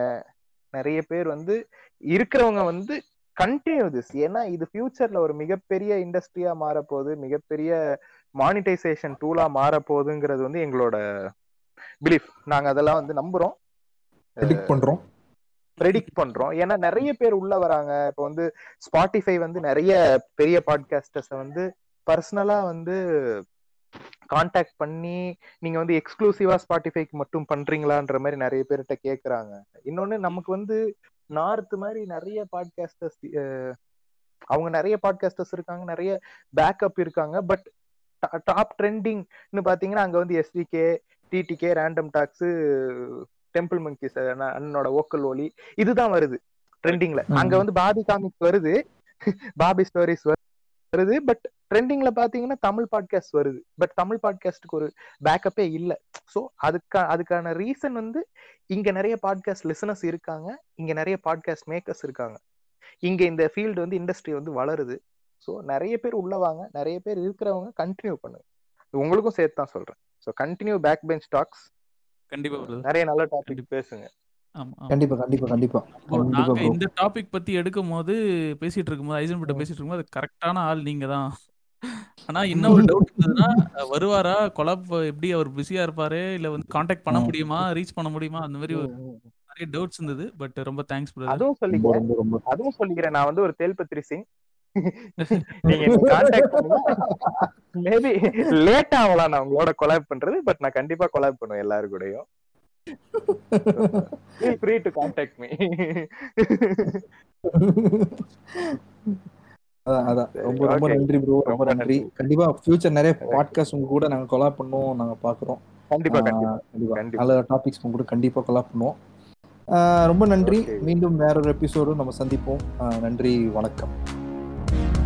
நிறைய பேர் வந்து இருக்கிறவங்க வந்து கண்டினியூ திஸ் ஏன்னா இது ஃபியூச்சர்ல ஒரு மிகப்பெரிய இண்டஸ்ட்ரியா மாறப்போகுது மிகப்பெரிய மானிட்டைசேஷன் டூலா மாறப்போகுதுங்கிறது வந்து எங்களோட பிலீஃப் நாங்க அதெல்லாம் வந்து நம்புறோம். பண்றோம். ப்ரெடிக்ட் பண்றோம். ஏன்னா நிறைய பேர் உள்ள வராங்க. இப்போ வந்து ஸ்பாட்டிஃபை வந்து நிறைய பெரிய பாட்காஸ்டர்ஸை வந்து பர்சனலா வந்து காண்டாக்ட் பண்ணி நீங்க வந்து எக்ஸ்க்ளூசிவா ஸ்பாட்டிஃபைக்கு மட்டும் பண்றீங்களான்ற மாதிரி நிறைய பேர்கிட்ட கேக்குறாங்க. இன்னொன்னு நமக்கு வந்து நார்த் மாதிரி நிறைய பாட்காஸ்டர்ஸ் அவங்க நிறைய பாட்காஸ்டர்ஸ் இருக்காங்க நிறைய பேக்கப் இருக்காங்க. பட் டாப் ட்ரெண்டிங்னு பாத்தீங்கன்னா அங்க வந்து STK TTK random talks temple monkeys அண்ணனோட ஓக்கல் ஒலி இதுதான் வருது ட்ரெண்டிங்ல. அங்க வந்து பாபி காமிக்ஸ் வருது பாபி ஸ்டோரிஸ் வருது பட் ட்ரெண்டிங்ல பாத்தீங்கன்னா தமிழ் பாட்காஸ்ட் வருது. பட் தமிழ் பாட்காஸ்டுக்கு ஒரு பேக்கப்பே இல்ல. சோ அதுக்கா அதுக்கான ரீசன் வந்து இங்க நிறைய பாட்காஸ்ட் லிசனர்ஸ் இருக்காங்க இங்க நிறைய பாட்காஸ்ட் மேக்கர்ஸ் இருக்காங்க. இங்க இந்த ஃபீல்டு வந்து இண்டஸ்ட்ரி வந்து வளருது. ஸோ நிறைய பேர் உள்ள வாங்க நிறைய பேர் இருக்கிறவங்க கண்டினியூ பண்ணுங்க. உங்களுக்கும் சேர்த்து தான் சொல்றேன். So continue back bench talks கண்டிப்பா நிறைய நல்ல டாபிக் பேசுங்க. கண்டிப்பா கண்டிப்பா கண்டிப்பா. நாங்க இந்த டாபிக் பத்தி எடுக்கும் போது பேசிட்டு இருக்கும்போது ஐசன்பட்ட பேசிட்டு இருக்கும்போது கரெக்டான ஆள் நீங்க தான். ஆனா ஒரு டவுட் இருந்ததுன்னா வருவாரா கொலாப் எப்படி அவர் பிஸியா இருப்பாரு இல்ல வந்து காண்டாக்ட் பண்ண. முடியுமா ரீச் பண்ண முடியுமா அந்த மாதிரி ஒரு நிறைய டவுட்ஸ் இருந்தது பட் ரொம்ப தேங்க்ஸ் அதுவும் சொல்லிக்கிறேன். அதுவும் சொல்லிக்கிறேன். நான் வந்து ஒரு தேல்பத்ரி சிங். நீங்க கான்டாக்ட் பண்ணுங்க. மேபி லேட் ஆகலாம் நான் உங்களோட கொலாப் பண்றது பட் நான் கண்டிப்பா கொலாப் பண்ணுவேன் எல்லாரு கூடயும் feel free to contact me. அதான் ரொம்ப ரொம்ப. நன்றி ப்ரோ ரொம்ப நன்றி. கண்டிப்பா ஃபியூச்சர் நிறைய பாட்காஸ்ட் உங்க கூட நாங்க கொலாப் பண்ணுவோம் நாங்க பாக்குறோம் கண்டிப்பா கண்டிப்பா. நல்ல டாபிக்ஸ் உங்க கூட கண்டிப்பா கொலாப் பண்ணுவோம். ரொம்ப நன்றி. மீண்டும் வேற ஒரு எபிசோடும் நம்ம சந்திப்போம். நன்றி வணக்கம். Thank you.